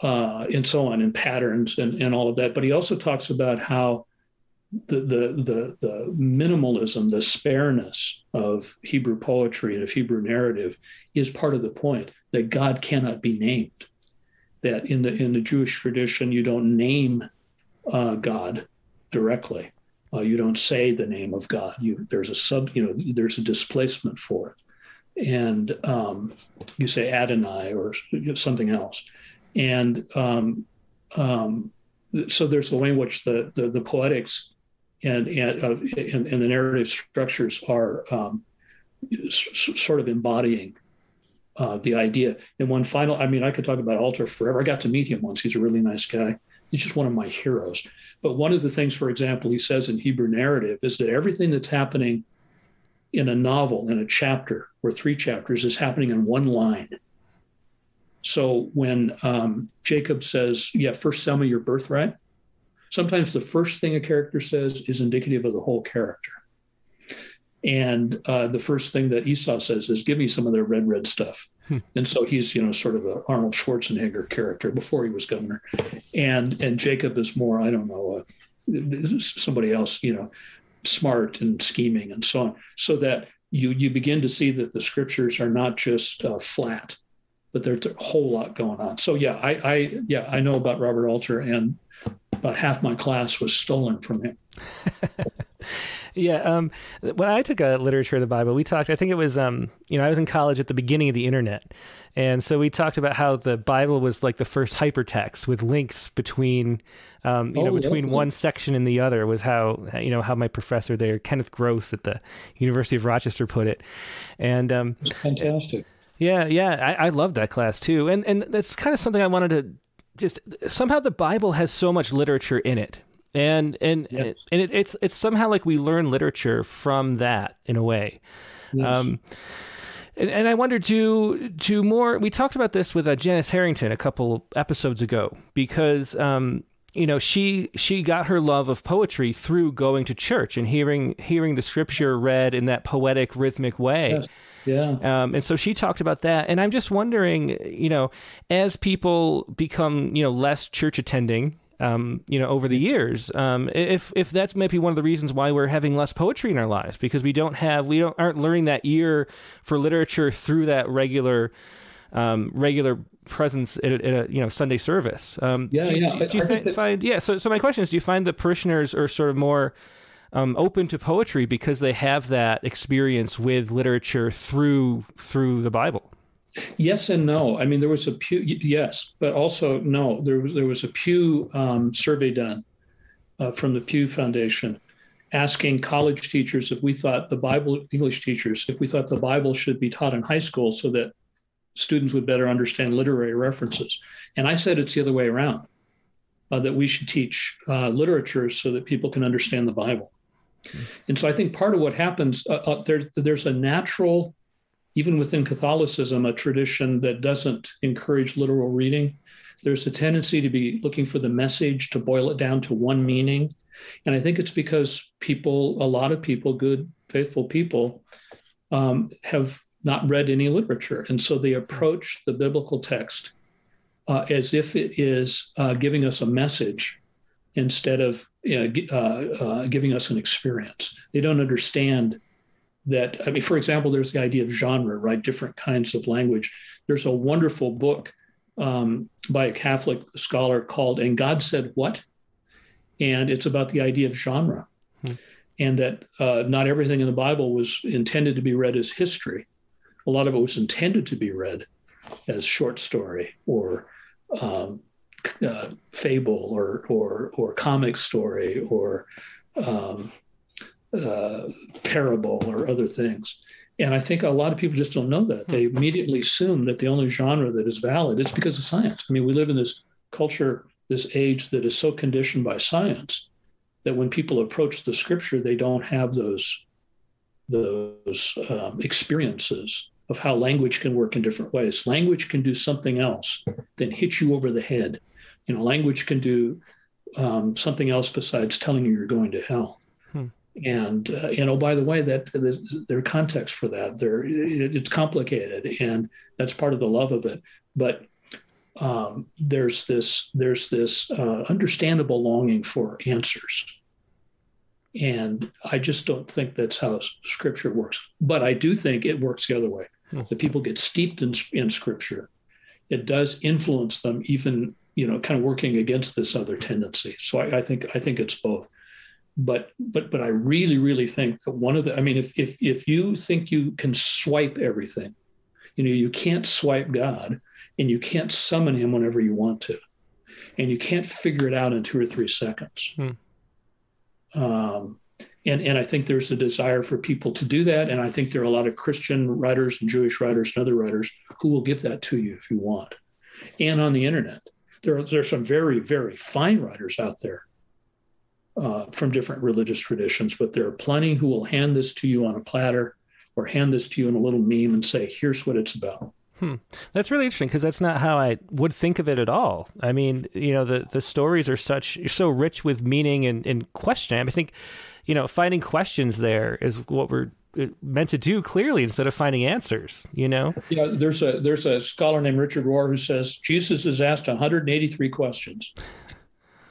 uh, and so on, and patterns and, and all of that. But he also talks about how the, the, the, the minimalism, the spareness of Hebrew poetry and of Hebrew narrative is part of the point that God cannot be named. That in the in the Jewish tradition, you don't name uh, God directly. Uh, you don't say the name of God. You there's a sub, you know, there's a displacement for it, and um, you say Adonai or something else, and um, um, so there's a way in which the the, the poetics and and, uh, and, and the narrative structures are um, s- sort of embodying uh, the idea. And one final, I mean, I could talk about Alter forever. I got to meet him once. He's a really nice guy. He's just one of my heroes. But one of the things, for example, he says in Hebrew narrative is that everything that's happening in a novel, in a chapter or three chapters, is happening in one line. So when um, Jacob says, Yeah, first sell me your birthright, sometimes the first thing a character says is indicative of the whole character. And uh, the first thing that Esau says is, Give me some of their red, red stuff. And so he's, you know, sort of an Arnold Schwarzenegger character before he was governor. And and Jacob is more, I don't know, uh, somebody else, you know, smart and scheming and so on. So that you you begin to see that the scriptures are not just uh, flat, but there's a whole lot going on. So yeah, I, I yeah I know about Robert Alter, and about half my class was stolen from him. yeah. Um, when I took a literature of the Bible, we talked. I think it was, um, you know, I was in college at the beginning of the internet, and so we talked about how the Bible was like the first hypertext with links between, um, you oh, know, between yeah. one section and the other. Was how you know how my professor there, Kenneth Gross at the University of Rochester, put it, and um, fantastic. Yeah, yeah, I, I love that class too, and and that's kind of something I wanted to just somehow the Bible has so much literature in it and and yes. and it, it's it's somehow like we learn literature from that in a way. Yes. Um, and, and, I wonder, do do more? We talked about this with uh, Janice Harrington a couple episodes ago because um, you know she she got her love of poetry through going to church and hearing hearing the scripture read in that poetic rhythmic way. Yes. Yeah. Um, and so she talked about that. And I'm just wondering, you know, as people become, you know, less church attending um, you know, over the years. Um, if if that's maybe one of the reasons why we're having less poetry in our lives because we don't have we don't aren't learning that ear for literature through that regular um, regular presence at a, at a, you know Sunday service. Um, yeah, do, yeah. Do, do you that... find yeah? So so my question is, do you find the parishioners are sort of more um, open to poetry because they have that experience with literature through through the Bible? Yes and no. I mean, there was a Pew, yes, but also no. There was there was a Pew um, survey done uh, from the Pew Foundation, asking college teachers if we thought the Bible, English teachers, if we thought the Bible should be taught in high school so that students would better understand literary references. And I said it's the other way around, uh, that we should teach uh, literature so that people can understand the Bible. And so I think part of what happens uh, uh, there, there's a natural even within Catholicism, a tradition that doesn't encourage literal reading. There's a tendency to be looking for the message, to boil it down to one meaning. And I think it's because people, a lot of people, good, faithful people, um, have not read any literature. And so they approach the biblical text uh, as if it is uh, giving us a message instead of you know, uh, uh, giving us an experience. They don't understand that I mean, for example, there's the idea of genre, right? Different kinds of language. There's a wonderful book um, by a Catholic scholar called "And God Said What," and it's about the idea of genre, hmm. and that uh, not everything in the Bible was intended to be read as history. A lot of it was intended to be read as short story or um, uh, fable or or or comic story or um, uh, parable or other things. And I think a lot of people just don't know that. They immediately assume that the only genre that is valid is because of science. I mean, we live in this culture, this age that is so conditioned by science that when people approach the scripture, they don't have those those um, experiences of how language can work in different ways. Language can do something else than hit you over the head. You know, language can do um, something else besides telling you you're going to hell. And uh, and oh by the way that there's context for that. There it's complicated and that's part of the love of it. But um, there's this there's this uh, understandable longing for answers. And i just don't think that's how scripture works. But i do think it works the other way. Hmm. that people get steeped in, in scripture. It does influence them even you know kind of working against this other tendency so I, I think i think it's both but but but I really really think that one of the I mean if if if you think you can swipe everything, you know you can't swipe God, and you can't summon Him whenever you want to, and you can't figure it out in two or three seconds. Hmm. Um, and and I think there's a desire for people to do that, and I think there are a lot of Christian writers and Jewish writers and other writers who will give that to you if you want, and on the internet. There are, some very, very fine writers out there uh, from different religious traditions, but there are plenty who will hand this to you on a platter or hand this to you in a little meme and say, here's what it's about. Hmm. That's really interesting because that's not how I would think of it at all. I mean, you know, the, the stories are such so rich with meaning and, and question. I, mean, I think, you know, finding questions there is what we're meant to do clearly instead of finding answers. You know. Yeah, there's a there's a scholar named Richard Rohr who says Jesus is asked 183 questions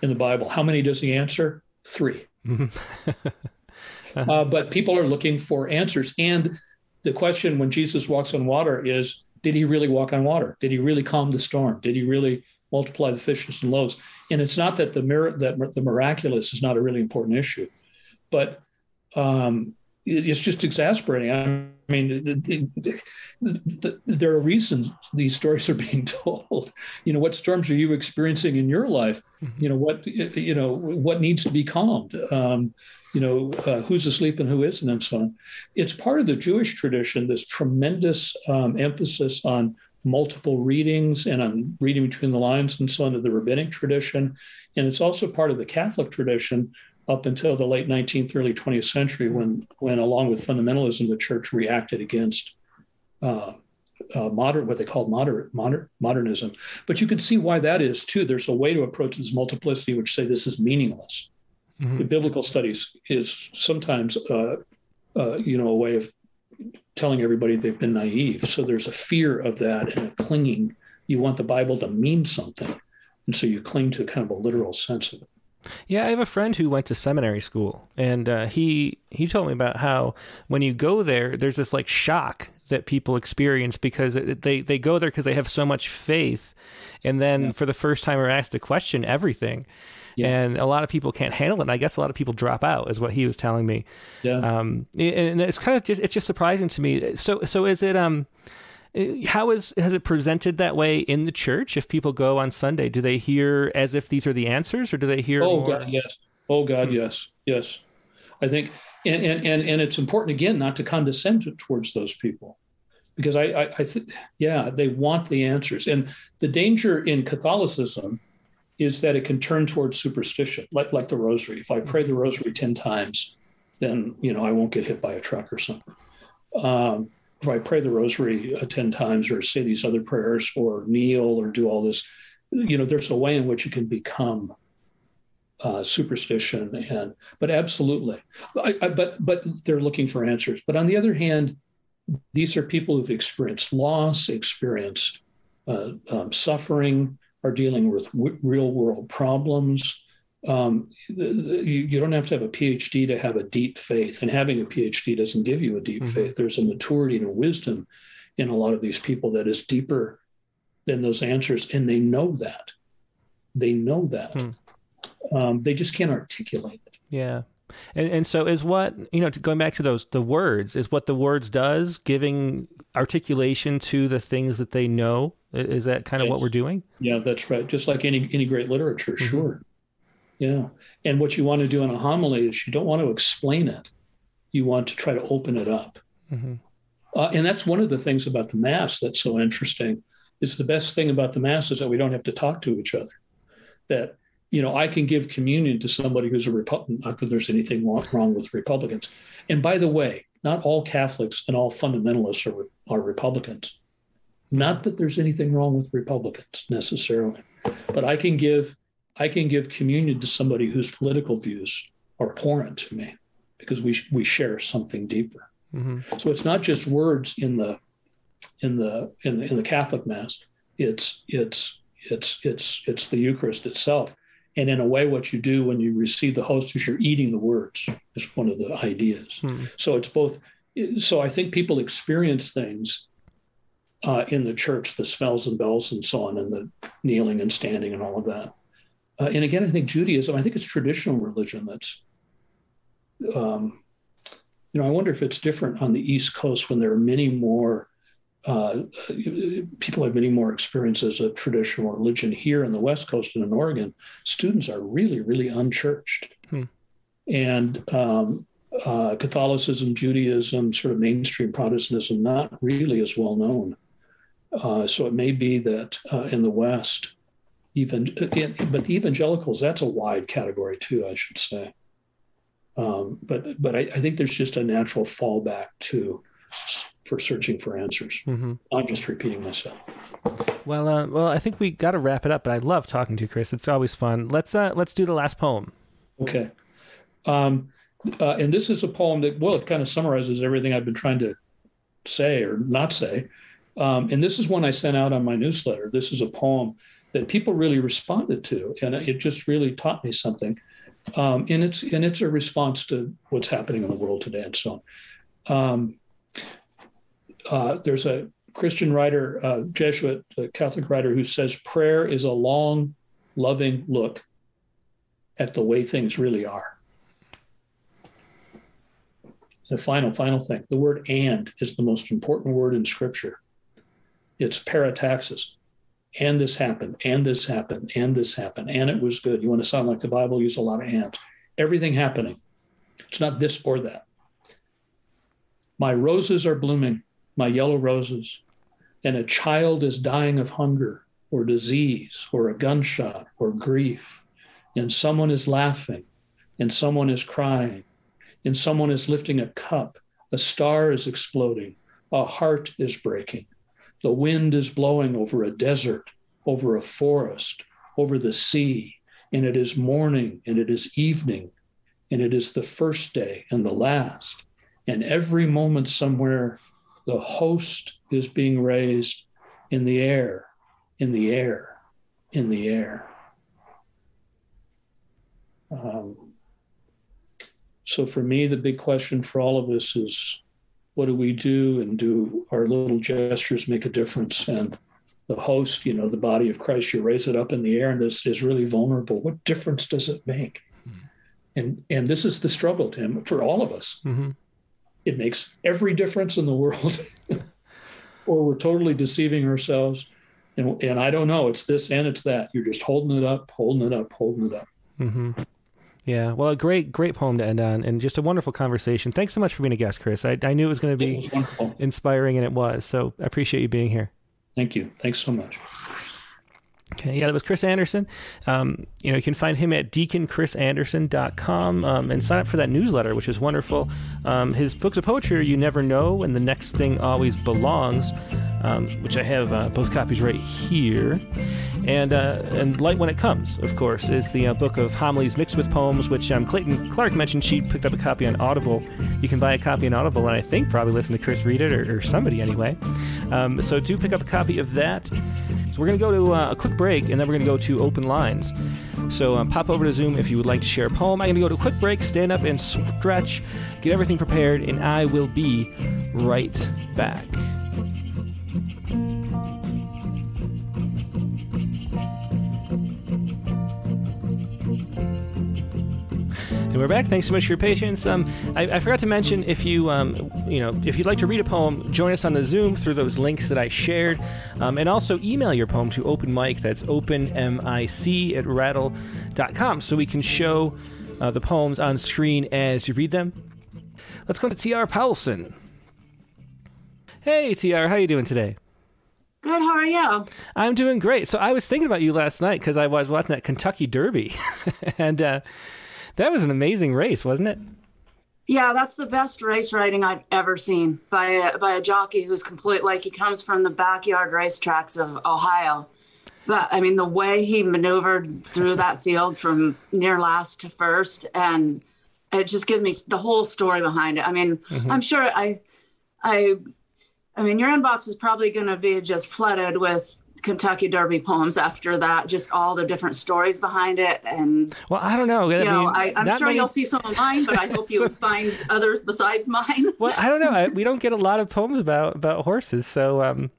in the Bible. How many does he answer? 3 uh, but people are looking for answers. And the question when Jesus walks on water is did he really walk on water? Did he really calm the storm? Did he really multiply the fishes and loaves? And it's not that the mir- that the miraculous is not a really important issue, but um, it's just exasperating. I mean, there are reasons these stories are being told. You know, what storms are you experiencing in your life? Mm-hmm. You know, what you know, what needs to be calmed. Um, you know, uh, who's asleep and who isn't, and so on. It's part of the Jewish tradition. This tremendous um, emphasis on multiple readings and on reading between the lines and so on of the rabbinic tradition, and it's also part of the Catholic tradition up until the late 19th, early 20th century, when, when along with fundamentalism, the church reacted against uh, uh, modern, what they called modern, modern, modernism. But you can see why that is too. There's a way to approach this multiplicity, which say this is meaningless. Mm-hmm. The biblical studies is sometimes, uh, uh, you know, a way of telling everybody they've been naive. So there's a fear of that and a clinging. You want the Bible to mean something and so you cling to kind of a literal sense of it. Yeah, I have a friend who went to seminary school, and uh, he he told me about how when you go there, there's this like shock that people experience because it, they they go there because they have so much faith, and then yeah. for the first time are asked to question everything, yeah. and a lot of people can't handle it. And I guess a lot of people drop out, is what he was telling me. Yeah, um, and it's kind of just it's just surprising to me. So so is it um how is has it presented that way in the church? If people go on Sunday, do they hear as if these are the answers, or do they hear? Oh more? God, yes. Oh God, hmm. yes, yes. I think, and and and, and it's important again not to condescend towards those people, because I I, I think yeah they want the answers, and the danger in Catholicism is that it can turn towards superstition, like like the Rosary. If I pray the Rosary ten times, then you know I won't get hit by a truck or something. Um, if I pray the rosary uh, 10 times or say these other prayers or kneel or do all this, you know, there's a way in which it can become uh, superstition and but absolutely. I, I, but but they're looking for answers. But on the other hand these are people who've experienced loss experienced uh, um, suffering are dealing with w- real world problems um, you, you, don't have to have a PhD to have a deep faith, and having a PhD doesn't give you a deep mm-hmm. faith. There's a maturity and a wisdom in a lot of these people that is deeper than those answers, and they know that. They know that. Hmm. Um, they just can't articulate it. Yeah. And, and so is what you know going back to those the words is what the words does giving articulation to the things that they know is that kind of yes. what we're doing yeah that's right just like any any great literature mm-hmm. sure yeah. And what you want to do in a homily is you don't want to explain it. You want to try to open it up. Mm-hmm. Uh, and that's one of the things about the Mass that's so interesting. Is the best thing about the Mass is that we don't have to talk to each other. That, you know, I can give communion to somebody who's a Republican, not that there's anything wrong with Republicans. And by the way, not all Catholics and all fundamentalists are, are Republicans. Not that there's anything wrong with Republicans necessarily, but I can give I can give communion to somebody whose political views are abhorrent to me because we we share something deeper. Mm-hmm. So it's not just words in the in the in the in the Catholic Mass. It's it's it's it's it's the Eucharist itself. And in a way, what you do when you receive the host is you're eating the words. Is one of the ideas. Mm-hmm. So it's both. So I think people experience things uh, in the church, the smells and bells and so on, and the kneeling and standing and all of that. Uh, and again, I think Judaism, I think it's traditional religion that's, um, you know, I wonder if it's different on the East Coast when there are many more, uh, people have many more experiences of traditional religion. Here in the West Coast and in Oregon, students are really, really unchurched. Hmm. And um, uh, Catholicism, Judaism, sort of mainstream Protestantism, not really as well known. Uh, so it may be that uh, in the West, even but the evangelicals that's a wide category too i should say. Um, but but I, I, think there's just a natural fallback to for searching for answers. Mm-hmm. i'm just repeating myself. Well uh, well i think we got to wrap it up but i love talking to you chris. It's always fun. Let's uh let's do the last poem. Okay. Um uh, and this is a poem that well it kind of summarizes everything i've been trying to say or not say. Um, and this is one i sent out on my newsletter. This is a poem that people really responded to, and it just really taught me something. Um, and it's and it's a response to what's happening in the world today, and so on. Um, uh, there's a Christian writer, a Jesuit, Catholic writer, who says prayer is a long, loving look at the way things really are. The final, final thing the word and is the most important word in Scripture. It's parataxis and this happened, and this happened, and this happened, and it was good. You want to sound like the Bible, use a lot of ands. Everything happening. It's not this or that. My roses are blooming, my yellow roses, and a child is dying of hunger or disease or a gunshot or grief, and someone is laughing, and someone is crying, and someone is lifting a cup, a star is exploding, a heart is breaking the wind is blowing over a desert, over a forest, over the sea, and it is morning and it is evening, and it is the first day and the last. And every moment, somewhere, the host is being raised in the air, in the air, in the air. Um, so for me, the big question for all of us is what do we do and do our little gestures make a difference? And the host, you know, the body of Christ, you raise it up in the air and this is really vulnerable. What difference does it make? Mm-hmm. And and this is the struggle, Tim, for all of us. Mm-hmm. It makes every difference in the world. or we're totally deceiving ourselves. And, and I don't know, it's this and it's that. You're just holding it up, holding it up, holding it up. Mm-hmm. Yeah, well, a great, great poem to end on, and just a wonderful conversation. Thanks so much for being a guest, Chris. I, I knew it was going to be inspiring, and it was. So I appreciate you being here. Thank you. Thanks so much. Okay, yeah, that was Chris Anderson. Um, you know, you can find him at deaconchrisanderson.com um, and sign up for that newsletter, which is wonderful. Um, his books of poetry, You Never Know, and The Next Thing Always Belongs, um, which I have uh, both copies right here. And uh, and Light When It Comes, of course, is the uh, book of homilies mixed with poems, which um, Clayton Clark mentioned she picked up a copy on Audible. You can buy a copy on Audible, and I think probably listen to Chris read it or, or somebody anyway. Um, so do pick up a copy of that. So we're going to go to uh, a quick break, and then we're going to go to open lines. So um, pop over to Zoom if you would like to share a poem. I'm going to go to a quick break, stand up and stretch, get everything prepared, and I will be right back. And we're back. Thanks so much for your patience. Um, I, I, forgot to mention if you, um, you know, if you'd like to read a poem, join us on the Zoom through those links that I shared, um, and also email your poem to Open Mic. That's openmic at rattle.com, so we can show uh, the poems on screen as you read them. Let's go to T.R. Powelson. Hey, T.R., how you doing today? Good. How are you? I'm doing great. So I was thinking about you last night because I was watching that Kentucky Derby, and uh, that was an amazing race, wasn't it? Yeah, that's the best race riding I've ever seen by a, by a jockey who's complete like he comes from the backyard racetracks of Ohio. But I mean, the way he maneuvered through that field from near last to first, and it just gives me the whole story behind it. I mean, mm-hmm. I'm sure I, I, I mean, your inbox is probably going to be just flooded with Kentucky Derby poems after that, just all the different stories behind it. And well, I don't know. You I know, I, am sure many... you'll see some of mine, but I hope you so... find others besides mine. well, I don't know. I, we don't get a lot of poems about about horses, so um,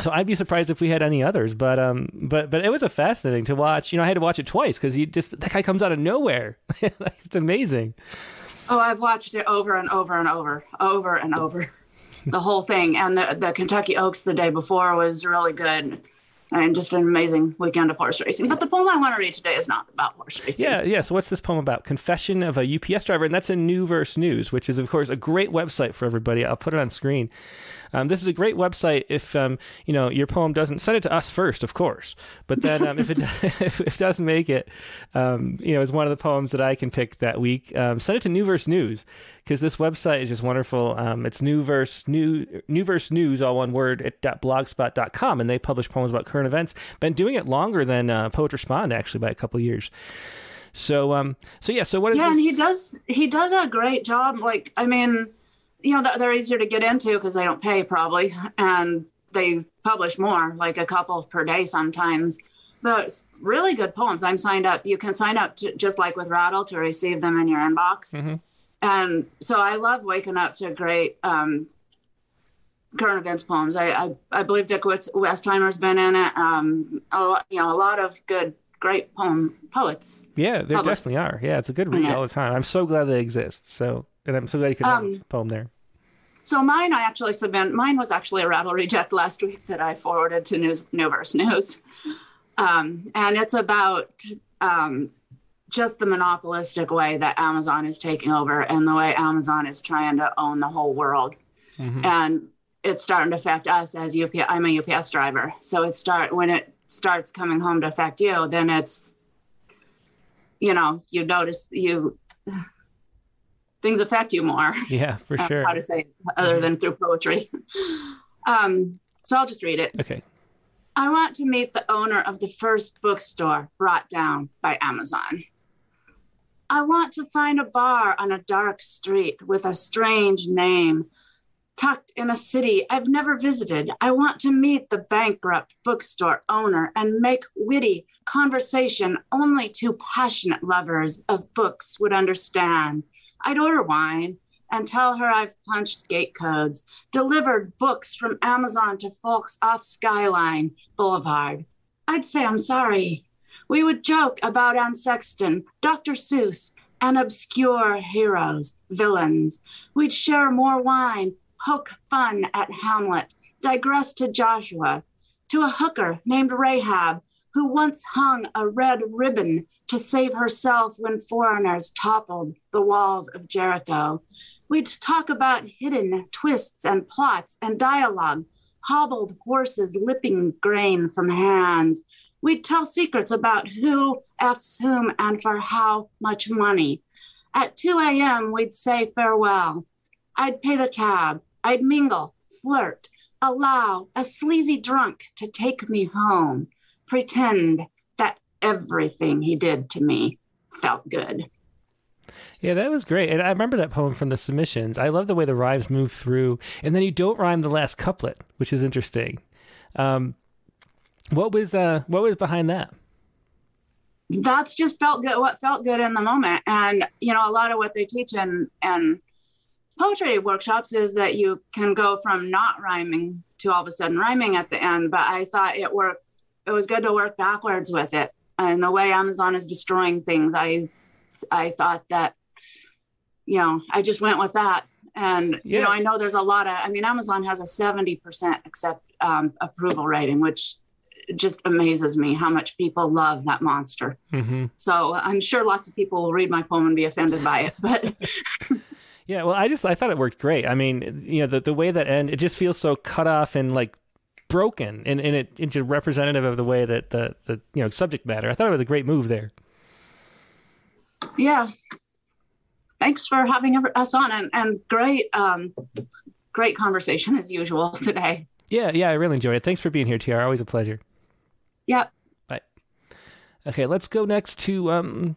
so I'd be surprised if we had any others. But um, but but it was a fascinating to watch. You know, I had to watch it twice because you just that guy comes out of nowhere. it's amazing. Oh, I've watched it over and over and over, over and over the whole thing. And the, the Kentucky Oaks the day before was really good and just an amazing weekend of horse racing. But the poem I want to read today is not about horse racing. Yeah, yeah. So what's this poem about? Confession of a UPS driver, and that's in New Verse News, which is of course a great website for everybody. I'll put it on screen. Um, this is a great website if um, you know your poem doesn't send it to us first, of course. But then um, if it if it does make it, um, you know, as one of the poems that I can pick that week, um, send it to New Verse News because this website is just wonderful. Um, it's New Verse New New Verse News, all one word at blogspot.com, and they publish poems about current events. Been doing it longer than uh, Poet Respond actually by a couple years. So um so yeah so what is yeah this? and he does he does a great job like I mean you know they're easier to get into because they don't pay probably and they publish more like a couple per day sometimes. But really good poems. I'm signed up you can sign up to, just like with rattle to receive them in your inbox. Mm-hmm. and so i love waking up to great um, current events poems. I, I, I believe dick westheimer's been in it um, a lot, you know a lot of good great poem poets. Yeah there published. definitely are. Yeah it's a good read yeah. all the time. I'm so glad they exist. So and i'm so glad you could um, have a poem there so mine, I actually submit. Mine was actually a rattle reject last week that I forwarded to News Newverse News, um, and it's about um, just the monopolistic way that Amazon is taking over and the way Amazon is trying to own the whole world, mm-hmm. and it's starting to affect us as UPS. I'm a UPS driver, so it start when it starts coming home to affect you, then it's you know you notice you things affect you more. Yeah, for uh, sure. How to say it, other than through poetry. um, so I'll just read it. Okay. I want to meet the owner of the first bookstore brought down by Amazon. I want to find a bar on a dark street with a strange name tucked in a city I've never visited. I want to meet the bankrupt bookstore owner and make witty conversation only two passionate lovers of books would understand. I'd order wine and tell her I've punched gate codes, delivered books from Amazon to folks off Skyline Boulevard. I'd say I'm sorry. We would joke about Anne Sexton, Dr. Seuss, and obscure heroes, villains. We'd share more wine, poke fun at Hamlet, digress to Joshua, to a hooker named Rahab, who once hung a red ribbon to save herself when foreigners toppled the walls of Jericho. We'd talk about hidden twists and plots and dialogue, hobbled horses lipping grain from hands. We'd tell secrets about who F's whom and for how much money. At 2 a.m., we'd say farewell. I'd pay the tab. I'd mingle, flirt, allow a sleazy drunk to take me home, pretend that everything he did to me felt good. Yeah, that was great. And I remember that poem from the submissions. I love the way the rhymes move through, and then you don't rhyme the last couplet, which is interesting. Um, what was uh, what was behind that? That's just felt good. What felt good in the moment, and you know, a lot of what they teach in and poetry workshops is that you can go from not rhyming to all of a sudden rhyming at the end. But I thought it worked. It was good to work backwards with it, and the way Amazon is destroying things, I I thought that you know I just went with that. And yeah. you know, I know there's a lot of. I mean, Amazon has a seventy percent accept um, approval rating, which just amazes me how much people love that monster. Mm-hmm. So I'm sure lots of people will read my poem and be offended by it, but. yeah, well, I just I thought it worked great. I mean, you know, the the way that end it just feels so cut off and like broken, and and it it's representative of the way that the the you know subject matter. I thought it was a great move there. Yeah, thanks for having us on, and and great um great conversation as usual today. Yeah, yeah, I really enjoyed it. Thanks for being here, TR. Always a pleasure. Yep. Bye. Okay, let's go next to um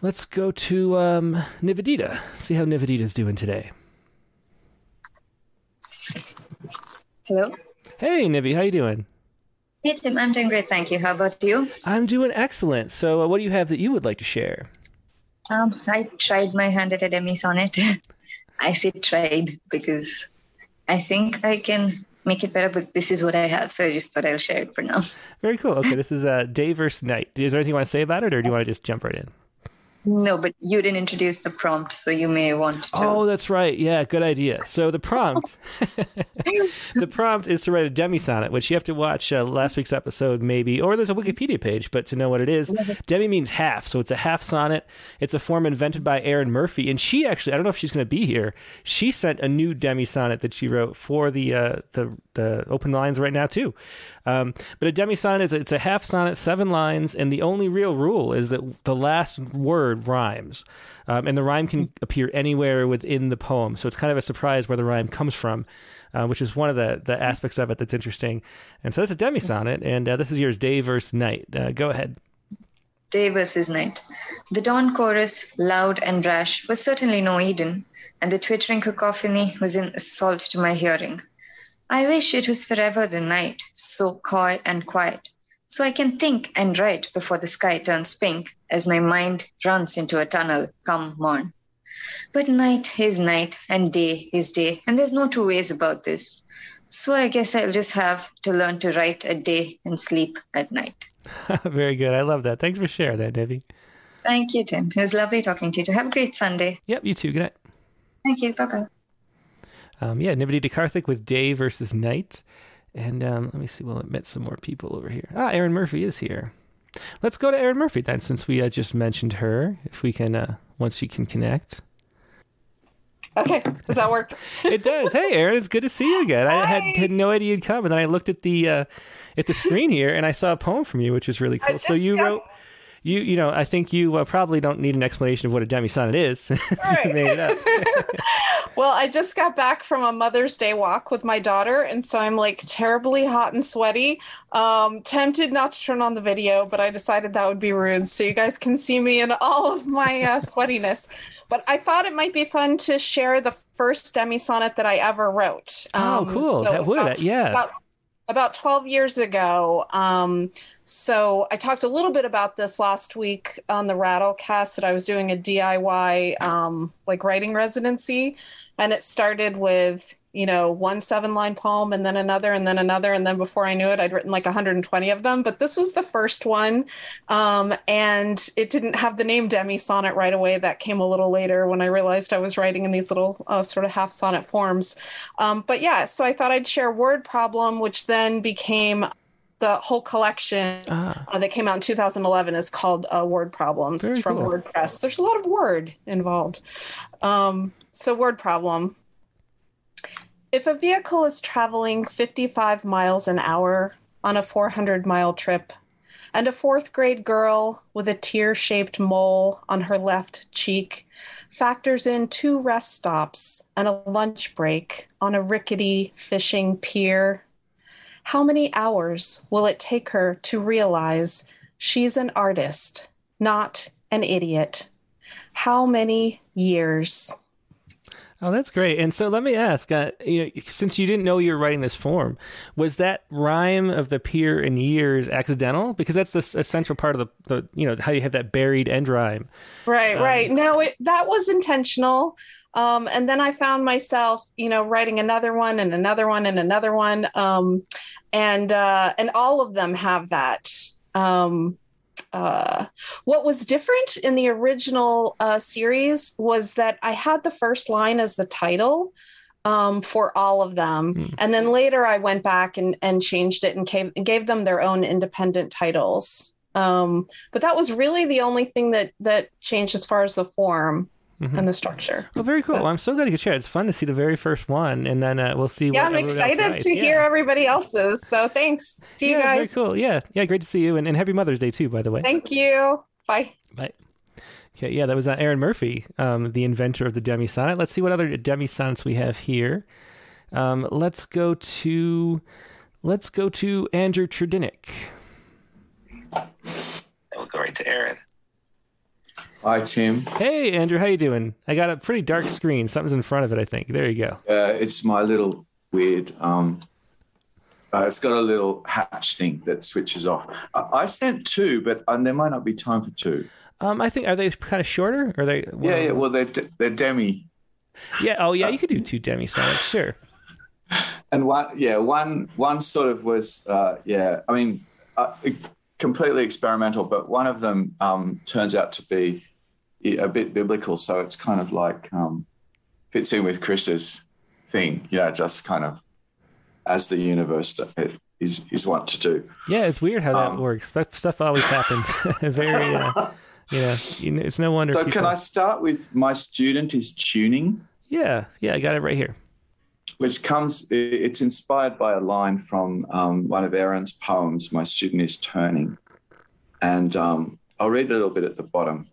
let's go to um Nivedita. See how Nivedita's doing today. Hello. Hey Nivi, how you doing? Hey Tim, I'm doing great, thank you. How about you? I'm doing excellent. So, uh, what do you have that you would like to share? Um, I tried my hand at a demi sonnet. I say tried because I think I can make it better, but this is what I have, so I just thought I'll share it for now. Very cool. Okay, this is uh, day versus night. Is there anything you want to say about it, or do you want to just jump right in? No, but you didn't introduce the prompt, so you may want to. Oh, that's right. Yeah, good idea. So the prompt, the prompt is to write a demi sonnet, which you have to watch uh, last week's episode, maybe, or there's a Wikipedia page, but to know what it is, demi means half, so it's a half sonnet. It's a form invented by Erin Murphy, and she actually, I don't know if she's going to be here. She sent a new demi sonnet that she wrote for the uh, the the open lines right now too. Um, but a demi sonnet is it's a half sonnet, seven lines, and the only real rule is that the last word rhymes, um, and the rhyme can appear anywhere within the poem. So it's kind of a surprise where the rhyme comes from. Uh, which is one of the, the aspects of it that's interesting. And so that's a demi sonnet, and uh, this is yours, day versus night. Uh, go ahead. Day versus night. The dawn chorus, loud and rash, was certainly no Eden, and the twittering cacophony was an assault to my hearing. I wish it was forever the night, so coy and quiet, so I can think and write before the sky turns pink as my mind runs into a tunnel come morn. But night is night and day is day, and there's no two ways about this. So I guess I'll just have to learn to write at day and sleep at night. Very good. I love that. Thanks for sharing that, Debbie. Thank you, Tim. It was lovely talking to you. Have a great Sunday. Yep, you too. Good night. Thank you. Bye bye. Um, yeah, Nivedita Karthik with Day versus Night. And um, let me see, we'll admit some more people over here. Ah, Erin Murphy is here. Let's go to Erin Murphy then, since we uh, just mentioned her. If we can, uh, once she can connect. Okay, does that work? it does. Hey, Erin, it's good to see you again. I had, had no idea you'd come, and then I looked at the uh, at the screen here, and I saw a poem from you, which is really cool. So you wrote you you know I think you uh, probably don't need an explanation of what a demisonnet is. Right. made it up. well, I just got back from a Mother's Day walk with my daughter, and so I'm like terribly hot and sweaty. Um, tempted not to turn on the video, but I decided that would be rude, so you guys can see me in all of my uh, sweatiness. But I thought it might be fun to share the first demi-sonnet that I ever wrote. oh, Um, cool. so that would about- yeah. about about 12 years ago. Um, so I talked a little bit about this last week on the Rattlecast that I was doing a DIY um, like writing residency, and it started with you know one seven line poem and then another and then another and then before I knew it I'd written like 120 of them. But this was the first one, um, and it didn't have the name demi sonnet right away. That came a little later when I realized I was writing in these little uh, sort of half sonnet forms. Um, but yeah, so I thought I'd share Word Problem, which then became the whole collection Ah, uh, that came out in 2011 is called uh, Word Problems. Very it's from cool. WordPress. There's a lot of word involved. Um, so, Word Problem. If a vehicle is traveling 55 miles an hour on a 400 mile trip, and a fourth grade girl with a tear shaped mole on her left cheek factors in two rest stops and a lunch break on a rickety fishing pier, how many hours will it take her to realize she's an artist, not an idiot? How many years? oh, that's great. And so let me ask, uh, you know, since you didn't know you were writing this form, was that rhyme of the peer and years accidental? Because that's the central part of the, the you know how you have that buried end rhyme. Right, Um, right. No, it that was intentional. Um, and then I found myself, you know, writing another one and another one and another one. Um, and uh, and all of them have that. Um, uh, what was different in the original uh, series was that I had the first line as the title um, for all of them, Hmm. and then later I went back and, and changed it and gave, gave them their own independent titles. Um, but that was really the only thing that that changed as far as the form Mhm. and the structure. Well, very cool. Well, I'm so glad you could share. It's fun to see the very first one, and then uh, we'll see. Yeah, what I'm everyone else excited to Yeah. hear everybody else's. So thanks. See you guys. Very cool. Yeah, yeah, great to see you, and, and happy Mother's Day too, by the way. Thank you. Bye. Bye. Okay, yeah, that was uh, Aaron Murphy, um, the inventor of the demi sonnet. Let's see what other demi sonnets we have here. Um, let's go to let's go to Andrew Trudinick. We'll go right to Aaron. Hi, Tim. Hey, Andrew, how you doing? I got a pretty dark screen. Something's in front of it. I think. There you go. Uh, it's my little weird. Um, uh, it's got a little hatch thing that switches off. I, I sent two, but um, there might not be time for two. Um, I think are they kind of shorter? Or are they? Yeah, yeah. Well, they're de- they're demi, yeah. Oh, yeah. You could do two demi sonnets. Sure. and one yeah one one sort of was uh, yeah. I mean, uh, completely experimental, but one of them um, turns out to be a bit biblical. So it's kind of like um, fits in with Chris's thing. You know, just kind of as the universe is is wont to do. Yeah, it's weird how that Um, works. That stuff always happens. Very. Uh, you you know, it's no wonder. So people... can I start with my student is tuning, Yeah, yeah. I got it right here. Which comes. It's inspired by a line from um, one of Aaron's poems. My student is turning, and um, I'll read a little bit at the bottom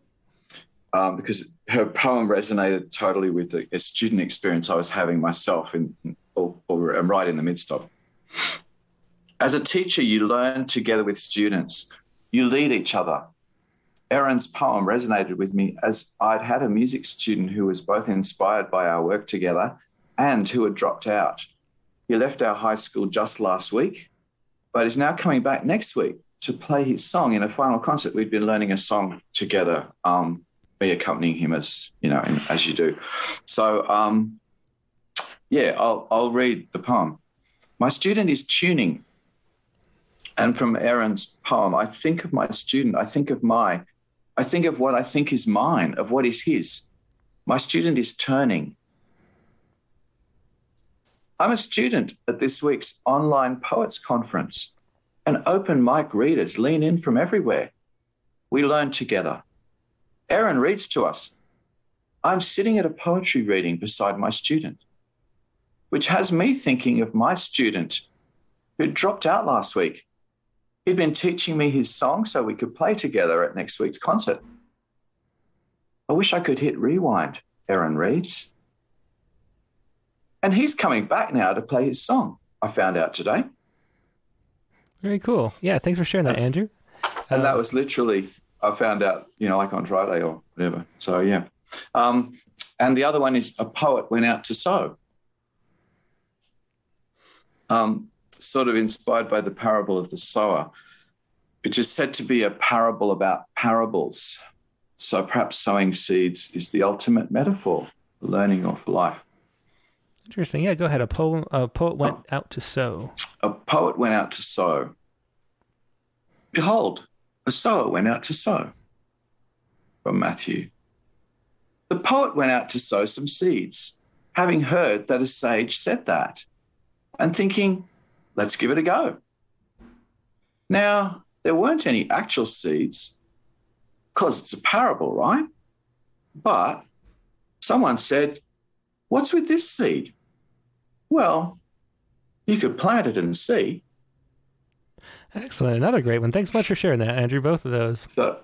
um, because her poem resonated totally with the, a student experience I was having myself, in, or, or I'm right in the midst of. As a teacher, you learn together with students. You lead each other. Aaron's poem resonated with me as I'd had a music student who was both inspired by our work together and who had dropped out. He left our high school just last week, but is now coming back next week to play his song in a final concert. We've been learning a song together, um, me accompanying him as you know, as you do. So, um, yeah, I'll, I'll read the poem. My student is tuning. And from Aaron's poem, I think of my student, I think of my I think of what I think is mine, of what is his. My student is turning. I'm a student at this week's online poets conference, and open mic readers lean in from everywhere. We learn together. Aaron reads to us. I'm sitting at a poetry reading beside my student, which has me thinking of my student who dropped out last week. He'd been teaching me his song so we could play together at next week's concert. I wish I could hit rewind, Aaron reads. And he's coming back now to play his song, I found out today. Very cool. Yeah, thanks for sharing that, Andrew. And that was literally, I found out, you know, like on Friday or whatever. So, yeah. Um, and the other one is A Poet Went Out to Sow. Um, sort of inspired by the parable of the sower, which is said to be a parable about parables. So perhaps sowing seeds is the ultimate metaphor for learning or for life. Interesting. Yeah, go ahead. A, poem, a poet went oh. out to sow. A poet went out to sow. Behold, a sower went out to sow. From Matthew. The poet went out to sow some seeds, having heard that a sage said that, and thinking, let's give it a go. Now, there weren't any actual seeds, because it's a parable, right? But someone said, What's with this seed? Well, you could plant it and see. Excellent. Another great one. Thanks much for sharing that, Andrew. Both of those. So,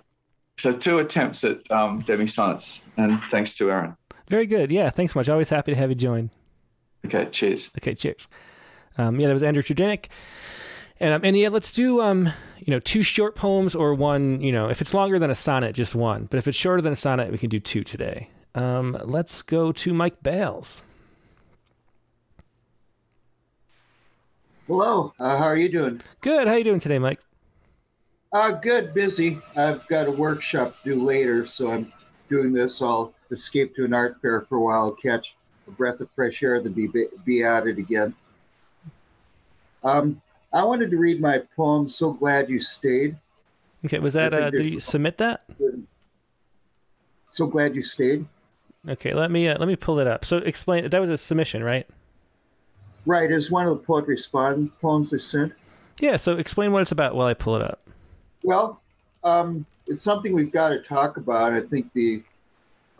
so two attempts at um, demi sonnets, and thanks to Aaron. Very good. Yeah, thanks much. Always happy to have you join. Okay, cheers. Okay, cheers. Um, yeah, that was Andrew Trudenik. And um, and yeah, let's do um, you know, two short poems or one, you know, if it's longer than a sonnet, just one. But if it's shorter than a sonnet, we can do two today. Um, let's go to Mike Bales. Hello, uh, how are you doing? Good. How are you doing today, Mike? Uh, good. Busy. I've got a workshop due later, so I'm doing this. I'll escape to an art fair for a while, catch a breath of fresh air, then be be at it again. Um, I wanted to read my poem. So glad you stayed. Okay, was that? Uh, did you submit that? So glad you stayed. Okay, let me uh, let me pull it up. So explain. That was a submission, right? Right, it's one of the poetry respond poems they sent. Yeah, so explain what it's about while I pull it up. Well, um, it's something we've got to talk about. I think the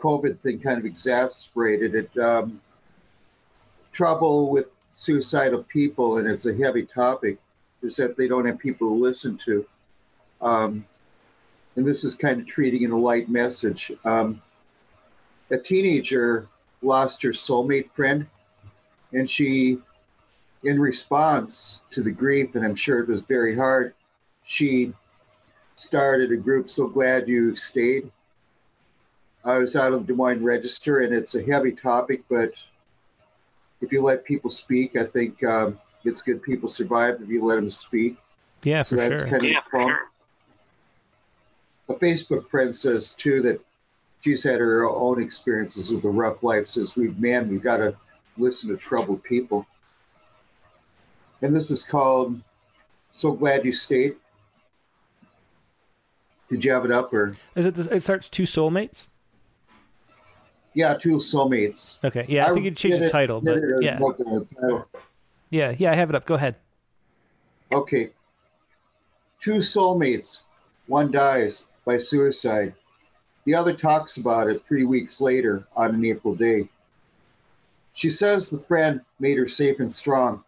COVID thing kind of exacerbated it. Um, trouble with suicidal people, and it's a heavy topic, is that they don't have people to listen to. Um, and this is kind of treating in a light message. Um, a teenager lost her soulmate friend, and she in response to the grief, and I'm sure it was very hard, she started a group, So Glad You Stayed. I was out of the Des Moines Register, and it's a heavy topic, but if you let people speak, I think um, it's good people survive if you let them speak. Yeah, so for that's sure. Kind of yeah, for sure. A Facebook friend says too that she's had her own experiences with a rough life. Says we've man, we've got to listen to troubled people and this is called "So Glad You Stayed." Did you have it up or? Is it? It starts two soulmates. Yeah, two soulmates. Okay, yeah, I, I think you'd change the title, but yeah, yeah, yeah, I have it up. Go ahead. Okay. Two soulmates. One dies by suicide. The other talks about it three weeks later on an April day. She says the friend made her safe and strong,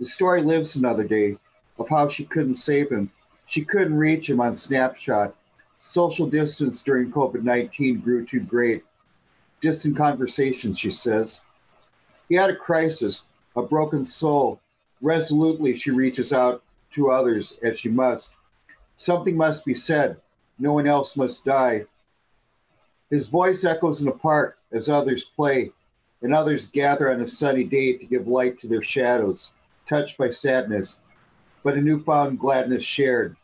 the story lives another day of how she couldn't save him. She couldn't reach him on Snapchat. Social distance during COVID 19 grew too great. Distant conversations, she says. He had a crisis, a broken soul. Resolutely, she reaches out to others as she must. Something must be said. No one else must die. His voice echoes in the park as others play, and others gather on a sunny day to give light to their shadows touched by sadness, but a newfound gladness shared.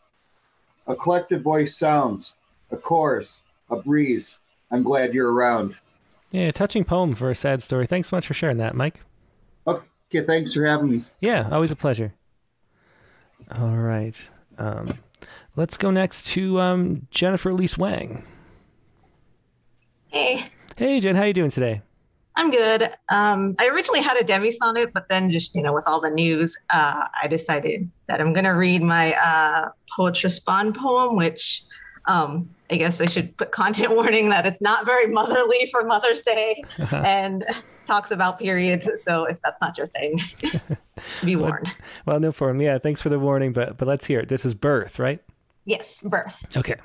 A collective voice sounds, a chorus, a breeze. I'm glad you're around. Yeah, touching poem for a sad story. Thanks so much for sharing that, Mike. Okay, thanks for having me. Yeah, always a pleasure. All right. Um, let's go next to um, Jennifer Elise Wang. Hey. Hey, Jen. How you doing today? I'm good. Um, I originally had a demi sonnet, but then just you know, with all the news, uh, I decided that I'm going to read my uh, Poets Respond poem, which um, I guess I should put content warning that it's not very motherly for Mother's Day and talks about periods. So if that's not your thing, be warned. Well, no problem. Yeah, thanks for the warning, but but let's hear it. This is birth, right? Yes, birth. Okay.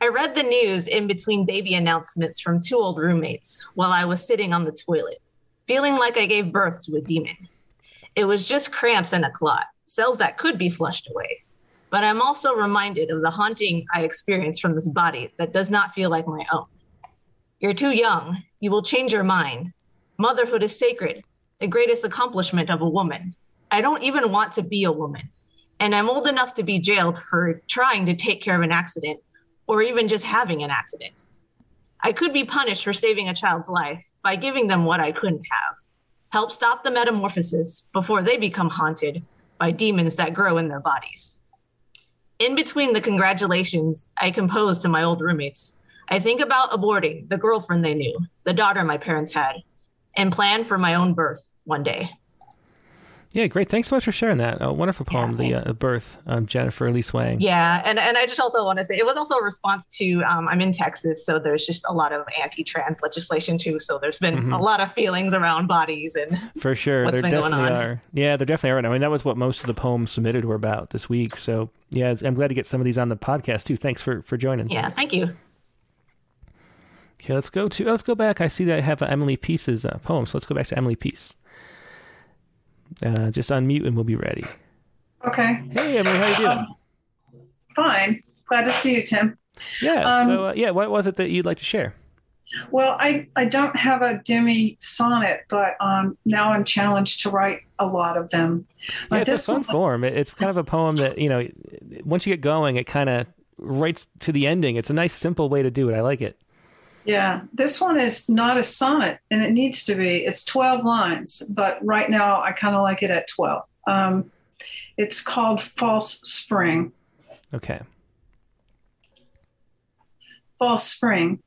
I read the news in between baby announcements from two old roommates while I was sitting on the toilet, feeling like I gave birth to a demon. It was just cramps and a clot, cells that could be flushed away. But I'm also reminded of the haunting I experienced from this body that does not feel like my own. You're too young. You will change your mind. Motherhood is sacred, the greatest accomplishment of a woman. I don't even want to be a woman. And I'm old enough to be jailed for trying to take care of an accident or even just having an accident. I could be punished for saving a child's life by giving them what I couldn't have. Help stop the metamorphosis before they become haunted by demons that grow in their bodies. In between the congratulations I composed to my old roommates, I think about aborting the girlfriend they knew, the daughter my parents had, and plan for my own birth one day. Yeah, great. Thanks so much for sharing that. A wonderful poem, yeah, The uh, Birth, um, Jennifer Lee Wang. Yeah, and, and I just also want to say it was also a response to um, I'm in Texas, so there's just a lot of anti trans legislation too. So there's been mm-hmm. a lot of feelings around bodies and for sure there definitely are. Yeah, there definitely are. I mean, that was what most of the poems submitted were about this week. So yeah, I'm glad to get some of these on the podcast too. Thanks for for joining. Yeah, thank you. Okay, let's go to let's go back. I see that I have Emily Peace's uh, poem, so let's go back to Emily Peace. Uh, just unmute and we'll be ready. Okay. Hey, Emily, how are you doing? Um, fine. Glad to see you, Tim. Yeah. Um, so, uh, yeah, what was it that you'd like to share? Well, I, I don't have a demi sonnet, but um, now I'm challenged to write a lot of them. Yeah, it's a fun one, form. It's kind of a poem that, you know, once you get going, it kind of writes to the ending. It's a nice, simple way to do it. I like it. Yeah, this one is not a sonnet, and it needs to be. It's 12 lines, but right now I kind of like it at 12. Um, it's called False Spring. Okay. False Spring.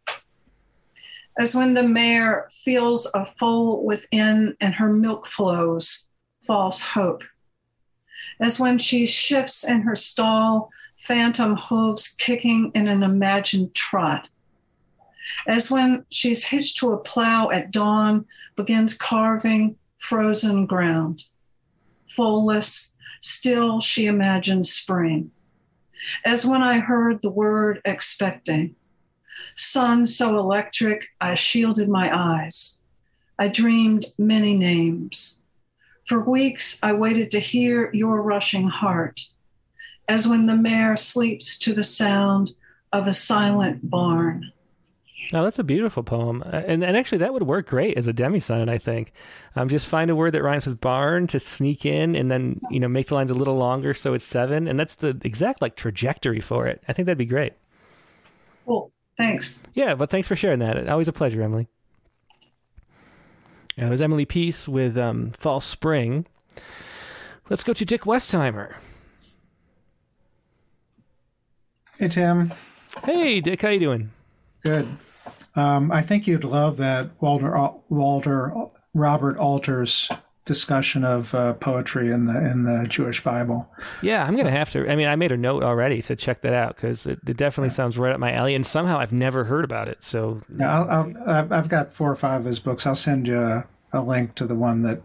As when the mare feels a foal within and her milk flows, false hope. As when she shifts in her stall, phantom hooves kicking in an imagined trot as when she's hitched to a plow at dawn, begins carving frozen ground. Fulless, still she imagines spring. As when I heard the word expecting. Sun so electric, I shielded my eyes. I dreamed many names. For weeks, I waited to hear your rushing heart, as when the mare sleeps to the sound of a silent barn. Oh, that's a beautiful poem, uh, and and actually that would work great as a demi sonnet. I think, um, just find a word that rhymes with barn to sneak in, and then you know make the lines a little longer so it's seven, and that's the exact like trajectory for it. I think that'd be great. Cool. Thanks. Yeah, but thanks for sharing that. Always a pleasure, Emily. It was Emily Peace with um, False Spring. Let's go to Dick Westheimer. Hey Tim. Hey Dick, how you doing? Good. Um, I think you'd love that Walter Walter Robert Alter's discussion of uh, poetry in the in the Jewish Bible. Yeah, I'm gonna have to. I mean, I made a note already to check that out because it, it, definitely sounds right up my alley, and somehow I've never heard about it. So yeah, I'll, i have got four or five of his books. I'll send you a, a, link to the one that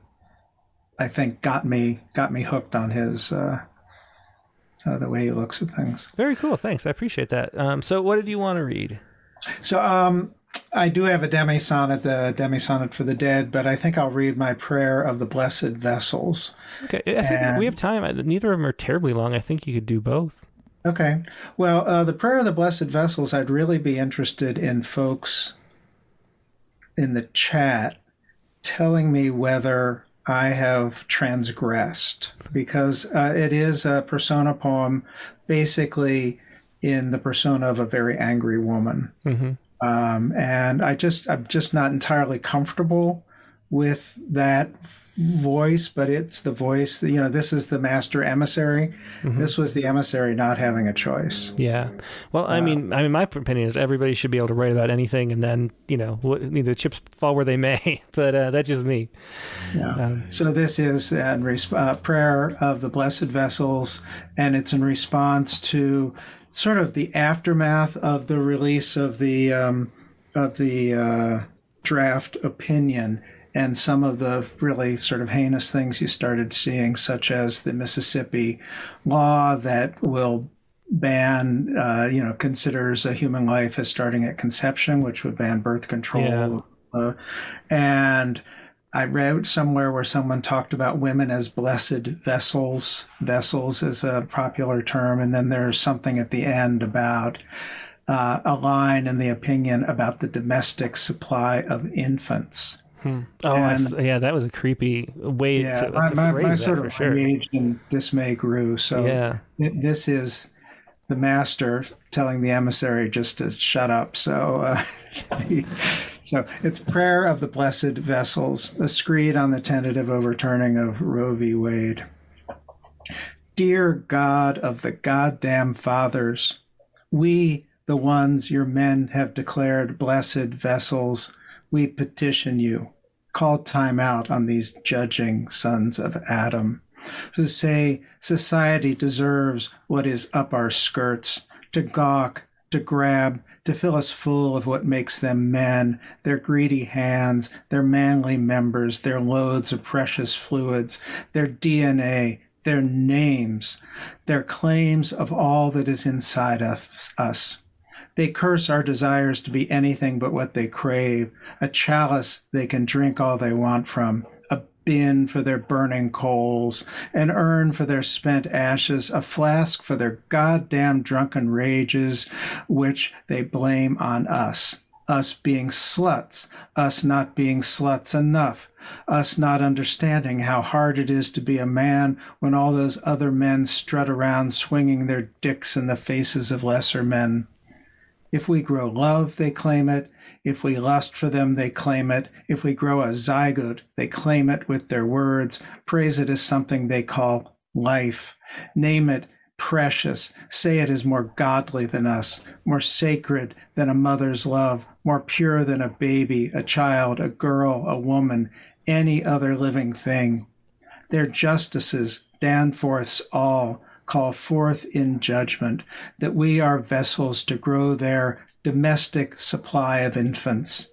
I think got me got me hooked on his. Uh, uh, the way he looks at things. Very cool. Thanks. I appreciate that. Um, so, what did you want to read? So um, I do have a demi sonnet, the demi sonnet for the dead, but I think I'll read my prayer of the blessed vessels. Okay, I think and, we have time. Neither of them are terribly long. I think you could do both. Okay. Well, uh, the prayer of the blessed vessels, I'd really be interested in folks in the chat telling me whether I have transgressed because uh, it is a persona poem basically in the persona of a very angry woman. Mm-hmm. Um, and I just, I'm just not entirely comfortable with that voice, but it's the voice that, you know, this is the master emissary. Mm-hmm. This was the emissary not having a choice. Yeah. Well, I uh, mean, I mean, my opinion is everybody should be able to write about anything and then, you know, what, the chips fall where they may, but uh, that's just me. Yeah. Um, so this is a uh, prayer of the blessed vessels, and it's in response to sort of the aftermath of the release of the um, of the uh, draft opinion and some of the really sort of heinous things you started seeing, such as the Mississippi law that will ban, uh, you know, considers a human life as starting at conception, which would ban birth control. Yeah. Uh, and I read somewhere where someone talked about women as blessed vessels. Vessels is a popular term. And then there's something at the end about uh, a line in the opinion about the domestic supply of infants. Hmm. Oh, s- yeah, that was a creepy way Yeah, to, my, to my, phrase my sort of sure. rage and dismay grew. So Yeah. th- this is the master telling the emissary just to shut up. So, uh, so it's prayer of the blessed vessels, a screed on the tentative overturning of Roe v. Wade. Dear God of the goddamn fathers, we, the ones your men have declared blessed vessels, we petition you. Call time out on these judging sons of Adam, who say society deserves what is up our skirts, to gawk, to grab, to fill us full of what makes them men, their greedy hands, their manly members, their loads of precious fluids, their DNA, their names, their claims of all that is inside of us. They curse our desires to be anything but what they crave, a chalice they can drink all they want from, bin for their burning coals, an urn for their spent ashes, a flask for their goddamn drunken rages, which they blame on us. Us being sluts, us not being sluts enough, us not understanding how hard it is to be a man when all those other men strut around swinging their dicks in the faces of lesser men. If we grow love, they claim it. If we lust for them, they claim it. If we grow a zygote, they claim it with their words, praise it as something they call life, name it precious, say it is more godly than us, more sacred than a mother's love, more pure than a baby, a child, a girl, a woman, any other living thing. Their justices, Danforth's all, call forth in judgment that we are vessels to grow their domestic supply of infants.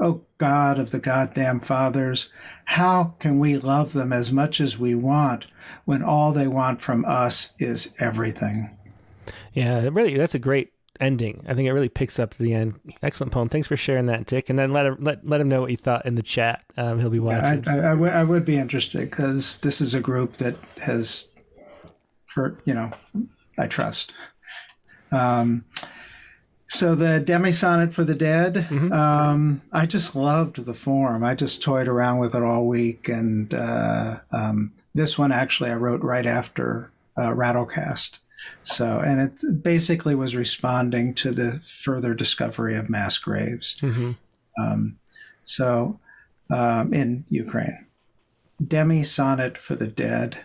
Oh God of the goddamn fathers, how can we love them as much as we want when all they want from us is everything? Yeah, really, that's a great ending. I think it really picks up to the end. Excellent poem. Thanks for sharing that, Dick. And then let him, let let him know what you thought in the chat. Um, he'll be I, watching. I, I would- would be interested because this is a group that has hurt, you know, I trust. Um, so the demi sonnet for the dead, um, I just loved the form. I just toyed around with it all week, and uh, um, this one actually I wrote right after uh, Rattlecast. So, and it basically was responding to the further discovery of mass graves. Mhm. Um, so, um, in Ukraine, demi sonnet for the dead.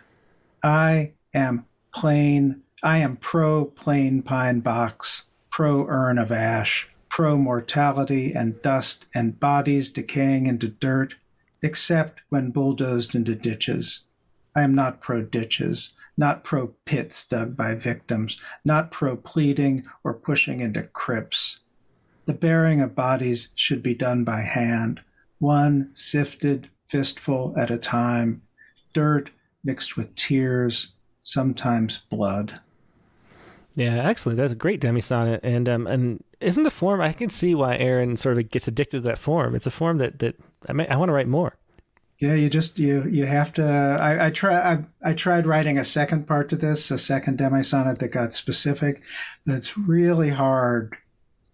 I am plain. I am pro plain pine box, pro urn of ash, pro mortality and dust and bodies decaying into dirt, except when bulldozed into ditches. I am not pro ditches, not pro pits dug by victims, not pro pleading or pushing into crypts. The burying of bodies should be done by hand, one sifted fistful at a time, dirt mixed with tears, sometimes blood. Yeah, excellent. That's a great demi sonnet, and um, and isn't the form? I can see why Aaron sort of gets addicted to that form. It's a form that that I may, I want to write more. Yeah, you just you you have to. I, I try. I, I tried writing a second part to this, a second demi sonnet that got specific. That's really hard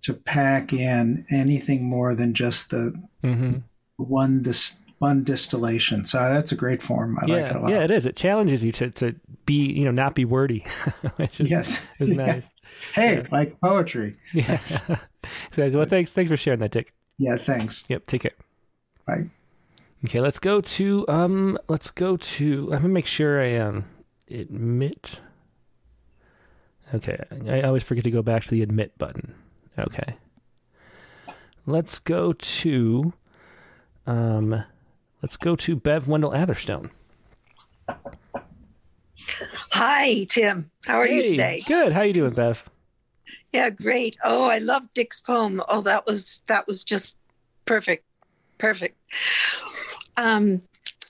to pack in anything more than just the Mhm. one dis, one distillation. So that's a great form. I like it a lot. yeah, it is. It challenges you to to be you know not be wordy, which is Yes. is Yeah. nice. Hey, like poetry. Yeah. so, well, thanks thanks for sharing that, Dick. Yeah, thanks. Yep, take care. Bye. Okay, let's go to um let's go to let me make sure I um admit. Okay, I always forget to go back to the admit button. Okay. Let's go to um let's go to Bev Wendell Atherstone. Hi, Tim. How are you today? Good. How are you doing, Bev? Yeah, great. Oh, I love Dick's poem. Oh, that was that was just perfect. Perfect. Um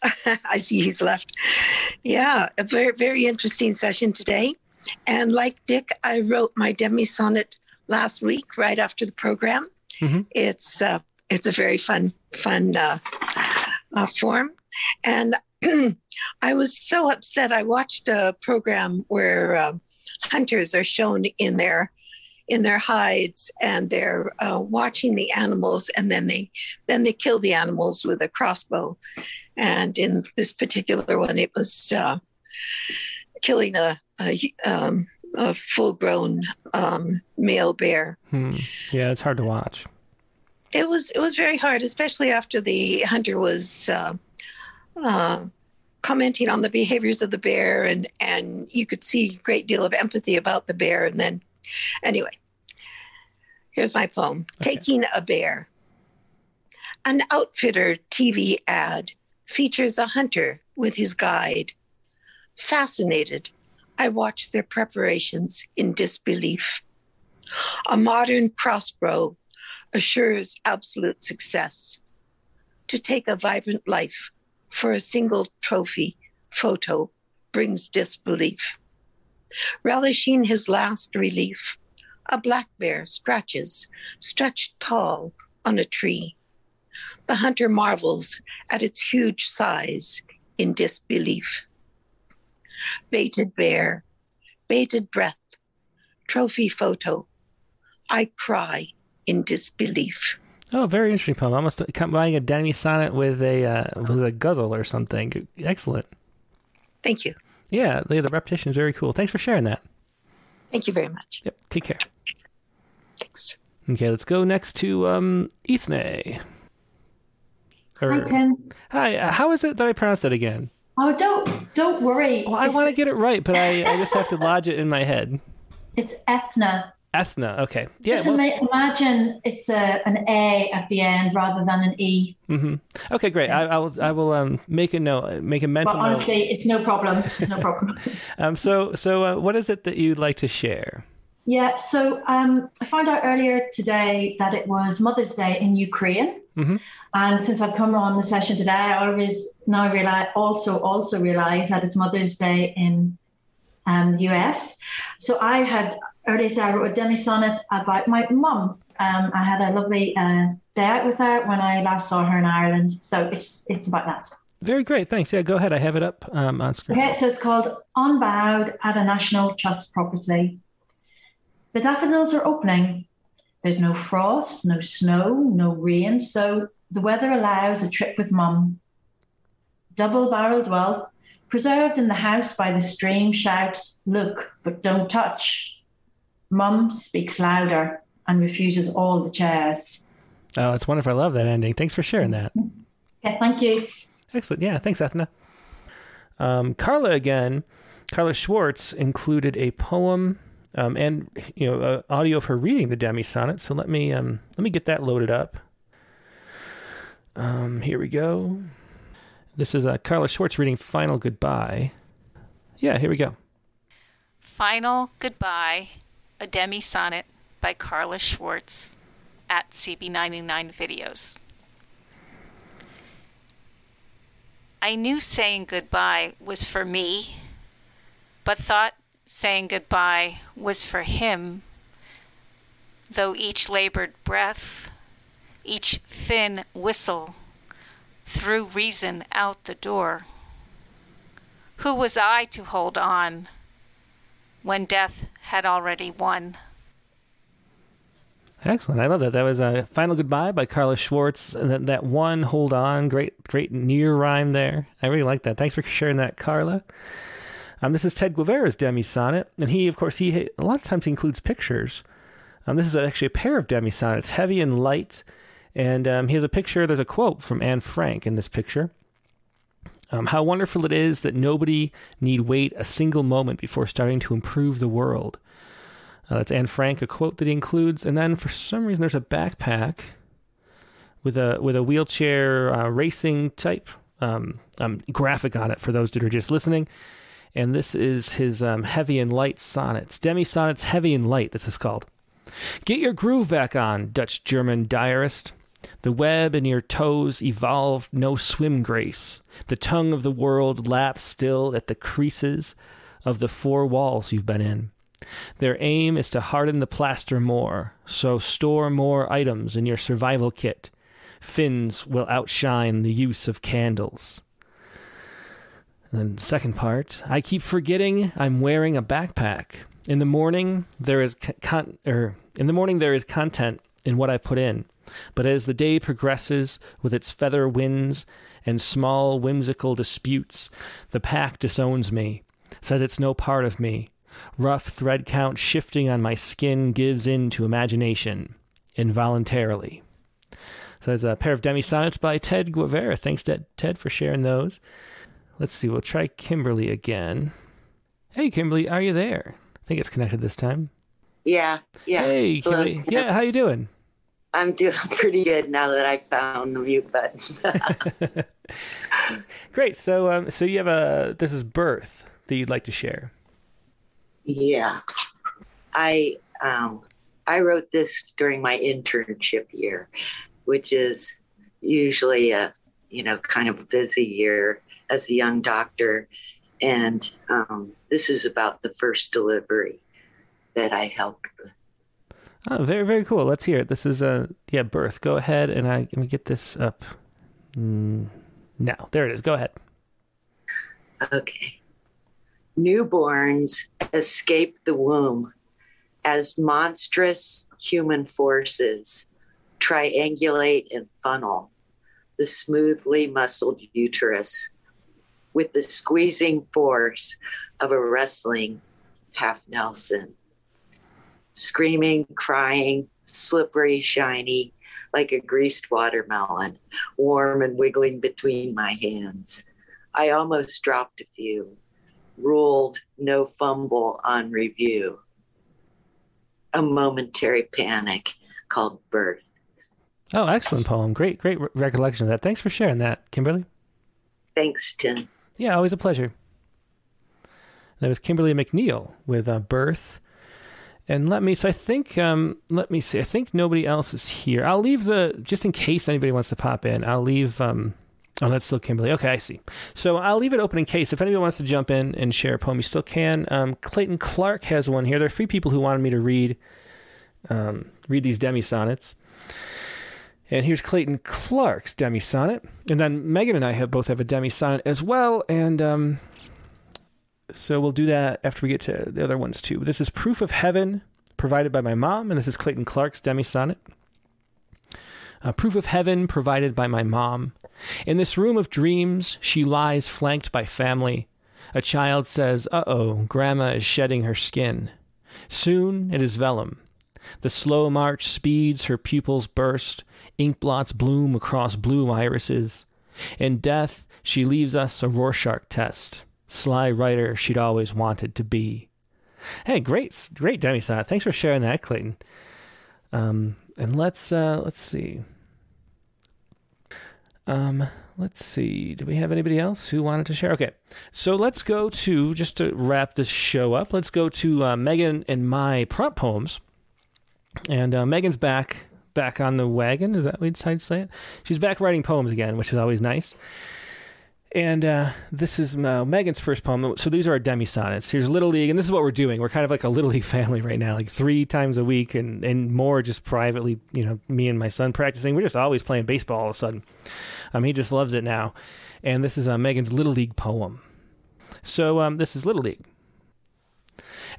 I see he's left. Yeah, a very very interesting session today. And like Dick, I wrote my demi sonnet last week right after the program. Mm-hmm. It's uh, it's a very fun fun uh, uh, form, and I was so upset. I watched a program where uh, hunters are shown in their in their hides and they're uh, watching the animals and then they then they kill the animals with a crossbow and in this particular one it was uh, killing a, a, um, a full grown um, male bear Hmm. Yeah, it's hard to watch. It was it was very hard, especially after the hunter was uh, uh, commenting on the behaviors of the bear, and and you could see a great deal of empathy about the bear. And then, anyway, here's my poem: "Taking a Bear." An outfitter TV ad features a hunter with his guide. Fascinated, I watch their preparations in disbelief. A modern crossbow assures absolute success. To take a vibrant life for a single trophy photo brings disbelief. Relishing his last relief, a black bear scratches, stretched tall on a tree. The hunter marvels at its huge size in disbelief. Baited bear, baited breath, trophy photo. I cry in disbelief. Oh, very interesting poem. I Almost combining a demi sonnet with a uh, with a ghazal or something. Excellent. Thank you. Yeah, the, the repetition is very cool. Thanks for sharing that. Thank you very much. Yep. Take care. Thanks. Okay, let's go next to um, Ethne. Or- Hi, Tim. Hi. uh, How is it that I pronounce that again? Oh, don't don't worry. Well, I want to get it right, but I, I just have to lodge it in my head. It's Ethna. Ethna. Okay. Yeah. Just Well, imagine it's a, an A at the end rather than an E. hmm Okay. Great. I, I'll I will um make a note, make a mental But note. honestly, it's no problem. It's no problem. Um. So so uh, what is it that you'd like to share? yeah. So um, I found out earlier today that it was Mother's Day in Ukraine. Mm-hmm. And since I've come on the session today, I always now realize also also realize that it's Mother's Day in um, US. So I had earlier today I wrote a demi sonnet about my mum. Um, I had a lovely uh, day out with her when I last saw her in Ireland. So it's it's about that. Very great. Thanks. Yeah. Go ahead. I have it up um, on screen. Okay, so it's called Unbowed at a National Trust Property. The daffodils are opening. There's no frost, no snow, no rain, so the weather allows a trip with mum. Double barreled wealth, preserved in the house by the stream, shouts, Look, but don't touch. Mum speaks louder and refuses all the chairs. Oh, it's wonderful. I love that ending. Thanks for sharing that. Okay, thank you. Excellent. Yeah. Thanks, Ethna. Um, Carla again. Carla Schwartz included a poem um, and you know uh, audio of her reading the demi sonnet. So let me um, let me get that loaded up. Um, here we go. This is uh, Carla Schwartz reading "Final Goodbye." Yeah, here we go. Final Goodbye, a demi sonnet by Carla Schwartz at CB99 Videos. I knew saying goodbye was for me, but thought saying goodbye was for him, though each labored breath, each thin whistle, threw reason out the door. Who was I to hold on when death had already won? Excellent. I love that. That was a final goodbye by Carla Schwartz. That, that one hold on, great, great near rhyme there. I really like that. Thanks for sharing that, Carla. Um, this is Ted Guevara's demi sonnet, and he, of course, he a lot of times he includes pictures. Um, this is actually a pair of demi sonnets, heavy and light, and um, he has a picture. There's a quote from Anne Frank in this picture. Um, how wonderful it is that nobody need wait a single moment before starting to improve the world. Uh, that's Anne Frank, a quote that he includes, and then for some reason there's a backpack with a with a wheelchair uh, racing type um, um, graphic on it for those that are just listening. and this is his um, heavy and light sonnets. Demi sonnets, heavy and light. This is called. Get your groove back on, Dutch German diarist. The web in your toes evolved no swim grace. The tongue of the world laps still at the creases of the four walls you've been in. Their aim is to harden the plaster more, so store more items in your survival kit. Fins will outshine the use of candles. And then the second part, I keep forgetting I'm wearing a backpack. In the morning there is con- er, in the morning there is content in what I put in. But as the day progresses with its feather winds and small whimsical disputes, the pack disowns me, says it's no part of me. Rough thread count shifting on my skin gives in to imagination, involuntarily. So there's a pair of demi sonnets by Ted Guevara. Thanks, Ted, for sharing those. Let's see, we'll try Kimberly again. Hey, Kimberly, are you there? I think it's connected this time. Yeah, yeah. Hey, Kimberly. Yeah, how you doing? I'm doing pretty good now that I found the mute button. Great. So, um, so you have a this is birth that you'd like to share. Yeah, I um, I wrote this during my internship year, which is usually a you know kind of busy year as a young doctor, and um, this is about the first delivery that I helped with. Oh, very very cool. Let's hear it. This is a yeah birth. Go ahead and I let me get this up. Mm, now there it is. Go ahead. Okay. Newborns escape the womb as monstrous human forces triangulate and funnel the smoothly muscled uterus with the squeezing force of a wrestling half Nelson screaming, crying, slippery, shiny, like a greased watermelon, warm and wiggling between my hands. I almost dropped a few, ruled no fumble on review. A momentary panic called birth. Oh, excellent poem. Great, great re- recollection of that. Thanks for sharing that, Kimberly. Thanks, Tim. Yeah, always a pleasure. That was Kimberly McNeil with uh, Birth and let me, so I think, um, let me see. I think nobody else is here. I'll leave the, just in case anybody wants to pop in, I'll leave, um, oh, that's still Kimberly. Okay, I see. So I'll leave it open in case if anybody wants to jump in and share a poem, you still can. Um, Clayton Clark has one here. There are three people who wanted me to read, um, read these demi sonnets. And here's Clayton Clark's demi sonnet. And then Megan and I have both have a demi sonnet as well. And, um, so we'll do that after we get to the other ones too. This is Proof of Heaven, provided by my mom, and this is Clayton Clark's demi sonnet. Uh, proof of heaven provided by my mom. In this room of dreams, she lies flanked by family. A child says, Uh oh, Grandma is shedding her skin. Soon it is vellum. The slow march speeds, her pupils burst, ink blots bloom across blue irises. In death, she leaves us a Rorschach test sly writer she'd always wanted to be. Hey, great, great demi sonnet. Thanks for sharing that, Clayton. Um, and let's uh, let's see. Um, let's see. Do we have anybody else who wanted to share? Okay, so let's go to just to wrap this show up. Let's go to uh, Megan and my prompt poems. And uh, Megan's back back on the wagon. Is that what you'd say it? She's back writing poems again, which is always nice. And uh, this is uh, Megan's first poem. So these are our demi sonnets. Here's Little League, and this is what we're doing. We're kind of like a Little League family right now, like three times a week and, and more just privately, you know, me and my son practicing. We're just always playing baseball all of a sudden. Um, he just loves it now. And this is uh, Megan's Little League poem. So um, this is Little League.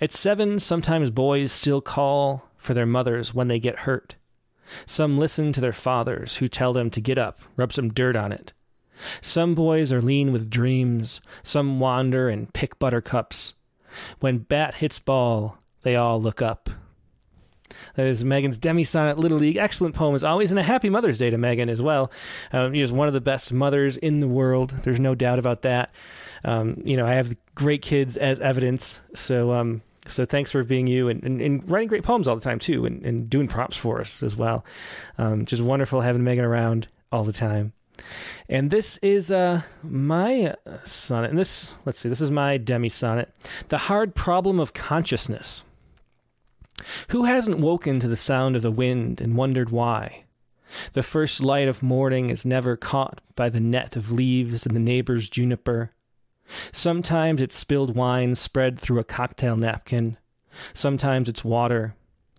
At seven, sometimes boys still call for their mothers when they get hurt. Some listen to their fathers who tell them to get up, rub some dirt on it some boys are lean with dreams, some wander and pick buttercups. When bat hits ball, they all look up. That is Megan's demi sonnet Little League. Excellent poem as always, and a happy Mother's Day to Megan as well. Um, she's one of the best mothers in the world. There's no doubt about that. Um, you know, I have great kids as evidence. So, um, so thanks for being you and, and, and, writing great poems all the time too, and, and doing prompts for us as well. Um, just wonderful having Megan around all the time. And this is uh, my sonnet. And this, let's see, this is my demi sonnet The Hard Problem of Consciousness. Who hasn't woken to the sound of the wind and wondered why? The first light of morning is never caught by the net of leaves in the neighbor's juniper. Sometimes it's spilled wine spread through a cocktail napkin. Sometimes it's water.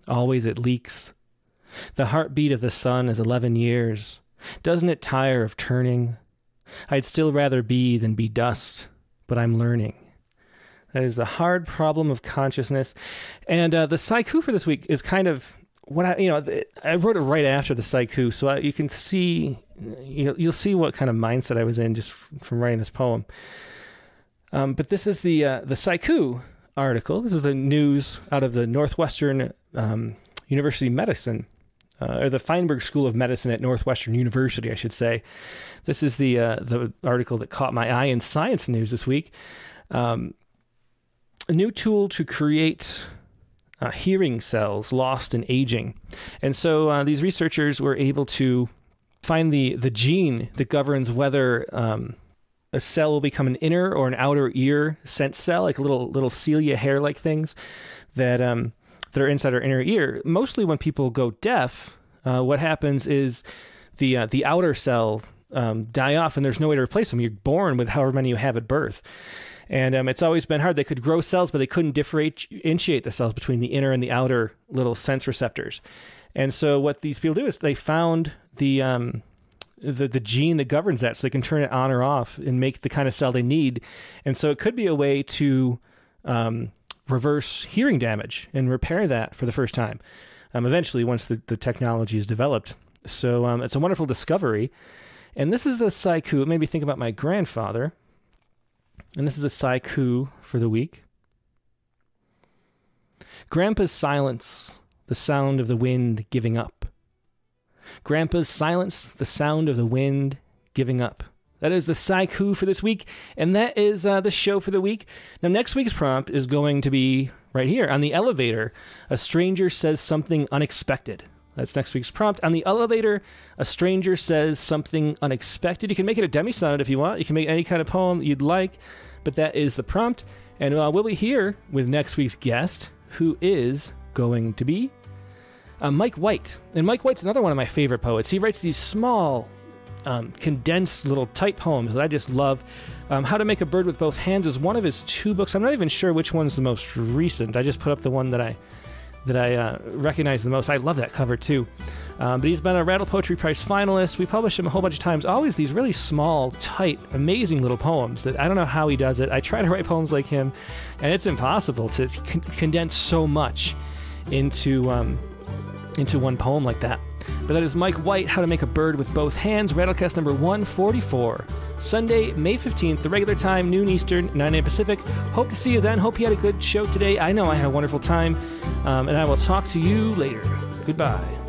Always it leaks. The heartbeat of the sun is 11 years. Doesn't it tire of turning? I'd still rather be than be dust, but I'm learning. That is the hard problem of consciousness. And uh, the haiku for this week is kind of what I, you know, I wrote it right after the haiku, so you can see, you'll, you'll see what kind of mindset I was in just from writing this poem. Um, but this is the uh, the haiku article. This is the news out of the Northwestern um, University Medicine, uh, or the Feinberg School of Medicine at Northwestern University, I should say. This is the uh, the article that caught my eye in Science News this week. Um, a new tool to create uh, hearing cells lost in aging. And so uh, these researchers were able to find the, the gene that governs whether um, a cell will become an inner or an outer ear sense cell, like little little cilia hair like things that um, that are inside our inner ear. Mostly when people go deaf, uh, what happens is the uh, the outer cell um, die off, and there's no way to replace them. You're born with however many you have at birth. And um, it's always been hard. They could grow cells, but they couldn't differentiate the cells between the inner and the outer little sense receptors. And so what these people do is they found the um, the the gene that governs that, so they can turn it on or off and make the kind of cell they need. And so it could be a way to um, reverse hearing damage and repair that for the first time. Um, eventually, once the, the technology is developed. So um, it's a wonderful discovery. And this is the haiku. It made me think about my grandfather. And this is a haiku for the week. Grandpa's silence, the sound of the wind giving up. Grandpa's silence, the sound of the wind giving up. That is the haiku for this week, and that is uh, the show for the week. Now, next week's prompt is going to be right here on the elevator. A stranger says something unexpected. That's next week's prompt. On the elevator, a stranger says something unexpected. You can make it a demi sonnet if you want. You can make any kind of poem you'd like, but that is the prompt. And uh, we'll be here with next week's guest, who is going to be uh, Mike White. And Mike White's another one of my favorite poets. He writes these small, um, condensed little tight poems that I just love. Um, How to Make a Bird with Both Hands is one of his two books. I'm not even sure which one's the most recent. I just put up the one that I that I uh, recognize the most. I love that cover too. Um, but he's been a Rattle Poetry Prize finalist. We publish him a whole bunch of times. Always these really small, tight, amazing little poems that I don't know how he does it. I try to write poems like him, and it's impossible to con- condense so much into um, into one poem like that. But that is Mike White, How to Make a Bird with Both Hands, Rattlecast number 144. Sunday, May 15th, the regular time, noon Eastern, 9 a.m. Pacific. Hope to see you then. Hope you had a good show today. I know I had a wonderful time. Um, and I will talk to you later. Goodbye.